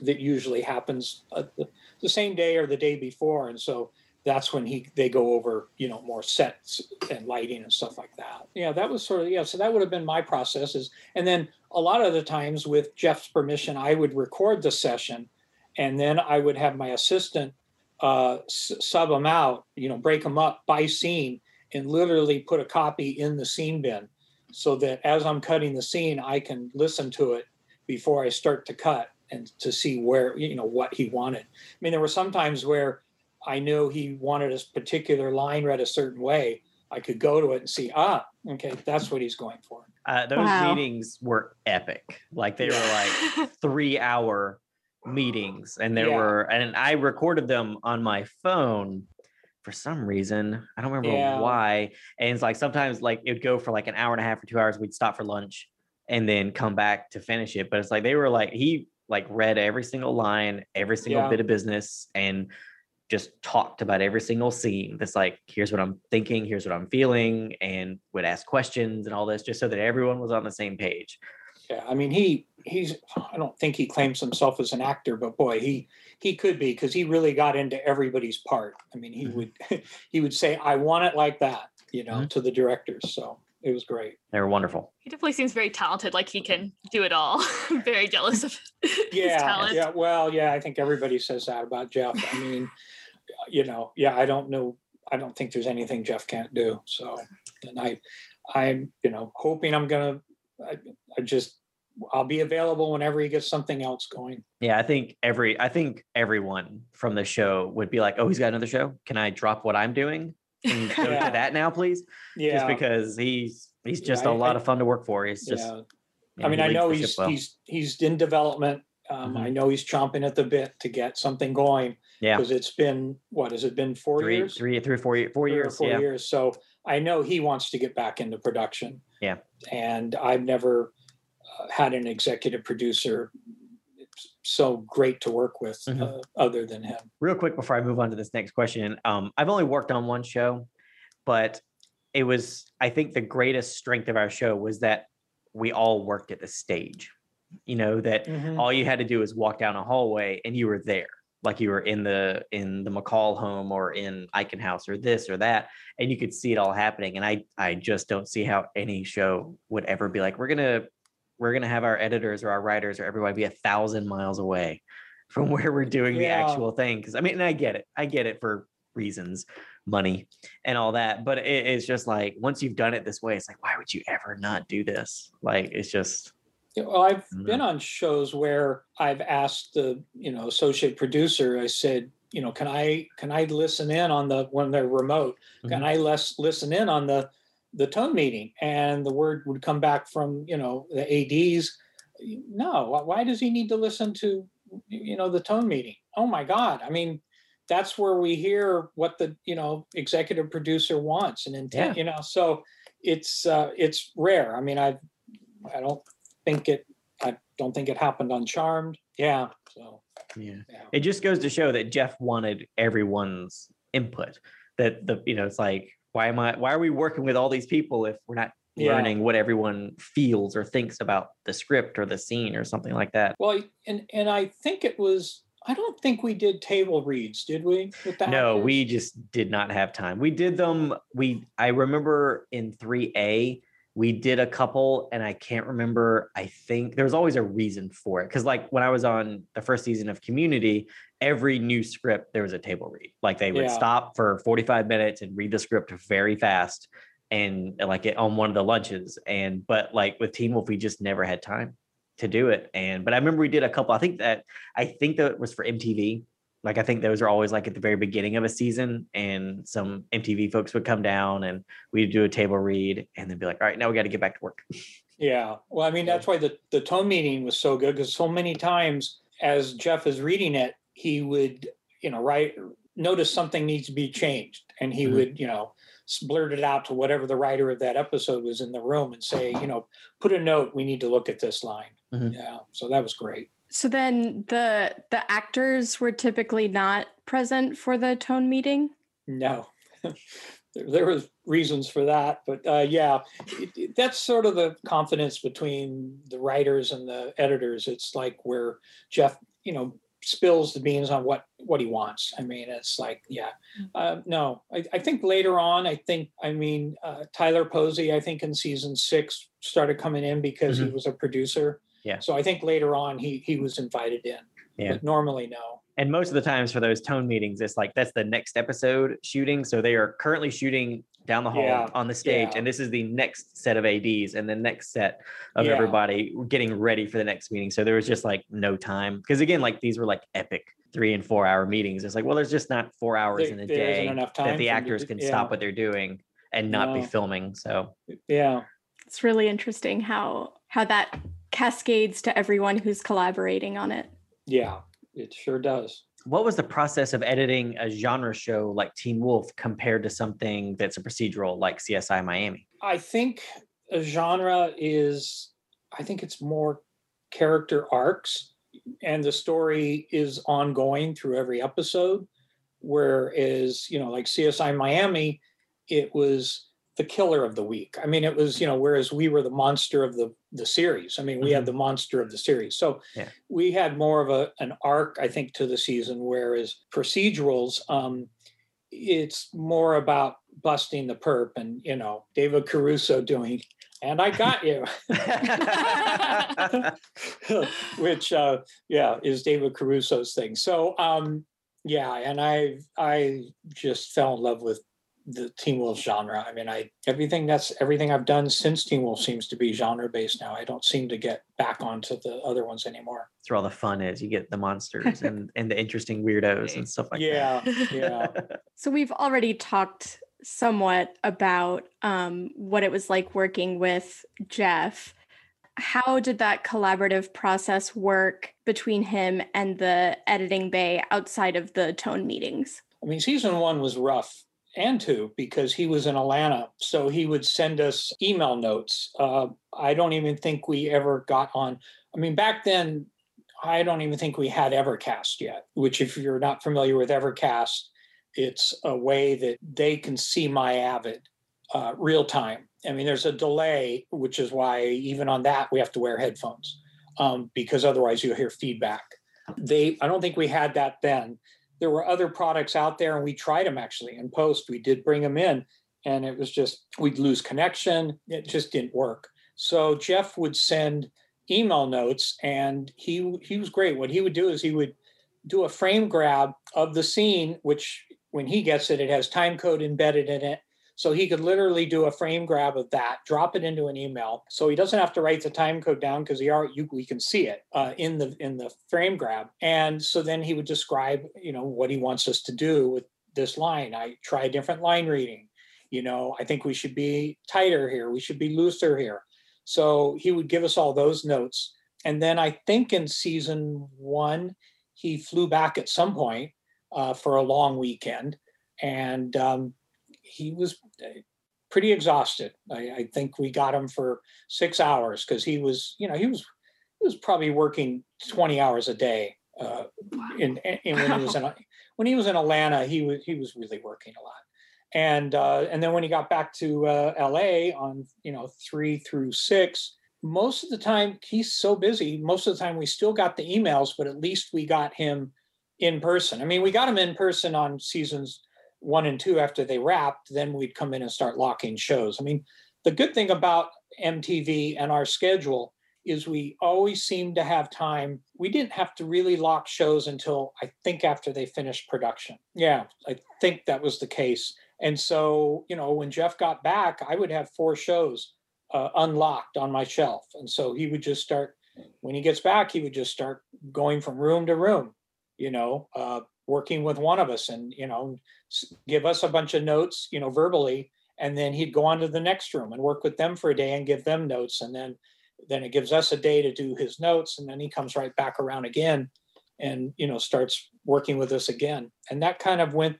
[SPEAKER 3] that usually happens uh, the, the same day or the day before and so that's when he they go over you know more sets and lighting and stuff like that. Yeah that was sort of yeah so that would have been my processes and then a lot of the times with jeff's permission i would record the session and then i would have my assistant uh, sub them out you know break them up by scene and literally put a copy in the scene bin so that as i'm cutting the scene i can listen to it before i start to cut and to see where you know what he wanted i mean there were some times where I knew he wanted a particular line read a certain way, I could go to it and see, ah, okay, that's what he's going for.
[SPEAKER 1] Uh, those
[SPEAKER 2] Wow.
[SPEAKER 1] meetings were epic. Like they were like [LAUGHS] three hour meetings, and there
[SPEAKER 3] Yeah.
[SPEAKER 1] were, and I recorded them on my phone. For some reason. I don't remember
[SPEAKER 3] Yeah.
[SPEAKER 1] why. And it's like sometimes like it'd go for like an hour and a half or two hours. We'd stop for lunch and then come back to finish it. But it's like they were like he like read every single line, every single
[SPEAKER 3] Yeah.
[SPEAKER 1] bit of business, and just talked about every single scene. That's like, here's what I'm thinking, here's what I'm feeling, and would ask questions and all this just so that everyone was on the same page.
[SPEAKER 3] Yeah, I mean, he he's. I don't think he claims himself as an actor, but boy, he he could be because he really got into everybody's part. I mean, he
[SPEAKER 1] Mhm.
[SPEAKER 3] would [LAUGHS] he would say, "I want it like that," you know,
[SPEAKER 1] Mhm.
[SPEAKER 3] to the directors. So it was great.
[SPEAKER 1] They were wonderful.
[SPEAKER 5] He definitely seems very talented, like he can do it all. [LAUGHS] I'm very jealous of [LAUGHS] his
[SPEAKER 3] Yeah,
[SPEAKER 5] talent.
[SPEAKER 3] yeah. Well, yeah, I think everybody says that about Jeff. I mean, you know, yeah, I don't know. I don't think there's anything Jeff can't do. So, and I, I'm, you know, hoping I'm gonna. I, I just, I'll be available whenever he gets something else going.
[SPEAKER 1] Yeah, I think every I think everyone from the show would be like, "Oh, he's got another show. Can I drop what I'm doing and [LAUGHS] go
[SPEAKER 3] Yeah.
[SPEAKER 1] to that now, please?"
[SPEAKER 3] Yeah,
[SPEAKER 1] Just because he's he's
[SPEAKER 3] Yeah,
[SPEAKER 1] just
[SPEAKER 3] I-
[SPEAKER 1] a lot
[SPEAKER 3] I-
[SPEAKER 1] of fun to work for. He's just.
[SPEAKER 3] yeah.
[SPEAKER 1] yeah,
[SPEAKER 3] I mean, I know he's
[SPEAKER 1] well.
[SPEAKER 3] he's he's in development. Um,
[SPEAKER 1] Mhm.
[SPEAKER 3] I know he's chomping at the bit to get something going
[SPEAKER 1] yeah
[SPEAKER 3] because it's been what has it been four
[SPEAKER 1] three,
[SPEAKER 3] years?
[SPEAKER 1] three, three, four, four years.
[SPEAKER 3] four
[SPEAKER 1] yeah,
[SPEAKER 3] years. So I know he wants to get back into production.
[SPEAKER 1] Yeah.
[SPEAKER 3] And I've never had an executive producer so great to work with
[SPEAKER 1] Mhm.
[SPEAKER 3] uh, other than him.
[SPEAKER 1] real quick before I move on to this next question, um, I've only worked on one show, but it was I think the greatest strength of our show was that we all worked at the stage. You know that
[SPEAKER 3] Mhm.
[SPEAKER 1] all you had to do is walk down a hallway and you were there, like you were in the in the McCall home or in Eichen House or this or that, and you could see it all happening. And I I just don't see how any show would ever be like we're gonna we're gonna have our editors or our writers or everybody be a thousand miles away from [LAUGHS] where we're doing the actual thing. Because I mean, and I get it, I get it for reasons, money and all that. But it, it's just like once you've done it this way, it's like why would you ever not do this? Like it's just
[SPEAKER 3] Well, I've been on shows where I've asked the, you know, associate producer, I said, you know, can I can I listen in on the when they're remote? Can
[SPEAKER 1] Mhm.
[SPEAKER 3] I less listen in on the the tone meeting? And the word would come back from, you know, the ADs. No, why- does he need to listen to, you know, the tone meeting? Oh my God. I mean, that's where we hear what the, you know, executive producer wants and intent, you know. So it's uh it's rare. I mean, I I don't think it I don't think it happened on Charmed. Yeah. So
[SPEAKER 1] yeah.
[SPEAKER 3] yeah.
[SPEAKER 1] it just goes to show that Jeff wanted everyone's input. That the you know it's like why am I why are we working with all these people if we're not
[SPEAKER 3] Yeah.
[SPEAKER 1] learning what everyone feels or thinks about the script or the scene or something like that?
[SPEAKER 3] Well, and and I think it was. I don't think we did table reads, did we? With
[SPEAKER 1] No,
[SPEAKER 3] actors?
[SPEAKER 1] we just did not have time. We did them. We I remember in 3A, we did a couple, and I can't remember. I think there was always a reason for it. Cause like when I was on the first season of Community, every new script, there was a table read. Like they would
[SPEAKER 3] Yeah.
[SPEAKER 1] stop for 45 minutes and read the script very fast and like it on one of the lunches. And but like with Teen Wolf, we just never had time to do it. And but I remember we did a couple. I think that I think that was for MTV. Like I think those are always like at the very beginning of a season, and some MTV folks would come down and we'd do a table read, and then be like, "All right, now we got to get back to work." [LAUGHS]
[SPEAKER 3] Yeah. Well, I mean, that's why the the tone meeting was so good because so many times as Jeff is reading it, he would, you know, write notice something needs to be changed, and he
[SPEAKER 1] Mhm.
[SPEAKER 3] would, you know, blurt it out to whatever the writer of that episode was in the room and say, you know, put a note. We need to look at this line.
[SPEAKER 1] Mhm.
[SPEAKER 3] Yeah. So that was great.
[SPEAKER 2] So then the the actors were typically not present for the tone meeting.
[SPEAKER 3] No, [LAUGHS] there, there was reasons for that, but uh, yeah, it, it- that's sort of the confidence between the writers and the editors. It's like where Jeff, you know, spills the beans on what what he wants. I mean, it's like, yeah, uh, no, I, I think later on, I think, I mean, uh, Tyler Posey, I think in season six started coming in because he was a producer.
[SPEAKER 1] Yeah.
[SPEAKER 3] So I think later on he he was invited in.
[SPEAKER 1] Yeah.
[SPEAKER 3] But normally, no.
[SPEAKER 1] And most of the times for those tone meetings, it's like that's the next episode shooting. So they are currently shooting down the hall
[SPEAKER 3] Yeah,
[SPEAKER 1] on the stage,
[SPEAKER 3] yeah.
[SPEAKER 1] and this is the next set of ads and the next set of
[SPEAKER 3] Yeah.
[SPEAKER 1] everybody getting ready for the next meeting. So there was just like no time because again, like these were like epic three and four hour meetings. It's like, well, there's just not four hours
[SPEAKER 3] There-
[SPEAKER 1] in a day that the
[SPEAKER 3] for 'em to
[SPEAKER 1] actors can
[SPEAKER 3] yeah.
[SPEAKER 1] stop what they're doing and not be filming. So
[SPEAKER 3] Yeah.
[SPEAKER 2] It's really interesting how how that cascades to everyone who's collaborating on it.
[SPEAKER 3] Yeah, it sure does.
[SPEAKER 1] What was the process of editing a genre show like Teen Wolf compared to something that's a procedural like CSI Miami?
[SPEAKER 3] I think a genre is, I think it's more character arcs, and the story is ongoing through every episode. Whereas, you know, like CSI Miami, it was the killer of the week. I mean, it was, you know, whereas we were the monster of the the series. I mean, we had the monster of the series. So
[SPEAKER 1] Yeah.
[SPEAKER 3] we had more of a an arc, I think, to the season, whereas procedurals, um, it's more about busting the perp and, you know, David Caruso doing, and I got you. [LAUGHS] [LAUGHS] which uh yeah is david caruso's thing so um yeah and i i just fell in love with the teen wolf genre i mean i everything that's everything i've done since teen wolf seems to be genre based now i don't seem to get back onto the other ones anymore
[SPEAKER 1] That's where all the fun is. You get the monsters and, [LAUGHS] and the interesting weirdos and stuff like
[SPEAKER 3] yeah
[SPEAKER 1] that.
[SPEAKER 3] yeah yeah. [LAUGHS]
[SPEAKER 2] So we've already talked somewhat about um, what it was like working with Jeff. How did that collaborative process work between him and the editing bay outside of the tone meetings?
[SPEAKER 3] I mean, season one was rough and two because he was in Atlanta. So he would send us email notes. Uh, I don't even think we ever got on. I mean, back then, I don't even think we had Evercast yet, which, if you're not familiar with Evercast, it's a way that they can see my Avid uh, real time. I mean, there's a delay, which is why even on that we have to wear headphones um, because otherwise you'll hear feedback. They, I don't think we had that then there were other products out there and we tried them actually in post. We did bring them in and it was just we'd lose connection. It just didn't work. So jeff would send email notes and he he was great. What he would do is he would do a frame grab of the scene which when he gets it it has time code embedded in it so he could literally do a frame grab of that, drop it into an email. So he doesn't have to write the time code down because we can see it uh, in the in the frame grab. And so then he would describe, you know, what he wants us to do with this line. I try a different line reading. You know, I think we should be tighter here. We should be looser here. So he would give us all those notes. And then I think in season one, he flew back at some point uh, for a long weekend. And um, he was uh, pretty exhausted. I, I, think we got him for six hours because he was, you know, he was he was probably working twenty hours a day. Uh, in, in when he was in [LAUGHS] when he was in Atlanta, he was he was really working a lot. And uh, and then when he got back to uh, L.A. on you know three through six, most of the time he's so busy. Most of the time we still got the emails, but at least we got him in person. I mean, we got him in person on seasons one and two after they wrapped, then we'd come in and start locking shows. I mean, the good thing about MTV and our schedule is we always seemed to have time. We didn't have to really lock shows until I think after they finished production. Yeah, I think that was the case. And so, you know, when Jeff got back, I would have four shows uh, unlocked on my shelf. And so he would just start, when he gets back, he would just start going from room to room, you know, uh, working with one of us and, you know, give us a bunch of notes, you know, verbally, and then he'd go on to the next room and work with them for a day and give them notes, and then then it gives us a day to do his notes, and then he comes right back around again, and you know starts working with us again, and that kind of went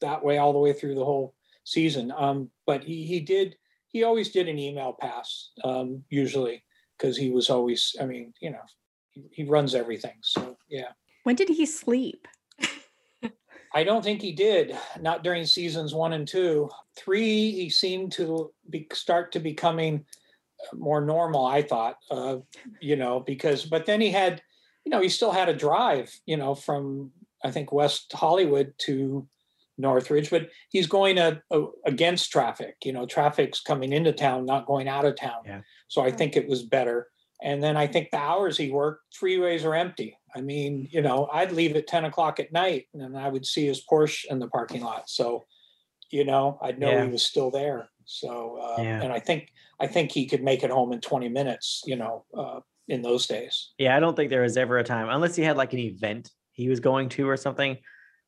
[SPEAKER 3] that way all the way through the whole season. Um, but he he did he always did an email pass um, usually because he was always I mean you know he, he runs everything so yeah.
[SPEAKER 2] When did he sleep?
[SPEAKER 3] I don't think he did. Not during seasons one and two. Three, he seemed to be, start to becoming more normal. I thought, uh, you know, because but then he had, you know, he still had a drive, you know, from I think West Hollywood to Northridge, but he's going a, a, against traffic. You know, traffic's coming into town, not going out of town.
[SPEAKER 1] Yeah.
[SPEAKER 3] So I think it was better. And then I think the hours he worked, freeways are empty. I mean, you know, I'd leave at 10 o'clock at night and I would see his Porsche in the parking lot. So, you know, I'd know
[SPEAKER 1] Yeah.
[SPEAKER 3] he was still there. So, uh,
[SPEAKER 1] Yeah.
[SPEAKER 3] and I think, I think he could make it home in 20 minutes, you know, uh, in those days.
[SPEAKER 1] Yeah, I don't think there was ever a time, unless he had like an event he was going to or something.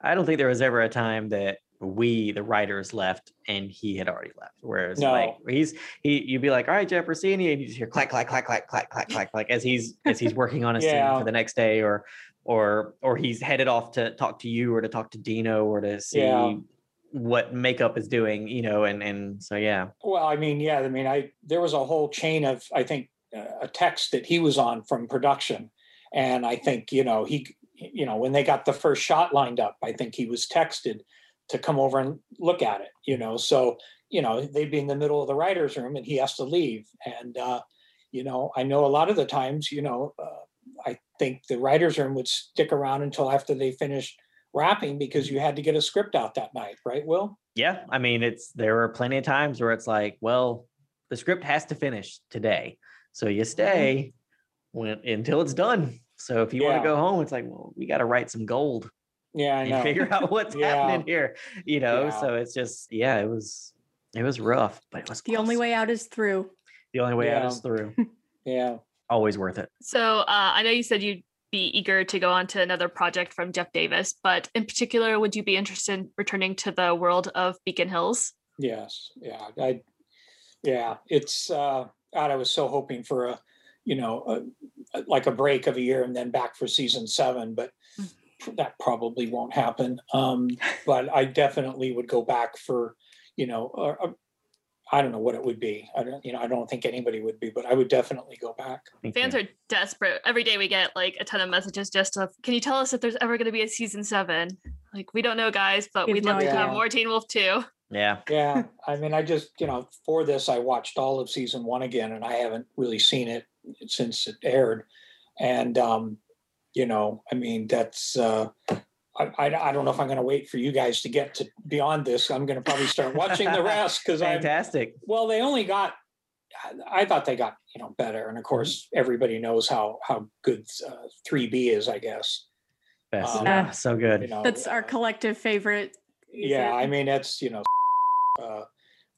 [SPEAKER 1] I don't think there was ever a time that we the writers left and he had already left. Whereas
[SPEAKER 3] no.
[SPEAKER 1] like he's he you'd be like, all right, Jeff Rossini, and you just hear clack, clack, clack, clack, clack, clack, clack, like as he's as he's working on a
[SPEAKER 3] yeah.
[SPEAKER 1] scene for the next day or or or he's headed off to talk to you or to talk to Dino or to see
[SPEAKER 3] yeah.
[SPEAKER 1] what makeup is doing, you know, and and so yeah.
[SPEAKER 3] Well, I mean, yeah, I mean, I there was a whole chain of I think uh, a text that he was on from production, and I think you know he you know when they got the first shot lined up, I think he was texted to come over and look at it. You know, so you know they'd be in the middle of the writers' room and he has to leave, and uh, you know I know a lot of the times you know uh, I think the writers' room would stick around until after they finished wrapping because you had to get a script out that night, right? Will?
[SPEAKER 1] Yeah, I mean, it's there are plenty of times where it's like, well, the script has to finish today, so you stay when until it's done. So if you want to go home, it's like, well, we got to write some gold
[SPEAKER 3] Yeah, I
[SPEAKER 1] and
[SPEAKER 3] know.
[SPEAKER 1] figure out [LAUGHS] what's
[SPEAKER 3] Yeah.
[SPEAKER 1] happening here, you know.
[SPEAKER 3] Yeah.
[SPEAKER 1] So it's just, yeah, it was, it was rough, but it was
[SPEAKER 2] The only way out is through.
[SPEAKER 1] The only way out is through. [LAUGHS]
[SPEAKER 3] Yeah.
[SPEAKER 1] Always worth it.
[SPEAKER 5] So uh, I know you said you'd be eager to go on to another project from Jeff Davis, but in particular, would you be interested in returning to the world of Beacon Hills?
[SPEAKER 3] Yes, yeah, I, yeah, it's, uh, God, I was so hoping for a, you know, a, like a break of a year and then back for season seven, but that probably won't happen. Um, but I definitely would go back for, you know, uh, uh, I don't know what it would be. I don't, you know, I don't think anybody would be, but I would definitely go back.
[SPEAKER 1] Me
[SPEAKER 5] Fans
[SPEAKER 1] too.
[SPEAKER 5] are desperate. Every day we get like a ton of messages just of, can you tell us if there's ever going to be a season seven? Like, we don't know, guys, but
[SPEAKER 2] We have
[SPEAKER 5] we'd love to have more Teen Wolf too.
[SPEAKER 1] yeah.
[SPEAKER 3] Yeah, I mean, I just, you know, for this, I watched all of season one again, and I haven't really seen it since it aired. And, um, you know, I mean, that's, uh, I, I, I don't know if I'm going to wait for you guys to get to beyond this. I'm going to probably start watching the rest because I'm.
[SPEAKER 1] Fantastic.
[SPEAKER 3] well, they only got, I- I thought they got, you know, better. And of course, everybody knows how, how good uh, 3B is, I guess.
[SPEAKER 1] Best.
[SPEAKER 3] Um,
[SPEAKER 1] Ah, so good.
[SPEAKER 3] You know,
[SPEAKER 2] That's our
[SPEAKER 3] uh,
[SPEAKER 2] collective favorite.
[SPEAKER 3] Yeah, I mean, that's, you know, uh,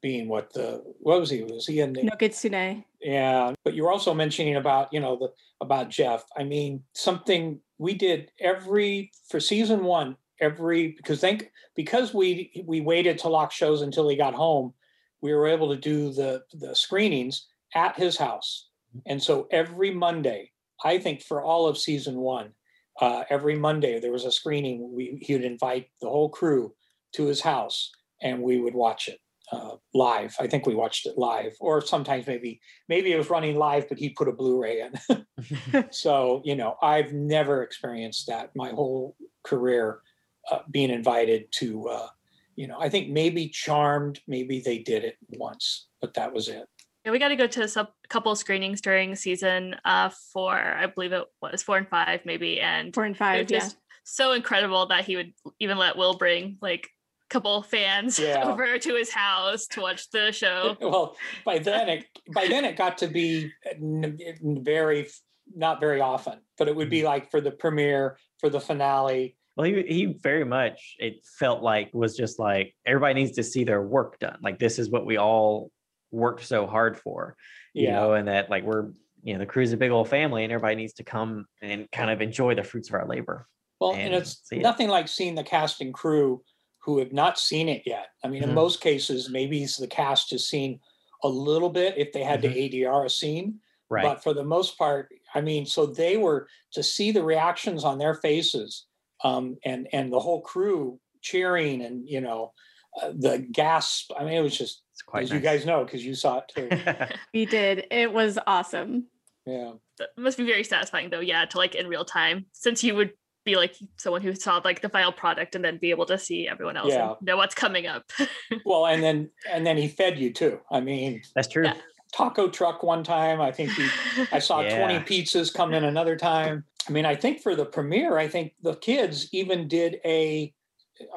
[SPEAKER 3] being what the, what was he? Was he in the,
[SPEAKER 2] No Kitsune.
[SPEAKER 3] Yeah, but you were also mentioning about, you know, the about Jeff. I mean, something we did every for season one, every because think because we we waited to lock shows until he got home, we were able to do the the screenings at his house. And so every Monday, I think for all of season one, uh, every Monday there was a screening. We he would invite the whole crew to his house and we would watch it uh, live. I think we watched it live, or sometimes maybe maybe it was running live, but he put a Blu-ray in. [LAUGHS] so you know, I've never experienced that my whole career, uh, being invited to. Uh, you know, I think maybe Charmed, maybe they did it once, but that was it.
[SPEAKER 5] Yeah, we got to go to some couple of screenings during season uh four. I believe it was four and five, maybe. And
[SPEAKER 2] Four and five.
[SPEAKER 5] was
[SPEAKER 2] Yeah.
[SPEAKER 5] just so incredible that he would even let Will bring like a couple of fans [LAUGHS]
[SPEAKER 3] Yeah.
[SPEAKER 5] over to his house to watch the show. [LAUGHS]
[SPEAKER 3] Well, by then it by then it got to be very not very often, but it would be mm-hmm. like for the premiere, for the finale.
[SPEAKER 1] Well, he he very much it felt like was just like everybody needs to see their work done. Like this is what we all worked so hard for, you
[SPEAKER 3] Yeah.
[SPEAKER 1] know, and that like we're you know the crew's a big old family and everybody needs to come and kind of enjoy the fruits of our labor.
[SPEAKER 3] Well,
[SPEAKER 1] and
[SPEAKER 3] and it's
[SPEAKER 1] see it.
[SPEAKER 3] nothing like seeing the cast and crew who have not seen it yet. I mean,
[SPEAKER 1] Mhm.
[SPEAKER 3] in most cases, maybe the cast has seen a little bit if they had to ADR a scene,
[SPEAKER 1] Right.
[SPEAKER 3] but for the most part, I mean, so they were to see the reactions on their faces, um, and and the whole crew cheering and you know uh, the gasp. I mean, it was just
[SPEAKER 1] it's quite
[SPEAKER 3] as you guys know because you saw it too. [LAUGHS]
[SPEAKER 2] We did. It was awesome.
[SPEAKER 3] yeah.
[SPEAKER 5] That must be very satisfying though, yeah, to like in real time, since you would be like someone who saw like the final product and then be able to see everyone else
[SPEAKER 3] Yeah.
[SPEAKER 5] and know what's coming up. [LAUGHS]
[SPEAKER 3] Well, and then and then he fed you too. I mean,
[SPEAKER 1] That's true.
[SPEAKER 5] Yeah.
[SPEAKER 3] taco truck one time. I think he I saw [LAUGHS] 20 pizzas come in another time. I mean, I think for the premiere, I think the kids even did a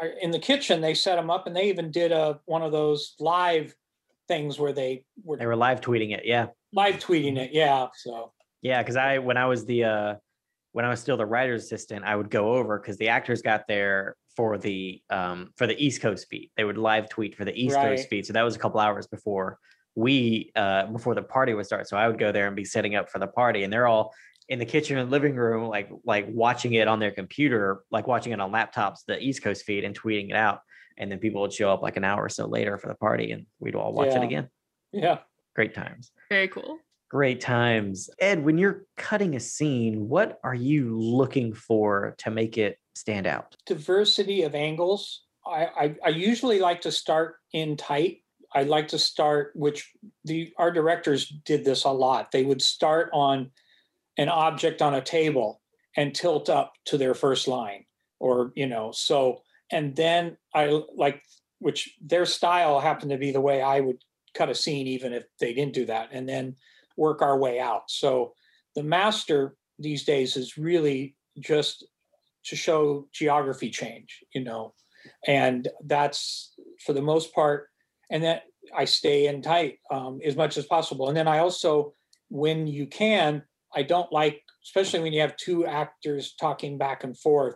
[SPEAKER 3] uh, in the kitchen. They set them up, and they even did a one of those live things where they were
[SPEAKER 1] They were live tweeting it. Yeah.
[SPEAKER 3] live tweeting it. Yeah, so
[SPEAKER 1] Yeah, because I when I was the uh when I was still the writer's assistant, I would go over because the actors got there for the um for the East Coast feed. They would live tweet for the East
[SPEAKER 3] Right.
[SPEAKER 1] Coast feed. So that was a couple hours before we uh before the party would start. So I would go there and be setting up for the party and they're all in the kitchen and living room, like like watching it on their computer, like watching it on laptops, the East Coast feed and tweeting it out. And then people would show up like an hour or so later for the party and we'd all watch it again.
[SPEAKER 3] yeah.
[SPEAKER 1] Great times.
[SPEAKER 5] very cool.
[SPEAKER 1] Great times. Ed, when you're cutting a scene, what are you looking for to make it stand out?
[SPEAKER 3] Diversity of angles. I, I, I usually like to start in tight. I like to start, which the our directors did this a lot. They would start on an object on a table and tilt up to their first line, or you know, so and then I like which their style happened to be the way I would cut a scene, even if they didn't do that, and then work our way out. So the master these days is really just to show geography change, you know, and that's for the most part. And that I stay in tight um, as much as possible. And then I also, when you can, I don't like, especially when you have two actors talking back and forth,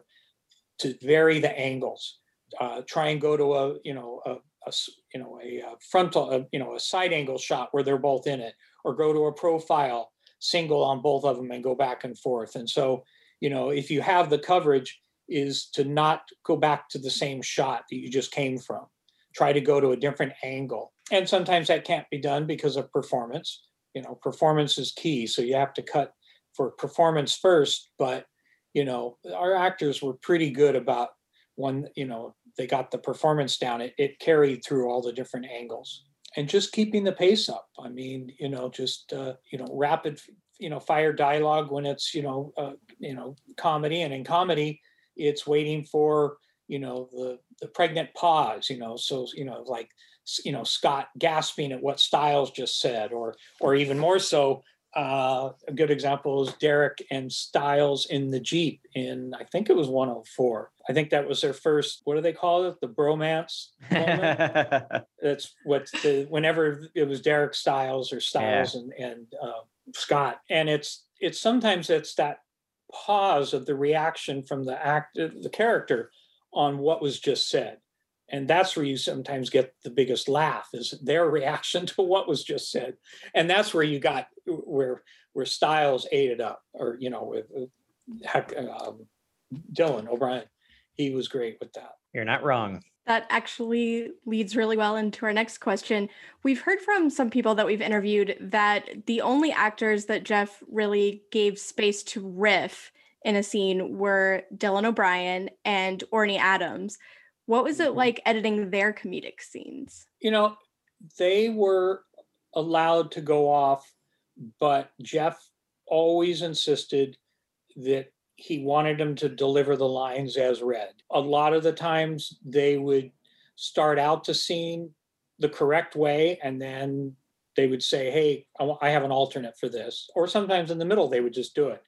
[SPEAKER 3] to vary the angles. Uh, try and go to a, you know, a, a you know a, frontal, a, you know, a side angle shot where they're both in it, or go to a profile single on both of them and go back and forth. And so, you know, if you have the coverage, is to not go back to the same shot that you just came from. Try to go to a different angle. And sometimes that can't be done because of performance. You know, performance is key. So you have to cut for performance first. But, you know, our actors were pretty good about when, you know, they got the performance down, it, it carried through all the different angles and just keeping the pace up. I mean, you know, just uh, you know, rapid, you know, fire dialogue when it's you know, uh, you know, comedy, and in comedy, it's waiting for you know the the pregnant pause. You know, so you know, like you know, Scott gasping at what Stiles just said, or or even more so, uh, a good example is Derek and Stiles in the Jeep in I think it was 104. I think that was their first. What do they call it? The bromance. [LAUGHS] That's what the whenever it was Derek Stiles or Stiles yeah. and and uh, Scott, and it's it's sometimes it's that pause of the reaction from the act the character on what was just said and that's where you sometimes get the biggest laugh is their reaction [LAUGHS] to what was just said and that's where you got where where stiles ate it up or you know with, heck, um, dylan o'brien he was great with that
[SPEAKER 1] you're not wrong
[SPEAKER 2] that actually leads really well into our next question. We've heard from some people that we've interviewed that the only actors that Jeff really gave space to riff in a scene were Dylan O'Brien and Orny Adams. What was it mm-hmm. like editing their comedic scenes?
[SPEAKER 3] You know, they were allowed to go off, but Jeff always insisted that he wanted them to deliver the lines as read. A lot of the times they would start out the scene the correct way and then they would say, Hey, I have an alternate for this. Or sometimes in the middle, they would just do it.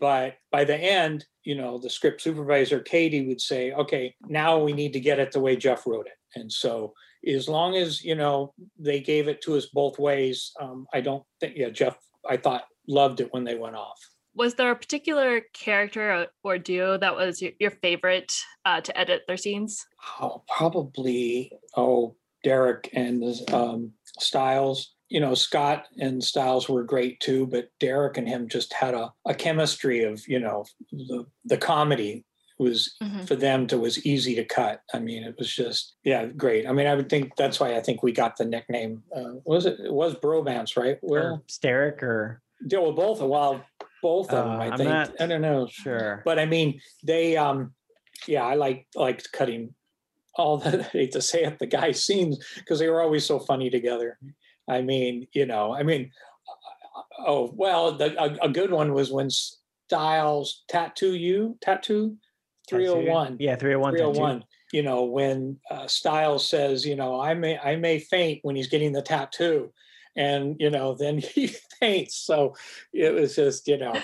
[SPEAKER 3] But by the end, you know, the script supervisor, Katie, would say, okay, now we need to get it the way Jeff wrote it. And so as long as, you know, they gave it to us both ways, um, I don't think, yeah, Jeff, I thought loved it when they went off.
[SPEAKER 5] Was there a particular character or duo that was your favorite uh, to edit their scenes?
[SPEAKER 3] Oh, probably, oh, Derek and um, Stiles you know, Scott and Stiles were great too, but Derek and him just had a, a chemistry of, you know, the, the comedy was mm-hmm. for them to was easy to cut. I mean, it was just, yeah, great. I mean, I would think that's why I think we got the nickname. Uh, was it, it was bromance, right?
[SPEAKER 1] Well, Sterek or
[SPEAKER 3] yeah, well, both. Well, both of them. Uh, I think. Not, I don't know.
[SPEAKER 1] Sure,
[SPEAKER 3] but I mean, they. um Yeah, I like liked cutting all the. [LAUGHS] I hate to say it, the guy scenes because they were always so funny together. I mean, you know, I mean, oh well, the, a, a, good one was when Stiles tattoo you tattoo? 301
[SPEAKER 1] yeah 301 301
[SPEAKER 3] you know when uh, Stiles says you know I may I may faint when he's getting the tattoo. And you know then [LAUGHS] he faints. So it was just you know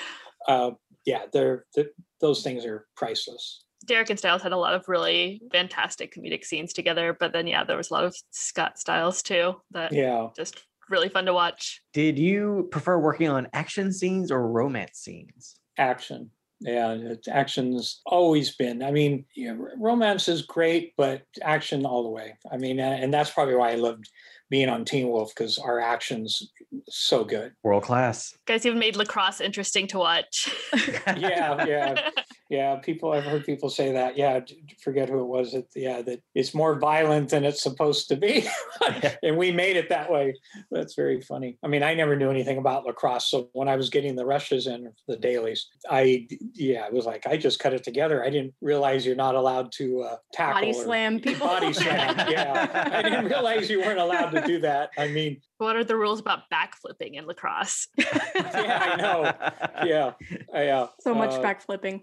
[SPEAKER 3] uh, yeah they're, they're those things are priceless
[SPEAKER 5] Derek and Stiles had a lot of really fantastic comedic scenes together, but then yeah, there was a lot of Scott Stiles too that
[SPEAKER 3] yeah
[SPEAKER 5] just really fun to watch.
[SPEAKER 1] Did you prefer working on action scenes or romance scenes?
[SPEAKER 3] Action. Yeah, action's always been. I mean, you know, romance is great, but action all the way. I mean, and that's probably why I loved being on Teen Wolf because our actions so good,
[SPEAKER 1] world class.
[SPEAKER 5] Guys even made lacrosse interesting to watch. [LAUGHS]
[SPEAKER 3] yeah, yeah. yeah. People, I've heard people say that. Yeah, forget who it was. That yeah, that it's more violent than it's supposed to be, [LAUGHS] and we made it that way. That's very funny. I mean, I never knew anything about lacrosse, so when I was getting the rushes in the dailies, I yeah, it was like I just cut it together. I didn't realize you're not allowed to uh, tackle
[SPEAKER 2] Body slam people.
[SPEAKER 3] Body slam. Yeah, [LAUGHS] I didn't realize you weren't allowed to do that. I mean,
[SPEAKER 5] What are the rules about backflipping in lacrosse? [LAUGHS]
[SPEAKER 3] yeah, I know. Yeah, I, uh,
[SPEAKER 2] So much
[SPEAKER 3] uh,
[SPEAKER 2] backflipping.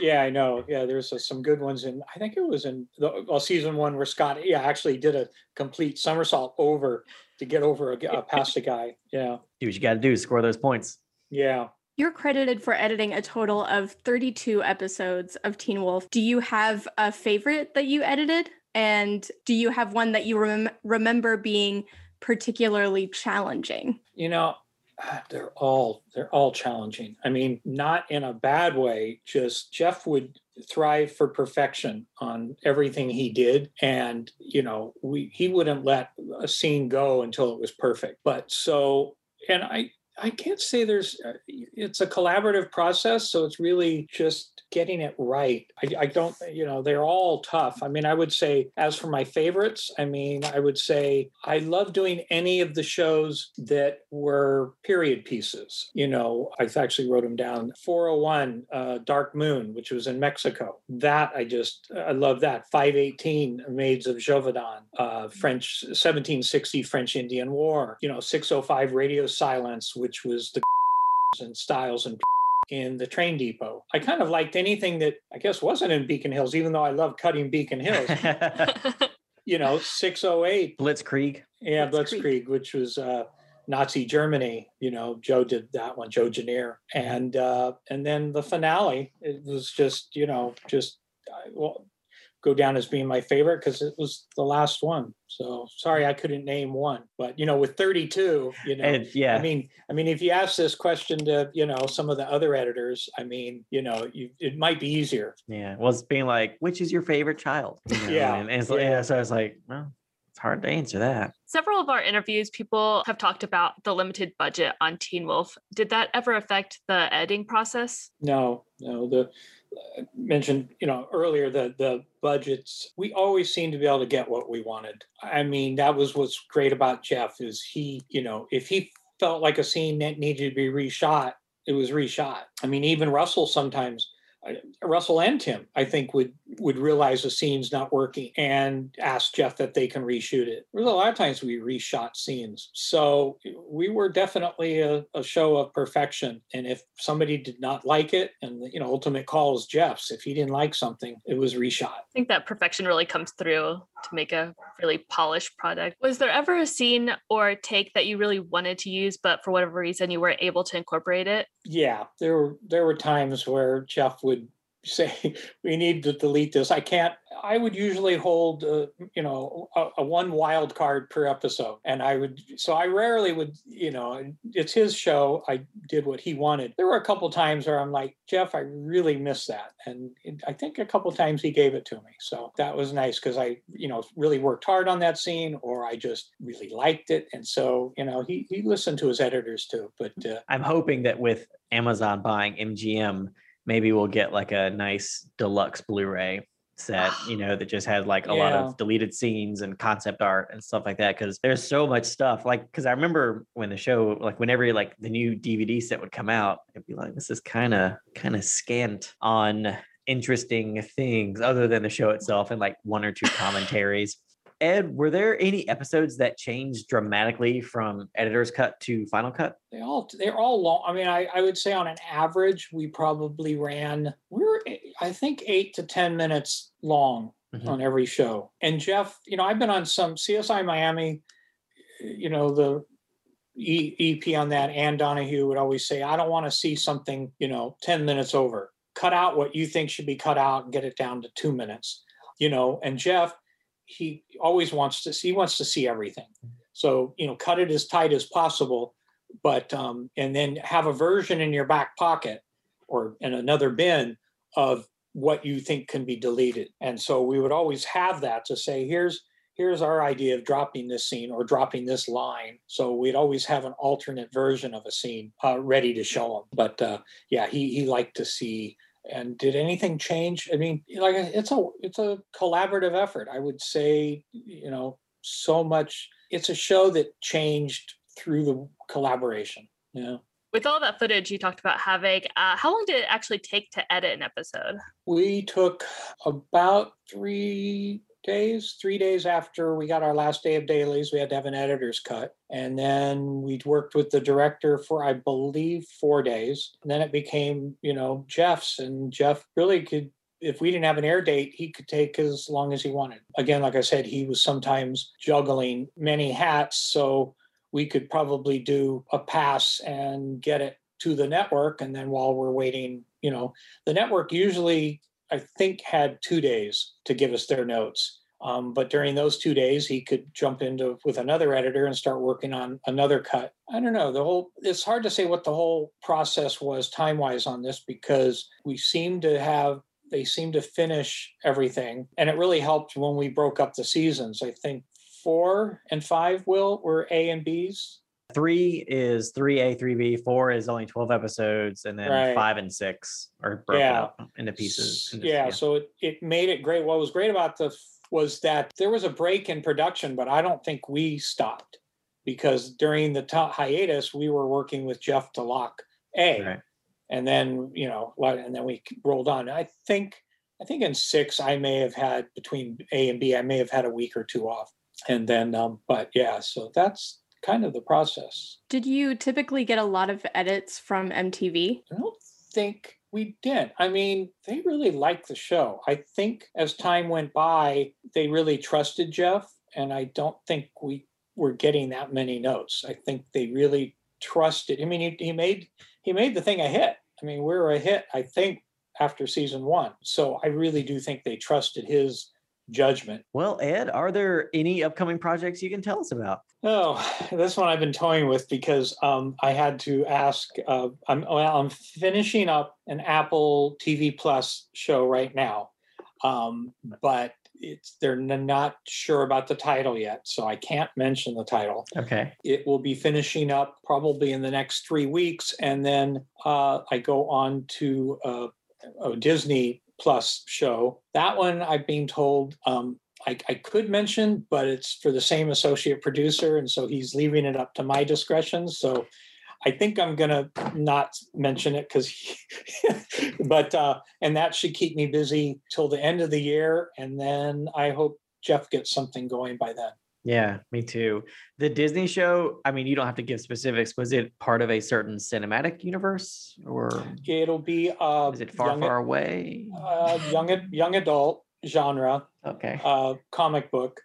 [SPEAKER 3] Yeah, I know. Yeah, there's uh, some good ones in. I think it was in the well, season one where Scott, yeah, actually did a complete somersault over to get over a, g- uh, past a guy. Yeah,
[SPEAKER 1] Do what you got to do, score those points.
[SPEAKER 3] yeah.
[SPEAKER 2] You're credited for editing a total of 32 episodes of Teen Wolf. Do you have a favorite that you edited? And do you have one that you rem- remember being particularly challenging?
[SPEAKER 3] You know, ah, they're all they're all challenging. I mean, not in a bad way. Just Jeff would thrive for perfection on everything he did, and you know, we he wouldn't let a scene go until it was perfect. But so, and I I can't say there's uh, it's a collaborative process, so it's really just getting it right. I, I don't, you know, they're all tough. I mean, I would say, as for my favorites, I mean, I would say I love doing any of the shows that were period pieces. You know, I actually wrote them down. 401, uh, Dark Moon, which was in Mexico. That I just, I love that. 518, Maids of Gévaudan, uh, French, 1760 French Indian War. You know, 605 Radio Silence, which was the [LAUGHS] and Stiles and in the train depot. I kind of liked anything that I guess wasn't in Beacon Hills, even though I love cutting Beacon Hills. [LAUGHS] [LAUGHS] you know, 608,
[SPEAKER 1] Blitzkrieg.
[SPEAKER 3] yeah,
[SPEAKER 2] Blitzkrieg.
[SPEAKER 3] Blitzkrieg, which was uh, Nazi Germany. You know, Joe did that one, Joe Genier, and uh, and then the finale. It was just you know just I will go down as being my favorite because it was the last one. So sorry I couldn't name one, but you know, with 32, you know,
[SPEAKER 1] And yeah,
[SPEAKER 3] I mean, I mean, if you ask this question to you know some of the other editors, I mean, you know, you, it might be easier.
[SPEAKER 1] yeah. Well, it's being like, which is your favorite child? You know,
[SPEAKER 3] Yeah,
[SPEAKER 1] And, and it's like,
[SPEAKER 3] yeah.
[SPEAKER 1] yeah. So I was like, well, it's hard to answer that.
[SPEAKER 5] Several of our interviews, people have talked about the limited budget on Teen Wolf. Did that ever affect the editing process?
[SPEAKER 3] No, no, the mentioned you know earlier the the budgets. We always seem to be able to get what we wanted. I mean, that was what's great about Jeff is he, you know, if he felt like a scene that needed to be reshot, it was reshot. I mean, even Russell sometimes. Russell and Tim, I think, would would realize the scene's not working and ask Jeff that they can reshoot it. There's a lot of times we reshot scenes, so we were definitely a, a show of perfection. And if somebody did not like it, and you know, ultimate call is Jeff's. If he didn't like something, it was reshot.
[SPEAKER 5] I think that perfection really comes through to make a really polished product. Was there ever a scene or take that you really wanted to use, but for whatever reason you weren't able to incorporate it?
[SPEAKER 3] Yeah, there were there were times where Jeff would say [LAUGHS] we need to delete this. I can't. I would usually hold, uh, you know, a, a one wild card per episode, and I would. So I rarely would, you know, it's his show. I did what he wanted. There were a couple times where I'm like, Jeff, I really miss that, and I think a couple times he gave it to me. So that was nice because I, you know, really worked hard on that scene, or I just really liked it, and so you know, he he listened to his editors too. But uh,
[SPEAKER 1] I'm hoping that with Amazon buying MGM, maybe we'll get like a nice deluxe Blu-ray set, you [GASPS] know, that just has like a lot of deleted scenes and concept art and stuff like that. Cause there's so much stuff. Like, cause I remember when the show, like whenever like the new DVD set would come out, it'd be like, this is kind of kind of scant on interesting things other than the show itself and like one or two commentaries. Ed, were there any episodes that changed dramatically from editor's cut to final cut?
[SPEAKER 3] They all they're all long. I mean, I, I would say on an average, we probably ran we were I think eight to ten minutes long
[SPEAKER 1] Mhm.
[SPEAKER 3] on every show. And Jeff, you know, I've been on some CSI Miami, you know, the E- EP on that, Ann Donahue would always say, I don't want to see something, you know, 10 minutes over. Cut out what you think should be cut out and get it down to two minutes, you know. And Jeff, he always wants to see, he wants to see everything. So, you know, cut it as tight as possible, but, um, and then have a version in your back pocket or in another bin of what you think can be deleted. And so we would always have that to say, here's, here's our idea of dropping this scene or dropping this line. So we'd always have an alternate version of a scene uh, ready to show him. But uh, yeah, he he liked to see And did anything change? I mean, like it's a it's a collaborative effort. I would say, you know, so much. It's a show that changed through the collaboration. You know,
[SPEAKER 5] With all that footage you talked about having, uh, how long did it actually take to edit an episode?
[SPEAKER 3] we took about three days, three days after we got our last day of dailies, we had to have an editor's cut. And then we worked with the director for, I believe, four days. And then it became, you know, Jeff's. And Jeff really could, if we didn't have an air date, he could take as long as he wanted. Again, like I said, he was sometimes juggling many hats. So we could probably do a pass and get it to the network. And then while we're waiting, you know, the network usually I think had two days to give us their notes. Um, but during those two days, he could jump into with another editor and start working on another cut. I don't know. The whole it's hard to say what the whole process was time wise on this because we seem to have they seem to finish everything, and it really helped when we broke up the seasons. I think four and five will were A and B's.
[SPEAKER 1] Three is three A, three B. Four is only twelve episodes, and then
[SPEAKER 3] Right.
[SPEAKER 1] five and six are broken
[SPEAKER 3] Yeah.
[SPEAKER 1] up into pieces. into-
[SPEAKER 3] yeah, so it, it made it great. What was great about the was that there was a break in production, but I don't think we stopped because during the hiatus we were working with Jeff to lock A,
[SPEAKER 1] Right.
[SPEAKER 3] and then you know, and then we rolled on. I think I think in six I may have had between A and B I may have had a week or two off, and then um, but yeah, so that's kind of the process.
[SPEAKER 2] Did you typically get a lot of edits from MTV?
[SPEAKER 3] I don't think we did. I mean, they really liked the show. I think as time went by, they really trusted Jeff, and I don't think we were getting that many notes. I think they really trusted. I mean, he, he made he made the thing a hit. I mean, we were a hit. I think after season one. So I really do think they trusted his judgment.
[SPEAKER 1] Well, Ed, are there any upcoming projects you can tell us about?
[SPEAKER 3] Oh, this one I've been toying with because um, I had to ask. Uh, I'm well, I'm finishing up an Apple TV Plus show right now, um, but it's they're not sure about the title yet, so I can't mention the title.
[SPEAKER 1] Okay.
[SPEAKER 3] It will be finishing up probably in the next three weeks, and then uh, I go on to uh, a Disney Plus show. That one I've been told um, I, I could mention, but it's for the same associate producer, and so he's leaving it up to my discretion. So I think I'm gonna not mention it because, [LAUGHS] but uh, and that should keep me busy till the end of the year, and then I hope Jeff gets something going by then.
[SPEAKER 1] Yeah, me too. The Disney show, I mean, you don't have to give specifics. Was it part of a certain cinematic universe or
[SPEAKER 3] It'll be uh,
[SPEAKER 1] is it far,
[SPEAKER 3] young,
[SPEAKER 1] far away?
[SPEAKER 3] uh, young young adult genre
[SPEAKER 1] Okay.
[SPEAKER 3] uh, comic book.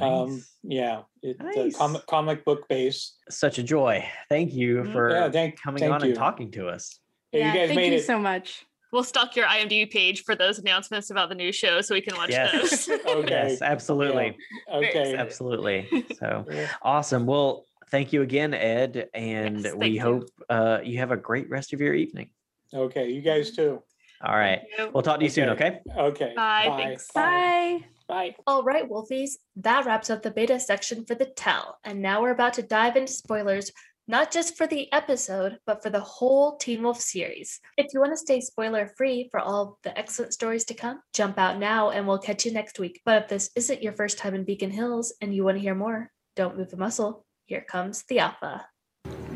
[SPEAKER 3] Um, yeah, it, uh,
[SPEAKER 1] Nice.
[SPEAKER 3] comic comic book base.
[SPEAKER 1] Such a joy. Thank you
[SPEAKER 5] Mhm.
[SPEAKER 1] for
[SPEAKER 3] Yeah, thank-
[SPEAKER 1] coming
[SPEAKER 3] thank
[SPEAKER 1] on
[SPEAKER 3] you.
[SPEAKER 1] and talking to us.
[SPEAKER 3] Yeah, you guys
[SPEAKER 2] thank
[SPEAKER 3] made
[SPEAKER 2] you
[SPEAKER 3] it.
[SPEAKER 2] so much.
[SPEAKER 5] We'll stalk your IMDb page for those announcements about the new show so we can watch
[SPEAKER 1] Yes.
[SPEAKER 5] those. [LAUGHS]
[SPEAKER 3] Okay.
[SPEAKER 1] Yes, absolutely.
[SPEAKER 3] Okay.
[SPEAKER 1] Absolutely. So [LAUGHS]
[SPEAKER 3] Yeah.
[SPEAKER 1] awesome. Well, thank you again, Ed. And
[SPEAKER 5] Yes,
[SPEAKER 1] we
[SPEAKER 5] you.
[SPEAKER 1] hope uh, you have a great rest of your evening.
[SPEAKER 3] Okay. You guys too.
[SPEAKER 1] All right. We'll talk to you soon, okay?
[SPEAKER 3] Okay.
[SPEAKER 5] Bye, thanks.
[SPEAKER 2] Bye.
[SPEAKER 3] Bye.
[SPEAKER 4] All right, Wolfies, that wraps up the beta section for the tell. And now we're about to dive into spoilers, not just for the episode, but for the whole Teen Wolf series. If you want to stay spoiler free for all the excellent stories to come, jump out now and we'll catch you next week. But if this isn't your first time in Beacon Hills and you want to hear more, don't move a muscle. Here comes the Alpha.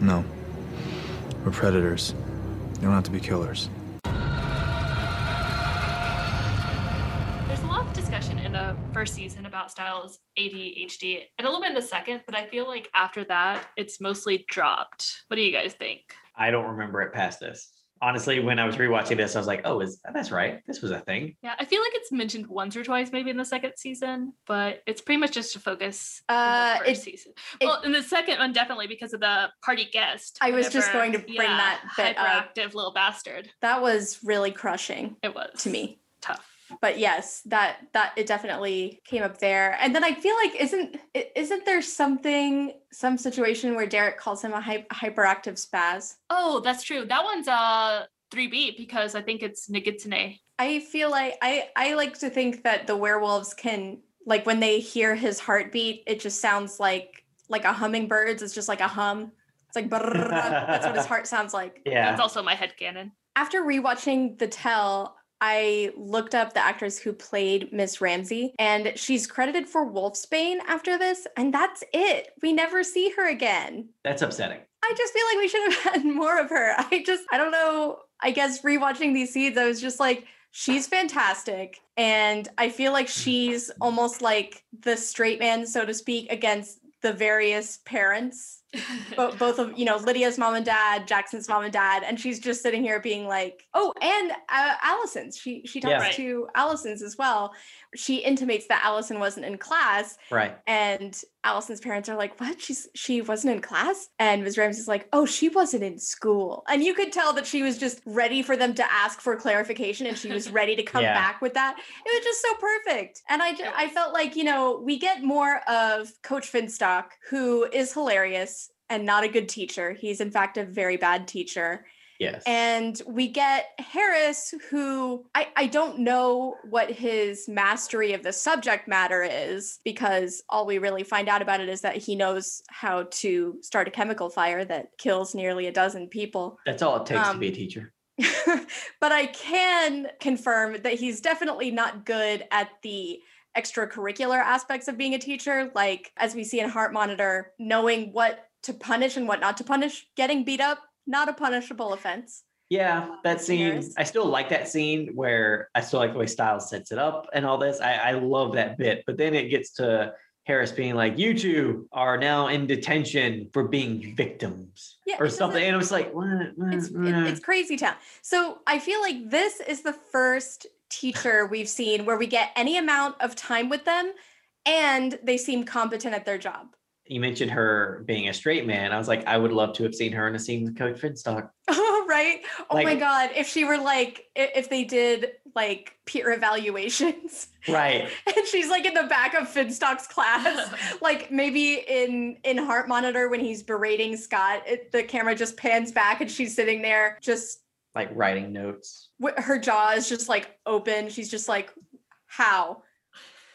[SPEAKER 6] No. We're predators. You don't have to be killers.
[SPEAKER 5] First season about Stiles ADHD and a little bit in the second, but I feel like after that, it's mostly dropped. What do you guys think?
[SPEAKER 1] I don't remember it past this. Honestly, when I was rewatching this, I was like, oh, is that's right. This was a thing.
[SPEAKER 5] Yeah, I feel like it's mentioned once or twice maybe in the second season, but it's pretty much just a focus in
[SPEAKER 2] Uh,
[SPEAKER 5] the first
[SPEAKER 2] it-
[SPEAKER 5] season.
[SPEAKER 2] it-
[SPEAKER 5] well, in the second one, definitely because of the party guest.
[SPEAKER 2] I was just going to bring that bit up.
[SPEAKER 5] hyperactive little bastard.
[SPEAKER 2] That was really crushing
[SPEAKER 5] It was
[SPEAKER 2] to me.
[SPEAKER 5] tough.
[SPEAKER 2] But yes, that that it definitely came up there. And then I feel like isn't isn't there something some situation where Derek calls him a hy- hyperactive spaz?
[SPEAKER 5] Oh, that's true. That one's uh 3B because I think it's Nogitsune.
[SPEAKER 2] I feel like I I like to think that the werewolves can like when they hear his heartbeat, it just sounds like like a hummingbird's. It's just like a hum. It's like brrrr. that's what his [LAUGHS] heart sounds like.
[SPEAKER 1] Yeah.
[SPEAKER 5] That's also my head headcanon.
[SPEAKER 2] After rewatching The Tell, I looked up the actress who played Miss Ramsey, and she's credited for Wolfsbane after this, and that's it. We never see her again.
[SPEAKER 1] That's upsetting.
[SPEAKER 2] I just feel like we should have [LAUGHS] had more of her. I just, I don't know. I guess rewatching these scenes, I was just like, she's fantastic. And I feel like she's almost like the straight man, so to speak, against the various parents both, both of you know lydia's mom and dad jackson's mom and dad and she's just sitting here being like oh and uh, allison's she she talks
[SPEAKER 1] Yeah.
[SPEAKER 5] Right.
[SPEAKER 2] to allison's as well she intimates that allison wasn't in class
[SPEAKER 1] Right.
[SPEAKER 2] and allison's parents are like what she's she wasn't in class and ms ramsey's like oh she wasn't in school and you could tell that she was just ready for them to ask for clarification and she was [LAUGHS] ready to come
[SPEAKER 1] Yeah.
[SPEAKER 2] back with that it was just so perfect and i ju-
[SPEAKER 5] It
[SPEAKER 2] i felt like you know we get more of coach finstock who is hilarious and not a good teacher he's in fact a very bad teacher
[SPEAKER 1] Yes.
[SPEAKER 2] and we get Harris, who I, I don't know what his mastery of the subject matter is, because all we really find out about it is that he knows how to start a chemical fire that kills nearly a dozen people.
[SPEAKER 1] That's all it takes to be a
[SPEAKER 2] um,
[SPEAKER 1] teacher. [LAUGHS]
[SPEAKER 2] but I can confirm that he's definitely not good at the extracurricular aspects of being a teacher. Like, as we see in Heart Monitor, knowing what to punish and what not to punish, getting beat up, not a punishable offense.
[SPEAKER 1] Yeah, that scene. I still like that scene where I still like the way Stiles sets it up and all this. I, I love that bit. But then it gets to Harris being like, "You two are now in detention for being victims,"
[SPEAKER 2] Yeah,
[SPEAKER 1] or something. And it was like, what?
[SPEAKER 2] it's
[SPEAKER 1] What?
[SPEAKER 2] it- it's crazy town. So I feel like this is the first teacher we've seen where we get any amount of time with them and they seem competent at their job.
[SPEAKER 1] You mentioned her being a straight man. I was like, I would love to have seen her in a scene with Coach Finstock. [LAUGHS]
[SPEAKER 2] Oh, right. Oh my god, if she were like if they did like peer evaluations
[SPEAKER 1] Right. [LAUGHS]
[SPEAKER 2] and she's like in the back of Finstock's class, [LAUGHS] like maybe in in Heart Monitor when he's berating Scott, it, the camera just pans back and she's sitting there just
[SPEAKER 1] Like writing notes.
[SPEAKER 2] her jaw is just like open. She's just like, how?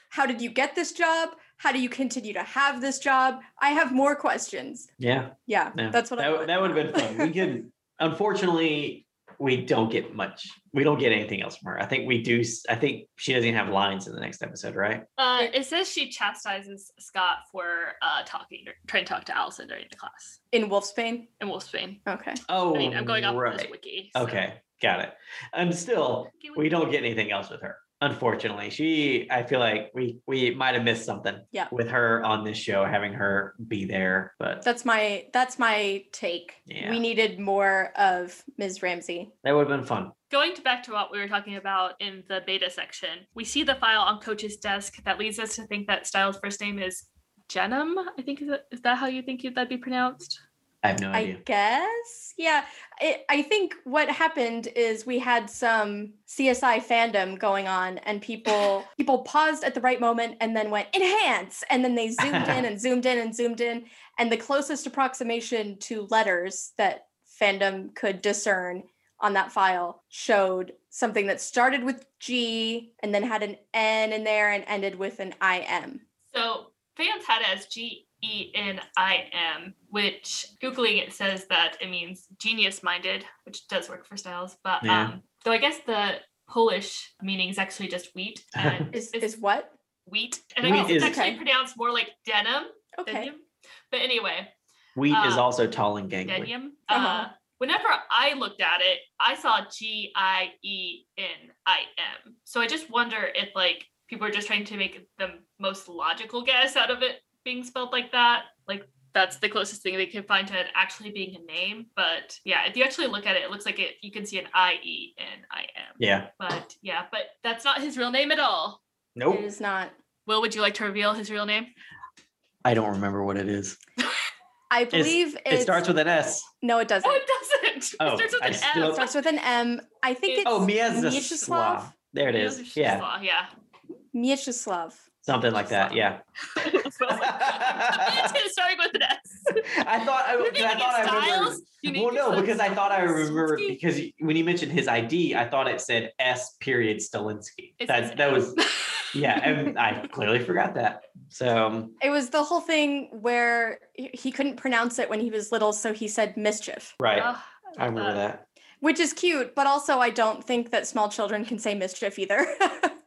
[SPEAKER 2] How did you get this job? How do you continue to have this job? I have more questions.
[SPEAKER 1] Yeah.
[SPEAKER 2] Yeah,
[SPEAKER 1] Yeah.
[SPEAKER 2] that's what I
[SPEAKER 1] That,
[SPEAKER 2] want.
[SPEAKER 1] that would have been [LAUGHS] fun. We could, unfortunately, we don't get much. We don't get anything else from her. I think we do. I think she doesn't even have lines in the next episode, right?
[SPEAKER 5] Uh, it says she chastises Scott for uh, talking, trying to talk to Allison during the class
[SPEAKER 2] in Wolfsbane.
[SPEAKER 5] in Wolfsbane.
[SPEAKER 2] Okay.
[SPEAKER 1] Oh,
[SPEAKER 5] I mean, I'm going off of this
[SPEAKER 1] right.
[SPEAKER 5] wiki. so-
[SPEAKER 1] Okay, got it. And still, we don't get anything else with her. Unfortunately, she. I feel like we we might have missed something.
[SPEAKER 2] Yeah.
[SPEAKER 1] With her on this show, having her be there, but
[SPEAKER 2] That's my that's my take.
[SPEAKER 1] Yeah.
[SPEAKER 2] We needed more of Ms. Ramsey.
[SPEAKER 1] that would have been fun.
[SPEAKER 5] Going to back to what we were talking about in the beta section, we see the file on Coach's desk that leads us to think that Stiles' first name is Genim. I think is that, is that how you think that'd be pronounced?
[SPEAKER 1] I have no idea.
[SPEAKER 2] I guess. Yeah. It, I think what happened is we had some CSI fandom going on and people [LAUGHS] people paused at the right moment and then went enhance and then they zoomed in and [LAUGHS] zoomed in and zoomed in and the closest approximation to letters that fandom could discern on that file showed something that started with G and then had an N in there and ended with an IM.
[SPEAKER 5] So fans had it as G E N I M, which Googling it says that it means genius minded, which does work for Stiles. But
[SPEAKER 1] Yeah.
[SPEAKER 5] um, though I guess the Polish meaning is actually just wheat [LAUGHS] and
[SPEAKER 2] Is
[SPEAKER 5] it's
[SPEAKER 2] is what?
[SPEAKER 5] wheat. And I
[SPEAKER 1] Wheat
[SPEAKER 5] guess it's actually
[SPEAKER 2] Okay.
[SPEAKER 5] pronounced more like denim.
[SPEAKER 2] Okay.
[SPEAKER 5] Denim. But anyway,
[SPEAKER 1] Wheat is
[SPEAKER 5] uh,
[SPEAKER 1] also tall and gangly.
[SPEAKER 5] denim.
[SPEAKER 2] Uh-huh.
[SPEAKER 5] Uh, whenever I looked at it, I saw G I E N I M. So I just wonder if like people are just trying to make the most logical guess out of it being spelled like that. Like that's the closest thing they could find to it actually being a name. But yeah, if you actually look at it, it looks like it. You can see an I E N I M.
[SPEAKER 1] Yeah.
[SPEAKER 5] But yeah, but that's not his real name at all.
[SPEAKER 1] Nope.
[SPEAKER 2] It is not.
[SPEAKER 5] Will, would you like to reveal his real name?
[SPEAKER 1] I don't remember what it is.
[SPEAKER 2] I believe
[SPEAKER 1] It
[SPEAKER 2] it's,
[SPEAKER 1] starts with an S.
[SPEAKER 2] no, it doesn't.
[SPEAKER 5] Oh, it doesn't.
[SPEAKER 1] Oh,
[SPEAKER 5] it starts with
[SPEAKER 1] I
[SPEAKER 5] an
[SPEAKER 1] still-
[SPEAKER 5] M.
[SPEAKER 2] It starts with an M. I think it's
[SPEAKER 1] Oh,
[SPEAKER 2] Mieczysław.
[SPEAKER 1] Mieczysław. There it is. Yeah.
[SPEAKER 5] Yeah.
[SPEAKER 2] Mieczysław.
[SPEAKER 1] Something like that. Yeah.
[SPEAKER 5] it's starting with an S.
[SPEAKER 1] I thought I, I thought I remembered.
[SPEAKER 5] Stiles? You
[SPEAKER 1] Well, no, because I thought I remembered because when you mentioned his ID, I thought it said S period Stilinski.
[SPEAKER 5] It
[SPEAKER 1] That that was [LAUGHS] yeah, and I clearly forgot that. So um,
[SPEAKER 2] It was the whole thing where he he couldn't pronounce it when he was little, so he said mischief.
[SPEAKER 1] right,
[SPEAKER 5] Ugh,
[SPEAKER 1] I remember
[SPEAKER 5] uh,
[SPEAKER 1] that.
[SPEAKER 2] which is cute, but also I don't think that small children can say mischief either. [LAUGHS]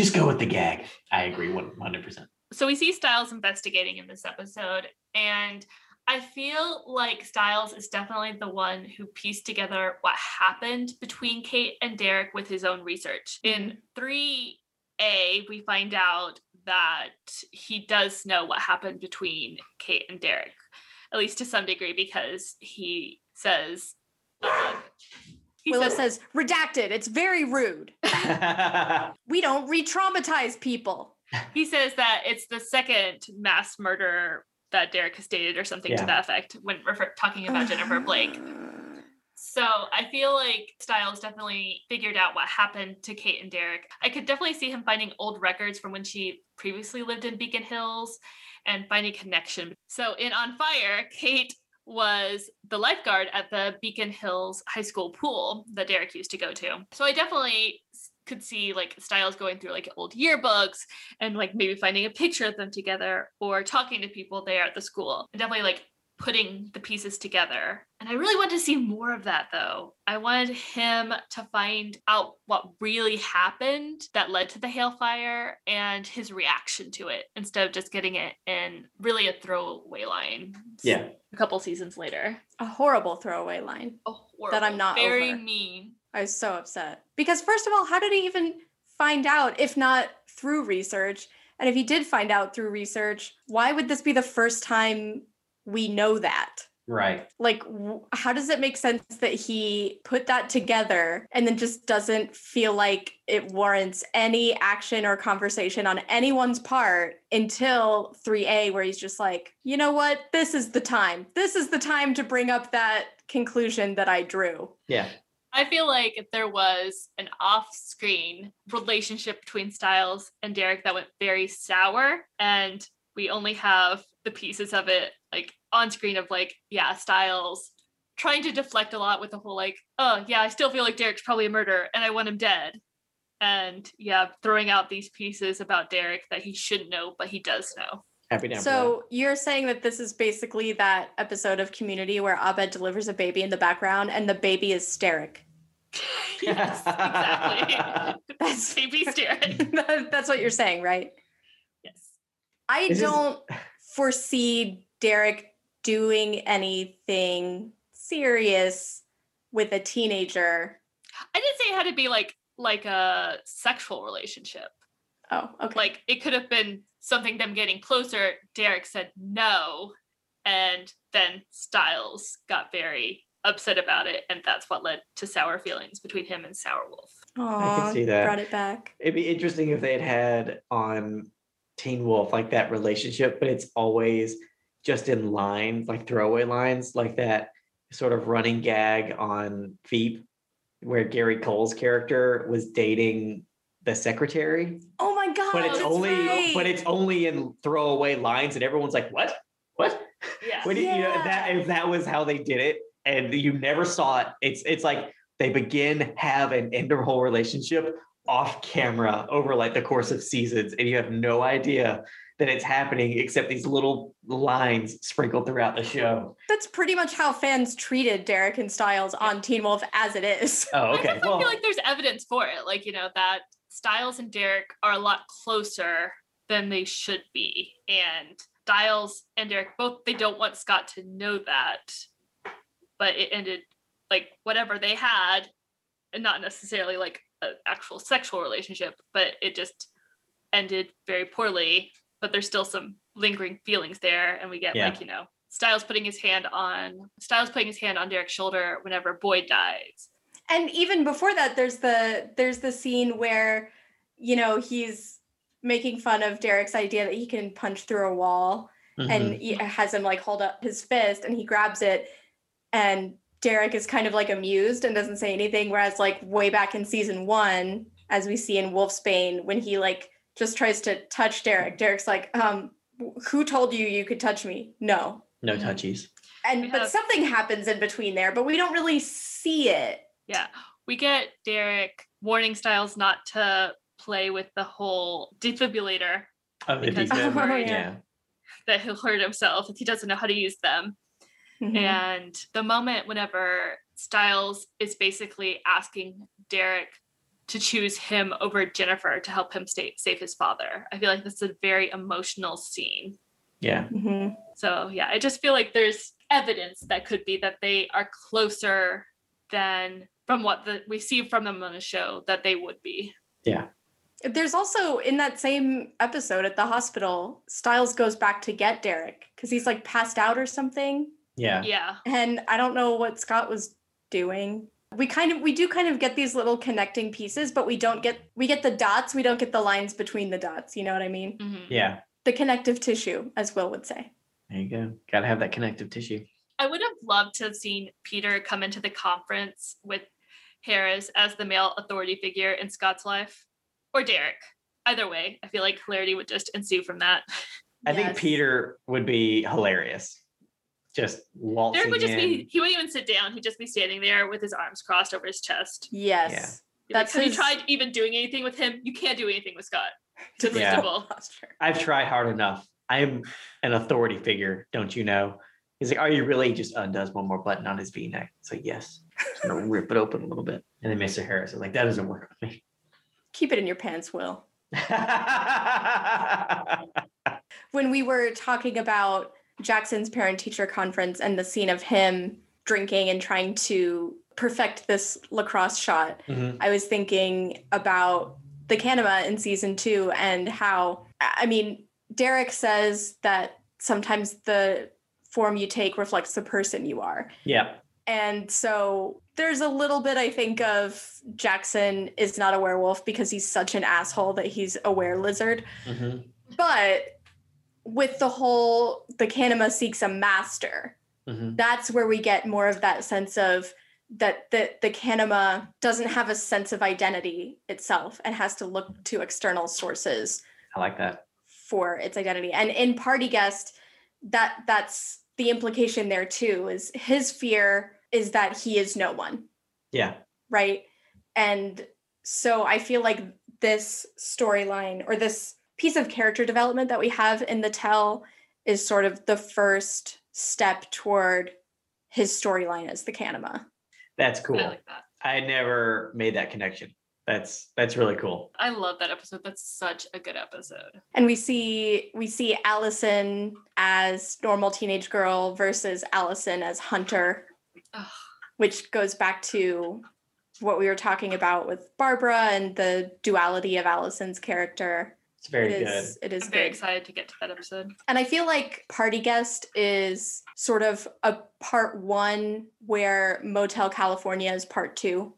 [SPEAKER 1] Just go with the gag. I agree 100%.
[SPEAKER 5] So we see Stiles investigating in this episode, and I feel like Stiles is definitely the one who pieced together what happened between Kate and Derek with his own research. In 3A, we find out that he does know what happened between Kate and Derek, at least to some degree, because he says, uh, he
[SPEAKER 2] Willow
[SPEAKER 5] says,
[SPEAKER 2] says, redacted. It's very rude. [LAUGHS] We don't re traumatize people.
[SPEAKER 5] he says that it's the second mass murder that Derek has stated or something to that effect when refer- talking about Jennifer uh-huh. Blake. So I feel like Stiles definitely figured out what happened to Kate and Derek. I could definitely see him finding old records from when she previously lived in Beacon Hills and finding connection. So in On Fire, Kate was the lifeguard at the Beacon Hills High School pool that Derek used to go to. So I definitely could see like Stiles going through like old yearbooks and like maybe finding a picture of them together or talking to people there at the school. Definitely like putting the pieces together. And I really wanted to see more of that though. I wanted him to find out what really happened that led to the Hale fire and his reaction to it instead of just getting it in really a throwaway line.
[SPEAKER 1] yeah.
[SPEAKER 5] A couple seasons later.
[SPEAKER 2] A horrible throwaway line.
[SPEAKER 5] A
[SPEAKER 2] That I'm not
[SPEAKER 5] very
[SPEAKER 2] over.
[SPEAKER 5] mean.
[SPEAKER 2] I was so upset. Because, first of all, how did he even find out if not through research? And if he did find out through research, why would this be the first time we know that?
[SPEAKER 1] Right.
[SPEAKER 2] Like, w- how does it make sense that he put that together and then just doesn't feel like it warrants any action or conversation on anyone's part until 3A, where he's just like, you know what? This is the time. This is the time to bring up that conclusion that I drew.
[SPEAKER 1] Yeah.
[SPEAKER 5] I feel like if there was an off-screen relationship between Stiles and Derek that went very sour, and we only have the pieces of it like on screen of like, yeah, Stiles trying to deflect a lot with the whole like, oh yeah, I still feel like Derek's probably a murderer and I want him dead. And yeah, throwing out these pieces about Derek that he shouldn't know, but he does know.
[SPEAKER 1] Happy down.
[SPEAKER 2] So you're saying that this is basically that episode of Community where Abed delivers a baby in the background and the baby is Sterek. [LAUGHS]
[SPEAKER 5] yes, exactly. [LAUGHS]
[SPEAKER 2] That's
[SPEAKER 5] Baby Derek. [LAUGHS]
[SPEAKER 2] that's what you're saying, right?
[SPEAKER 5] Yes.
[SPEAKER 2] I
[SPEAKER 1] This is-
[SPEAKER 2] don't foresee Derek doing anything serious with a teenager.
[SPEAKER 5] I didn't say it had to be like like a sexual relationship.
[SPEAKER 2] Oh, okay.
[SPEAKER 5] Like it could have been something them getting closer. Derek said no, and then Stiles got very upset about it, and that's what led to sour feelings between him and Sourwolf.
[SPEAKER 2] Aw,
[SPEAKER 1] see that.
[SPEAKER 2] Brought it back.
[SPEAKER 1] It'd be interesting if they had had on Teen Wolf like that relationship, but it's always just in lines, like throwaway lines, like that sort of running gag on Veep, where Gary Cole's character was dating the secretary,
[SPEAKER 2] Oh my god.
[SPEAKER 1] but it's only
[SPEAKER 2] right.
[SPEAKER 1] but it's only in throwaway lines, and everyone's like, "What? What?"
[SPEAKER 5] Yeah.
[SPEAKER 1] When you, you know that if that was how they did it, and you never saw it, it's it's like they begin have and end their whole relationship off camera over like the course of seasons, and you have no idea that it's happening except these little lines sprinkled throughout the show.
[SPEAKER 2] That's pretty much how fans treated Derek and Stiles on Teen Wolf as it is.
[SPEAKER 1] Oh,
[SPEAKER 5] I
[SPEAKER 1] okay.
[SPEAKER 5] definitely
[SPEAKER 1] Well,
[SPEAKER 5] feel like there's evidence for it. Like, you know, that Stiles and Derek are a lot closer than they should be. And Stiles and Derek both they don't want Scott to know that. But it ended like whatever they had, and not necessarily like an actual sexual relationship, but it just ended very poorly. But there's still some lingering feelings there, and we get
[SPEAKER 1] Yeah.
[SPEAKER 5] like, you know, Stiles putting his hand on Stiles putting his hand on Derek's shoulder whenever Boyd dies.
[SPEAKER 2] and even before that there's the there's the scene where you know he's making fun of Derek's idea that he can punch through a wall
[SPEAKER 1] mhm.
[SPEAKER 2] and he has him like hold up his fist and he grabs it and Derek is kind of like amused and doesn't say anything whereas like way back in season 1 as we see in Wolfsbane when he like just tries to touch Derek Derek's like um who told you you could touch me no
[SPEAKER 1] no touchies.
[SPEAKER 2] and
[SPEAKER 5] We
[SPEAKER 2] but something happens in between there but we don't really see it
[SPEAKER 5] Yeah. We get Derek warning Stiles not to play with the whole defibrillator
[SPEAKER 1] Oh,
[SPEAKER 5] Because- [LAUGHS]
[SPEAKER 2] Oh,
[SPEAKER 1] yeah.
[SPEAKER 2] yeah.
[SPEAKER 5] that he'll hurt himself if he doesn't know how to use them.
[SPEAKER 2] Mhm.
[SPEAKER 5] And the moment whenever Stiles is basically asking Derek to choose him over Jennifer to help him stay, save his father. I feel like this is a very emotional scene.
[SPEAKER 1] Yeah.
[SPEAKER 2] Mhm.
[SPEAKER 5] So yeah, I just feel like there's evidence that could be that they are closer than from what the, we see from them on the show that they would be.
[SPEAKER 1] Yeah.
[SPEAKER 2] There's also in that same episode at the hospital, Stiles goes back to get Derek because he's like passed out or something.
[SPEAKER 1] Yeah.
[SPEAKER 5] Yeah.
[SPEAKER 2] And I don't know what Scott was doing. We kind of we do kind of get these little connecting pieces, but we don't get we get the dots, we don't get the lines between the dots. You know what I mean?
[SPEAKER 5] Mhm.
[SPEAKER 1] Yeah.
[SPEAKER 2] The connective tissue, as Will would say.
[SPEAKER 1] There you go. Got to have that connective tissue.
[SPEAKER 5] I would have loved to have seen Peter come into the conference with Harris as the male authority figure in Scott's life, or Derek. Either way, I feel like hilarity would just ensue from that.
[SPEAKER 1] I think Peter would be hilarious. Just waltzing
[SPEAKER 5] Derek would just
[SPEAKER 1] in.
[SPEAKER 5] be, he wouldn't even sit down. He'd just be standing there with his arms crossed over his chest.
[SPEAKER 2] Yes.
[SPEAKER 5] Be like,
[SPEAKER 2] That's
[SPEAKER 5] have you tried even doing anything with him? You can't do anything with Scott. He's
[SPEAKER 1] Yeah. I've tried hard enough. I'm an authority figure, don't you know? He's like, Are you really? He just undoes one more button on his v neck. So, yes, just gonna [LAUGHS] rip it open a little bit. And then Mr. Harris is like, That doesn't work on me.
[SPEAKER 2] Keep it in your pants, Will. [LAUGHS] when we were talking about Jackson's parent teacher conference and the scene of him drinking and trying to perfect this lacrosse shot,
[SPEAKER 1] Mhm.
[SPEAKER 2] I was thinking about the Kanima in season two and how, I mean, Derek says that sometimes the form you take reflects the person you are.
[SPEAKER 1] Yeah.
[SPEAKER 2] And so there's a little bit, I think, of Jackson is not a werewolf because he's such an asshole that he's a were lizard.
[SPEAKER 1] Mhm.
[SPEAKER 2] But with the whole the Kanima seeks a master,
[SPEAKER 1] Mhm.
[SPEAKER 2] that's where we get more of that sense of that the, the Kanima doesn't have a sense of identity itself and has to look to external sources
[SPEAKER 1] I like that.
[SPEAKER 2] for its identity. And in Party Guest, that that's the implication there too, is his fear is that he is no one
[SPEAKER 1] Yeah.
[SPEAKER 2] right? And so I feel like this storyline or this piece of character development that we have in the tell is sort of the first step toward his storyline as the Kanima.
[SPEAKER 1] That's cool.
[SPEAKER 5] I like that.
[SPEAKER 1] I never made that connection. That's that's really cool.
[SPEAKER 5] I love that episode. That's such a good episode.
[SPEAKER 2] And we see we see Allison as normal teenage girl versus Allison as Hunter,
[SPEAKER 5] Ugh.
[SPEAKER 2] which goes back to what we were talking about with Barbara and the duality of Allison's character.
[SPEAKER 1] It's very
[SPEAKER 2] it
[SPEAKER 1] good.
[SPEAKER 2] It is
[SPEAKER 5] I'm very
[SPEAKER 2] good.
[SPEAKER 5] excited to get to that episode.
[SPEAKER 2] And I feel like Party Guest is sort of a part one where Motel California is part two.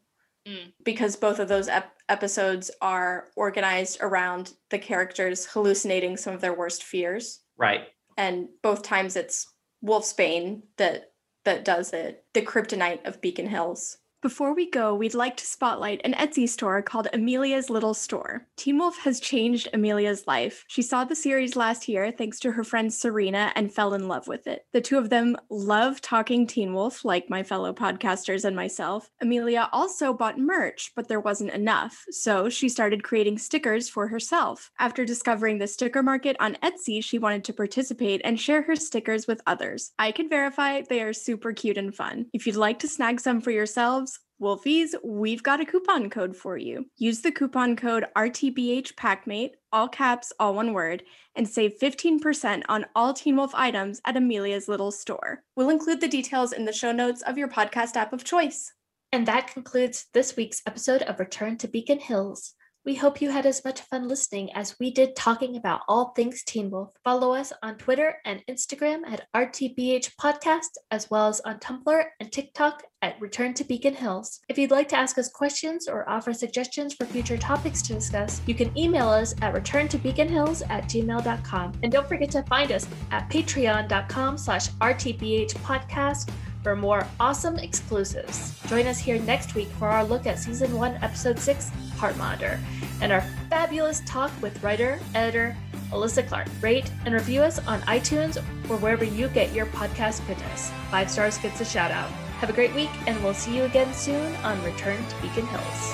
[SPEAKER 5] Mm.
[SPEAKER 2] Because both of those ep- episodes are organized around the characters hallucinating some of their worst fears.
[SPEAKER 1] Right.
[SPEAKER 2] And both times it's Wolfsbane that that does it, the kryptonite of Beacon Hills. Before we go, we'd like to spotlight an Etsy store called Amelia's Little Store. Teen Wolf has changed Amelia's life. She saw the series last year thanks to her friend Serena and fell in love with it. The two of them love talking Teen Wolf, like my fellow podcasters and myself. Amelia also bought merch, but there wasn't enough, so she started creating stickers for herself. After discovering the sticker market on Etsy, she wanted to participate and share her stickers with others. I can verify they are super cute and fun. If you'd like to snag some for yourselves, Wolfies, we've got a coupon code for you. Use the coupon code RTBHPackmate, all caps, all one word, and save 15% on all Teen Wolf items at Amelia's Little Store. We'll include the details in the show notes of your podcast app of choice.
[SPEAKER 4] And that concludes this week's episode of Return to Beacon Hills. We hope you had as much fun listening as we did talking about all things Teen Wolf. Follow us on Twitter and Instagram at RTBH Podcast, as well as on Tumblr and TikTok at Return to Beacon Hills. If you'd like to ask us questions or offer suggestions for future topics to discuss, you can email us at returntobeaconhills at gmail.com. And don't forget to find us at patreon.com slash RTBH Podcast for more awesome exclusives. Join us here next week for our look at season 1, episode 6, Heart Monitor, and our fabulous talk with writer, editor, Alyssa Clark. Rate and review us on iTunes or wherever you get your podcast goodness. Five stars gets a shout out. Have a great week, and we'll see you again soon on Return to Beacon Hills.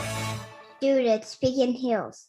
[SPEAKER 7] Dude, it's Beacon Hills.